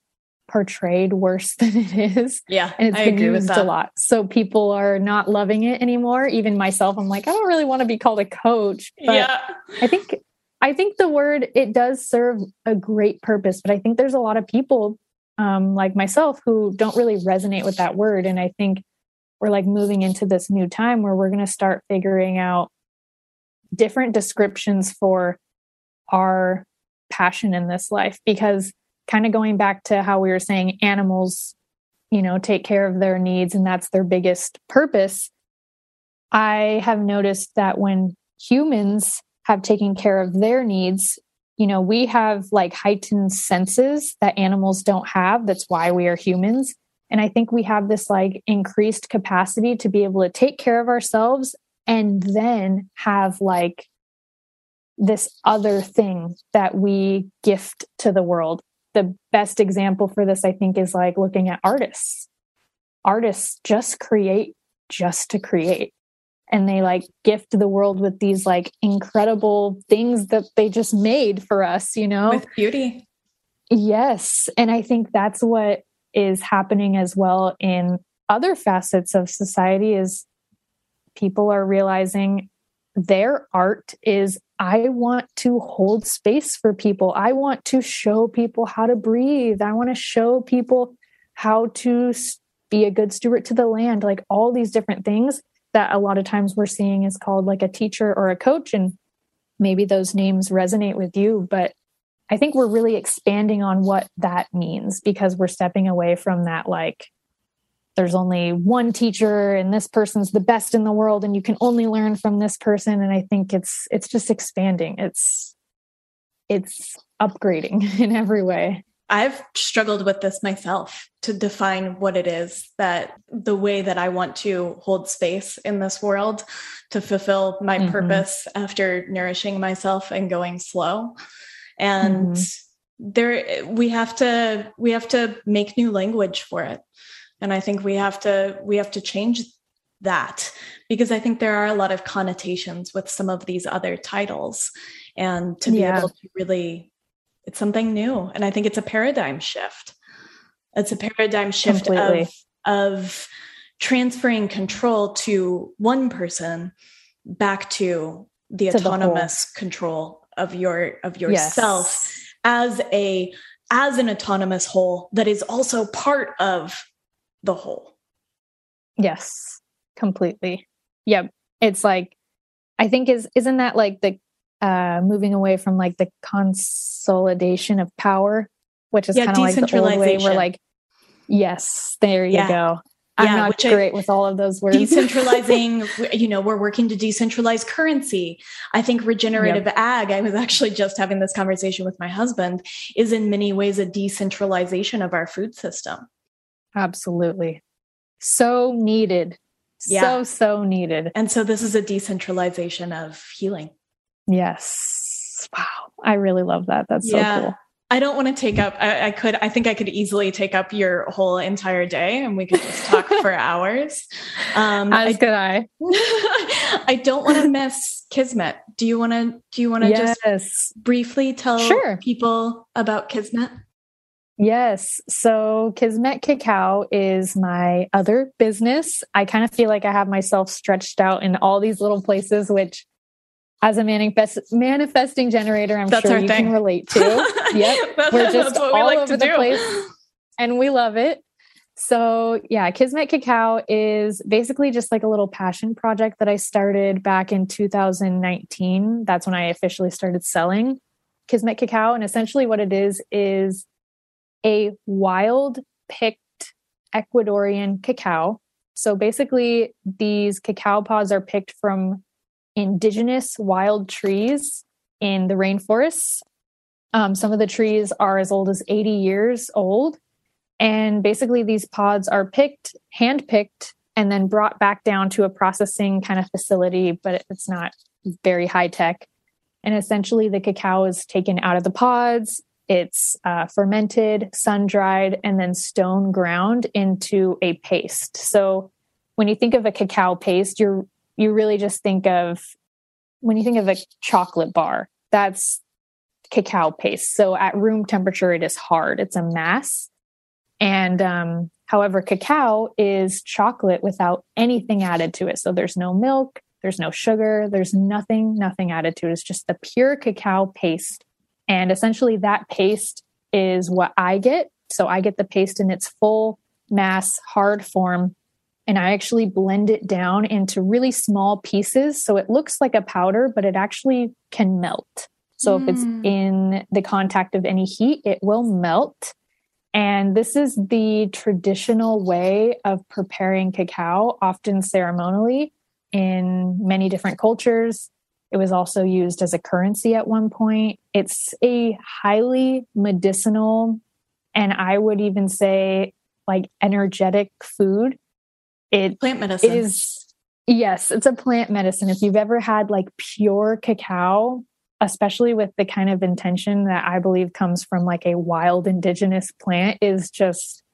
portrayed worse [laughs] than it is. Yeah. And it's I been used a lot. So people are not loving it anymore. Even myself, I'm like, I don't really want to be called a coach. But yeah. I think I think the word it does serve a great purpose, but I think there's a lot of people um, like myself who don't really resonate with that word. And I think we're like moving into this new time where we're going to start figuring out different descriptions for our passion in this life because kind of going back to how we were saying animals you know take care of their needs and that's their biggest purpose i have noticed that when humans have taken care of their needs you know we have like heightened senses that animals don't have. That's why we are humans. And i think we have this like increased capacity to be able to take care of ourselves and then have like this other thing that we gift to the world. The best example for this, I think, is like looking at artists. Artists just create just to create. And they like gift the world with these like incredible things that they just made for us, you know? With beauty. Yes. And I think that's what is happening as well in other facets of society is people are realizing their art is I want to hold space for people. I want to show people how to breathe. I want to show people how to be a good steward to the land, like all these different things that a lot of times we're seeing is called like a teacher or a coach. And maybe those names resonate with you, but I think we're really expanding on what that means because we're stepping away from that like there's only one teacher and this person's the best in the world and you can only learn from this person and i think it's it's just expanding it's it's upgrading [laughs] in every way I've struggled with this myself to define what it is that the way that I want to hold space in this world to fulfill my mm-hmm. purpose after nourishing myself and going slow. And mm-hmm. there we have to we have to make new language for it. And I think we have to we have to change that because I think there are a lot of connotations with some of these other titles. And to be yeah. able to really it's something new. And i think it's a paradigm shift. It's a paradigm shift of of transferring control to one person back to the to autonomous the control of your of yourself yes. as a as an autonomous whole that is also part of the whole yes completely yep it's like i think is isn't that like the uh, moving away from like the consolidation of power, which is yeah, kind of like the old way. We're like, yes, there you yeah. go. I'm yeah, not great I, with all of those words. Decentralizing, [laughs] you know, we're working to decentralize currency. I think regenerative yep. ag, I was actually just having this conversation with my husband, is in many ways a decentralization of our food system. Absolutely. So needed. Yeah. So, so needed. And so this is a decentralization of healing. Yes. Wow. I really love that. That's yeah. so cool. I don't want to take up, I, I, could, I think I could easily take up your whole entire day and we could just talk [laughs] for hours. Um, As I, could I. [laughs] I don't want to miss Kismet. Do you want to, do you want to yes. just briefly tell sure. people about Kismet? Yes. So Kismet Cacao is my other business. I kind of feel like I have myself stretched out in all these little places, which as a manifest, manifesting generator, I'm that's sure you thing. can relate to. [laughs] yep. We're just all we like over the do. place and we love it. So, yeah, Kismet Cacao is basically just like a little passion project that I started back in 2019. That's when I officially started selling Kismet Cacao. And essentially, what it is is a wild picked Ecuadorian cacao. So, basically, these cacao pods are picked from indigenous wild trees in the rainforests. Um, some of the trees are as old as 80 years old. And basically, these pods are picked, hand picked, and then brought back down to a processing kind of facility, but it's not very high tech. And essentially, the cacao is taken out of the pods, it's uh, fermented, sun dried, and then stone ground into a paste. So, when you think of a cacao paste, you're you really just think of when you think of a chocolate bar, that's cacao paste. So at room temperature, it is hard, it's a mass. And um, however, cacao is chocolate without anything added to it. So there's no milk, there's no sugar, there's nothing, nothing added to it. It's just the pure cacao paste. And essentially, that paste is what I get. So I get the paste in its full mass, hard form and I actually blend it down into really small pieces. So it looks like a powder, but it actually can melt. So mm. if it's hmm. in the contact of any heat, it will melt. And this is the traditional way of preparing cacao, often ceremonially in many different cultures. It was also used as a currency at one point. It's a highly medicinal, and I would even say like energetic food it plant medicine. It is yes, it's a plant medicine. If you've ever had like pure cacao, especially with the kind of intention that I believe comes from like a wild indigenous plant, is just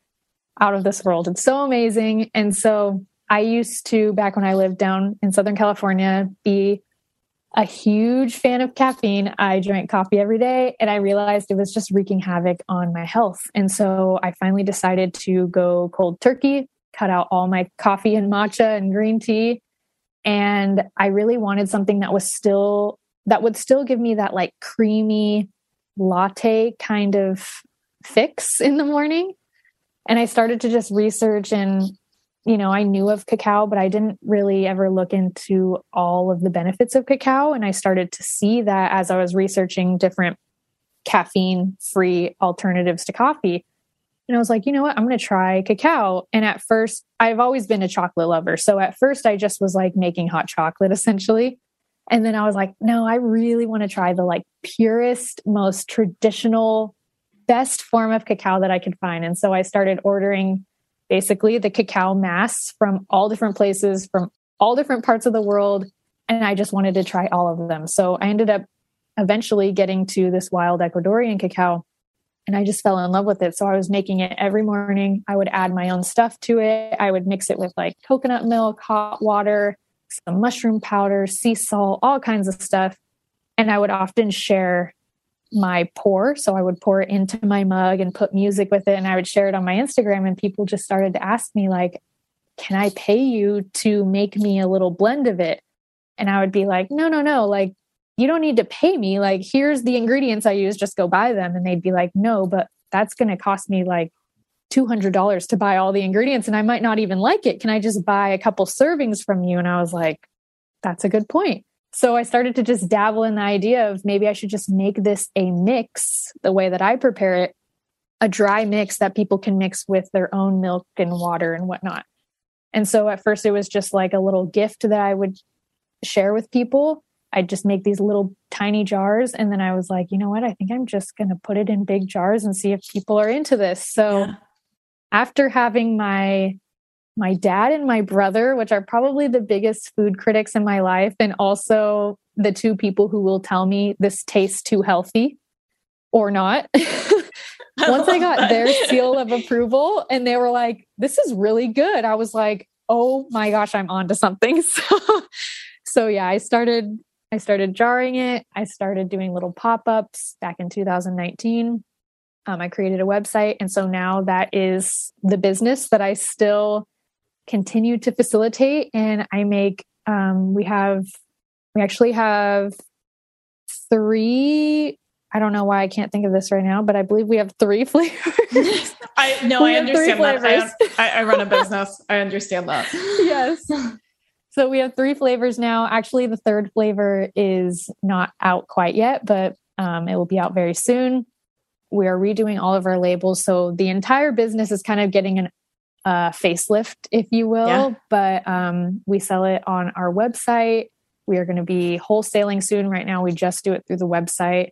out of this world. It's so amazing. And so I used to, back when I lived down in Southern California, be a huge fan of caffeine. I drank coffee every day and I realized it was just wreaking havoc on my health. And so I finally decided to go cold turkey cut out all my coffee and matcha and green tea. And I really wanted something that was still, that would still give me that like creamy latte kind of fix in the morning. And I started to just research and, you know, I knew of cacao, but I didn't really ever look into all of the benefits of cacao. And I started to see that as I was researching different caffeine free alternatives to coffee and I was like, you know what? I'm going to try cacao. And at first, I've always been a chocolate lover. So at first, I just was like making hot chocolate [laughs] essentially. And then I was like, no, I really want to try the like purest, most traditional best form of cacao that I could find. And so I started ordering basically the cacao mass from all different places, from all different parts of the world. And I just wanted to try all of them. So I ended up eventually getting to this wild Ecuadorian cacao and I just fell in love with it. So I was making it every morning. I would add my own stuff to it. I would mix it with like coconut milk, hot water, some mushroom powder, sea salt, all kinds of stuff. And I would often share my pour. So I would pour it into my mug and put music with it. And I would share it on my Instagram. And people just started to ask me, like, can I pay you to make me a little blend of it? And I would be like, no, no, no. Like, you don't need to pay me. Like, here's the ingredients I use, just go buy them. And they'd be like, no, but that's going to cost me like $200 to buy all the ingredients and I might not even like it. Can I just buy a couple servings from you? And I was like, that's a good point. So I started to just dabble in the idea of maybe I should just make this a mix the way that I prepare it, a dry mix that people can mix with their own milk and water and whatnot. And so at first it was just like a little gift that I would share with people. I'd just make these little tiny jars. And then I was like, you know what? I think I'm just going to put it in big jars and see if people are into this. So yeah. after having my my dad and my brother, which are probably the biggest food critics in my life, and also the two people who will tell me this tastes too healthy or not. [laughs] Once I got that. their [laughs] seal of approval and they were like, this is really good, I was like, oh my gosh, I'm onto something. [laughs] So, so yeah, I started I started jarring it. I started doing little pop-ups back in 2019. Um, I created a website. And so now that is the business that I still continue to facilitate. And I make, um, we have, we actually have three I don't know why I can't think of this right now, but I believe we have three [laughs] flavors. I no, I understand that. I, I, run a business. I understand that. yes. So we have three flavors now. Actually, the third flavor is not out quite yet, but um, it will be out very soon. We are redoing all of our labels, so the entire business is kind of getting an uh, facelift, if you will. Yeah. But um, we sell it on our website. We are going to be wholesaling soon. Right now, we just do it through the website.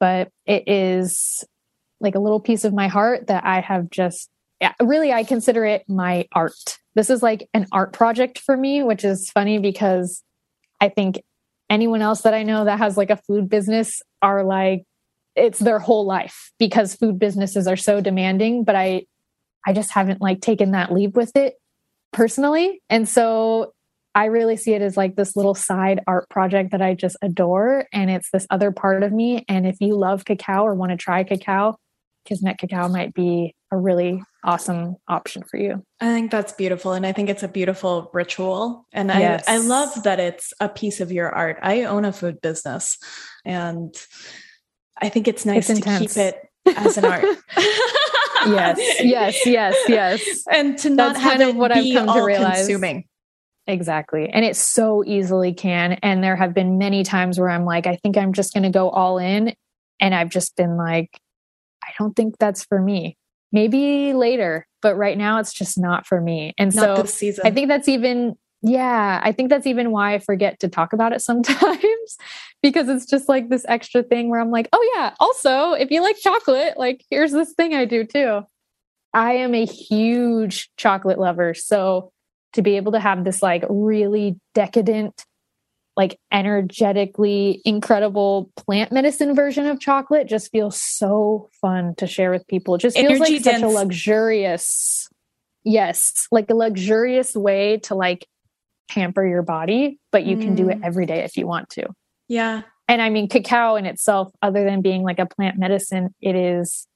But it is like a little piece of my heart that I have just, yeah, really, I consider it my art. This is like an art project for me, which is funny because I think anyone else that I know that has like a food business are like, it's their whole life because food businesses are so demanding. But I I just haven't like taken that leap with it personally. And so I really see it as like this little side art project that I just adore. And it's this other part of me. And if you love cacao or want to try cacao, Kismet Cacao might be a really awesome option for you. I think that's beautiful. And I think it's a beautiful ritual. And yes. I, I love that it's a piece of your art. I own a food business and I think it's nice it's to keep it [laughs] as an art. [laughs] yes, [laughs] yes, yes, yes. And to not That's have kind of what I've come to realize. Consuming. Exactly. And it so easily can. And there have been many times where I'm like, I think I'm just going to go all in. And I've just been like, I don't think that's for me. Maybe later, but right now it's just not for me. And not so I think that's even yeah, I think that's even why I forget to talk about it sometimes [laughs] because it's just like this extra thing where I'm like, oh, yeah, also, if you like chocolate, like here's this thing I do too. I am a huge chocolate lover. So to be able to have this like really decadent, like energetically incredible plant medicine version of chocolate just feels so fun to share with people. It just feels Energy like dense. such a luxurious, yes, like a luxurious way to like pamper your body, but you mm. can do it mm. every day if you want to. Yeah. And I mean, cacao in itself, other than being like a plant medicine, it is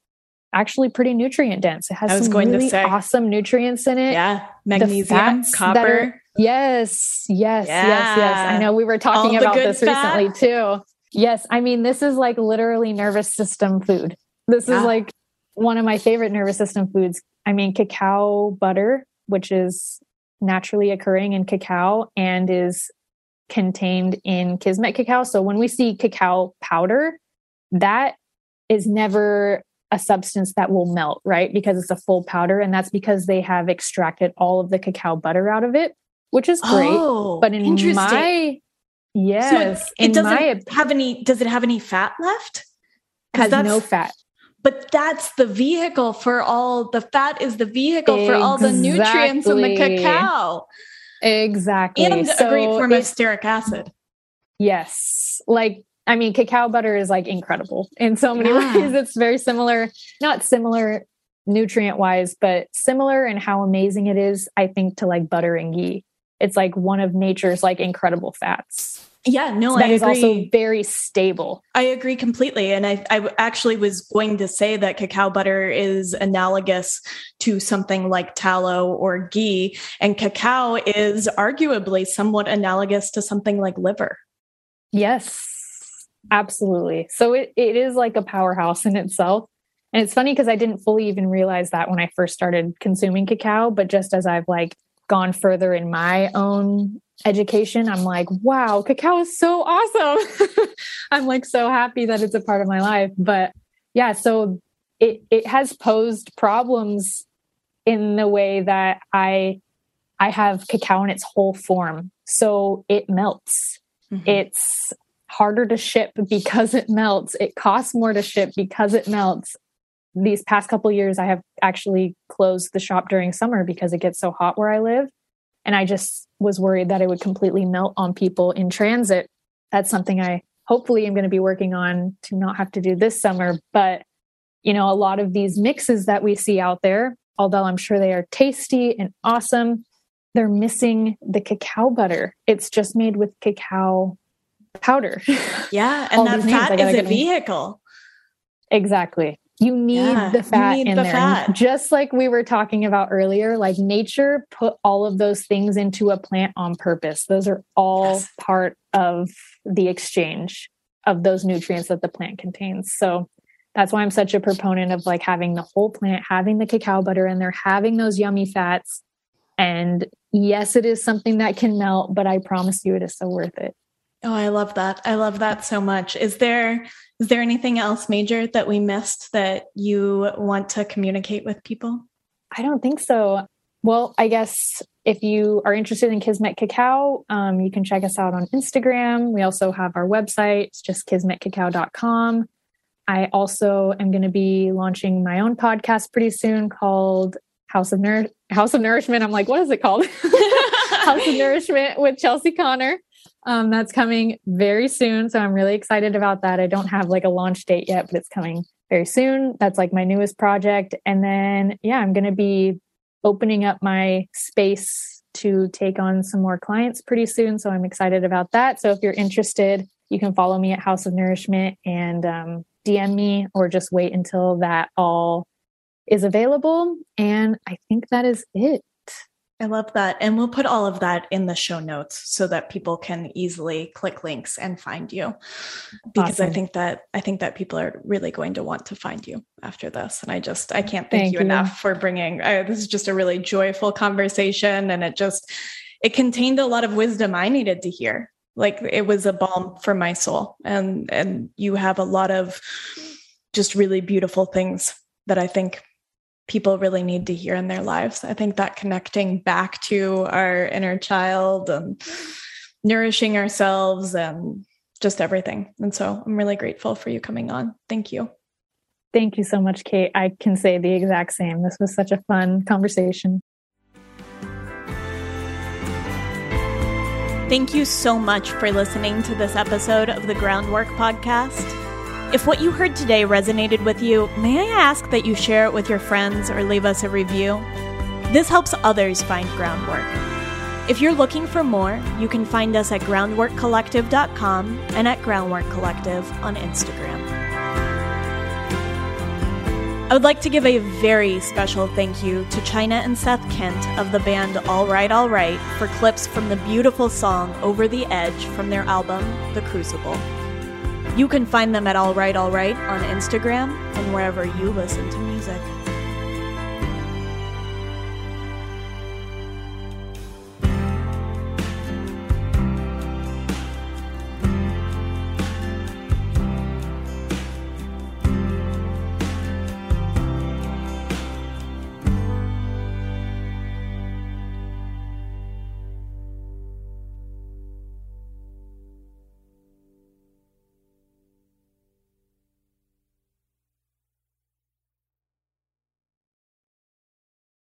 actually pretty nutrient dense. It has some really awesome nutrients in it. Yeah. Magnesium, copper. Are, yes, yes, yeah. yes, yes. I know we were talking about this fat. recently too. Yes. I mean, this is like literally nervous system food. This yeah. is like one of my favorite nervous system foods. I mean, cacao butter, which is naturally occurring in cacao and is contained in Kismet cacao. So when we see cacao powder, that is never a substance that will melt, right? Because it's a full powder. And that's because they have extracted all of the cacao butter out of it, which is great. Oh, but in my yes, so it, it doesn't my, have any does it have any fat left? Has no fat. But that's the vehicle for all the fat is the vehicle exactly. for all the nutrients in the cacao. Exactly. And so a great form of stearic acid. Yes. Like, I mean, cacao butter is like incredible in so many yeah. ways. It's very similar, not similar nutrient wise, but similar in how amazing it is, I think, to like butter and ghee. It's like one of nature's like incredible fats. Yeah, no, so that I is also very stable. I agree completely. And I, I actually was going to say that cacao butter is analogous to something like tallow or ghee. And cacao is arguably somewhat analogous to something like liver. Yes, absolutely. So it, it is like a powerhouse in itself. And it's funny because I didn't fully even realize that when I first started consuming cacao, but just as I've like gone further in my own education, I'm like, wow, cacao is so awesome. [laughs] I'm like so happy that it's a part of my life. But yeah, so it it has posed problems in the way that I I have cacao in its whole form. So it melts. Mm-hmm. It's harder to ship because it melts. It costs more to ship because it melts. These past couple years I have actually closed the shop during summer because it gets so hot where I live. And I just was worried that it would completely melt on people in transit. That's something I hopefully am going to be working on to not have to do this summer. But, you know, a lot of these mixes that we see out there, although I'm sure they are tasty and awesome, they're missing the cacao butter. It's just made with cacao powder. [laughs] Yeah. And that fat is a vehicle. Exactly. You need yeah, the fat need in the there. Fat. Just like we were talking about earlier, like nature put all of those things into a plant on purpose. Those are all yes. part of the exchange of those nutrients that the plant contains. So that's why I'm such a proponent of like having the whole plant, having the cacao butter in there, having those yummy fats. And yes, it is something that can melt, but I promise you it is so worth it. Oh, I love that. I love that so much. Is there is there anything else major that we missed that you want to communicate with people? I don't think so. Well, I guess if you are interested in Kismet Cacao, um, you can check us out on Instagram. We also have our website. It's just kismetcacao.com. I also am going to be launching my own podcast pretty soon called House of Nour- House of Nourishment. I'm like, what is it called? [laughs] House of Nourishment with Chelsea Connor. Um, that's coming very soon. So I'm really excited about that. I don't have like a launch date yet, but it's coming very soon. That's like my newest project. And then, yeah, I'm going to be opening up my space to take on some more clients pretty soon. So I'm excited about that. So if you're interested, you can follow me at House of Nourishment and um, DM me or just wait until that all is available. And I think that is it. I love that. And we'll put all of that in the show notes so that people can easily click links and find you. Because awesome. I think that I think that people are really going to want to find you after this. And I just I can't thank, thank you, you, enough for bringing uh, this is just a really joyful conversation and it just it contained a lot of wisdom I needed to hear. Like it was a balm for my soul. And and you have a lot of just really beautiful things that I think people really need to hear in their lives. I think that connecting back to our inner child and nourishing ourselves and just everything. And so I'm really grateful for you coming on. Thank you. Thank you so much, Kate. I can say the exact same. This was such a fun conversation. Thank you so much for listening to this episode of the Groundwork Podcast. If what you heard today resonated with you, may I ask that you share it with your friends or leave us a review? This helps others find groundwork. If you're looking for more, you can find us at groundworkcollective.com and at Groundwork Collective on Instagram. I would like to give a very special thank you to China and Seth Kent of the band All Right All Right for clips from the beautiful song Over the Edge from their album, The Crucible. You can find them at All Right All Right on Instagram and wherever you listen to music.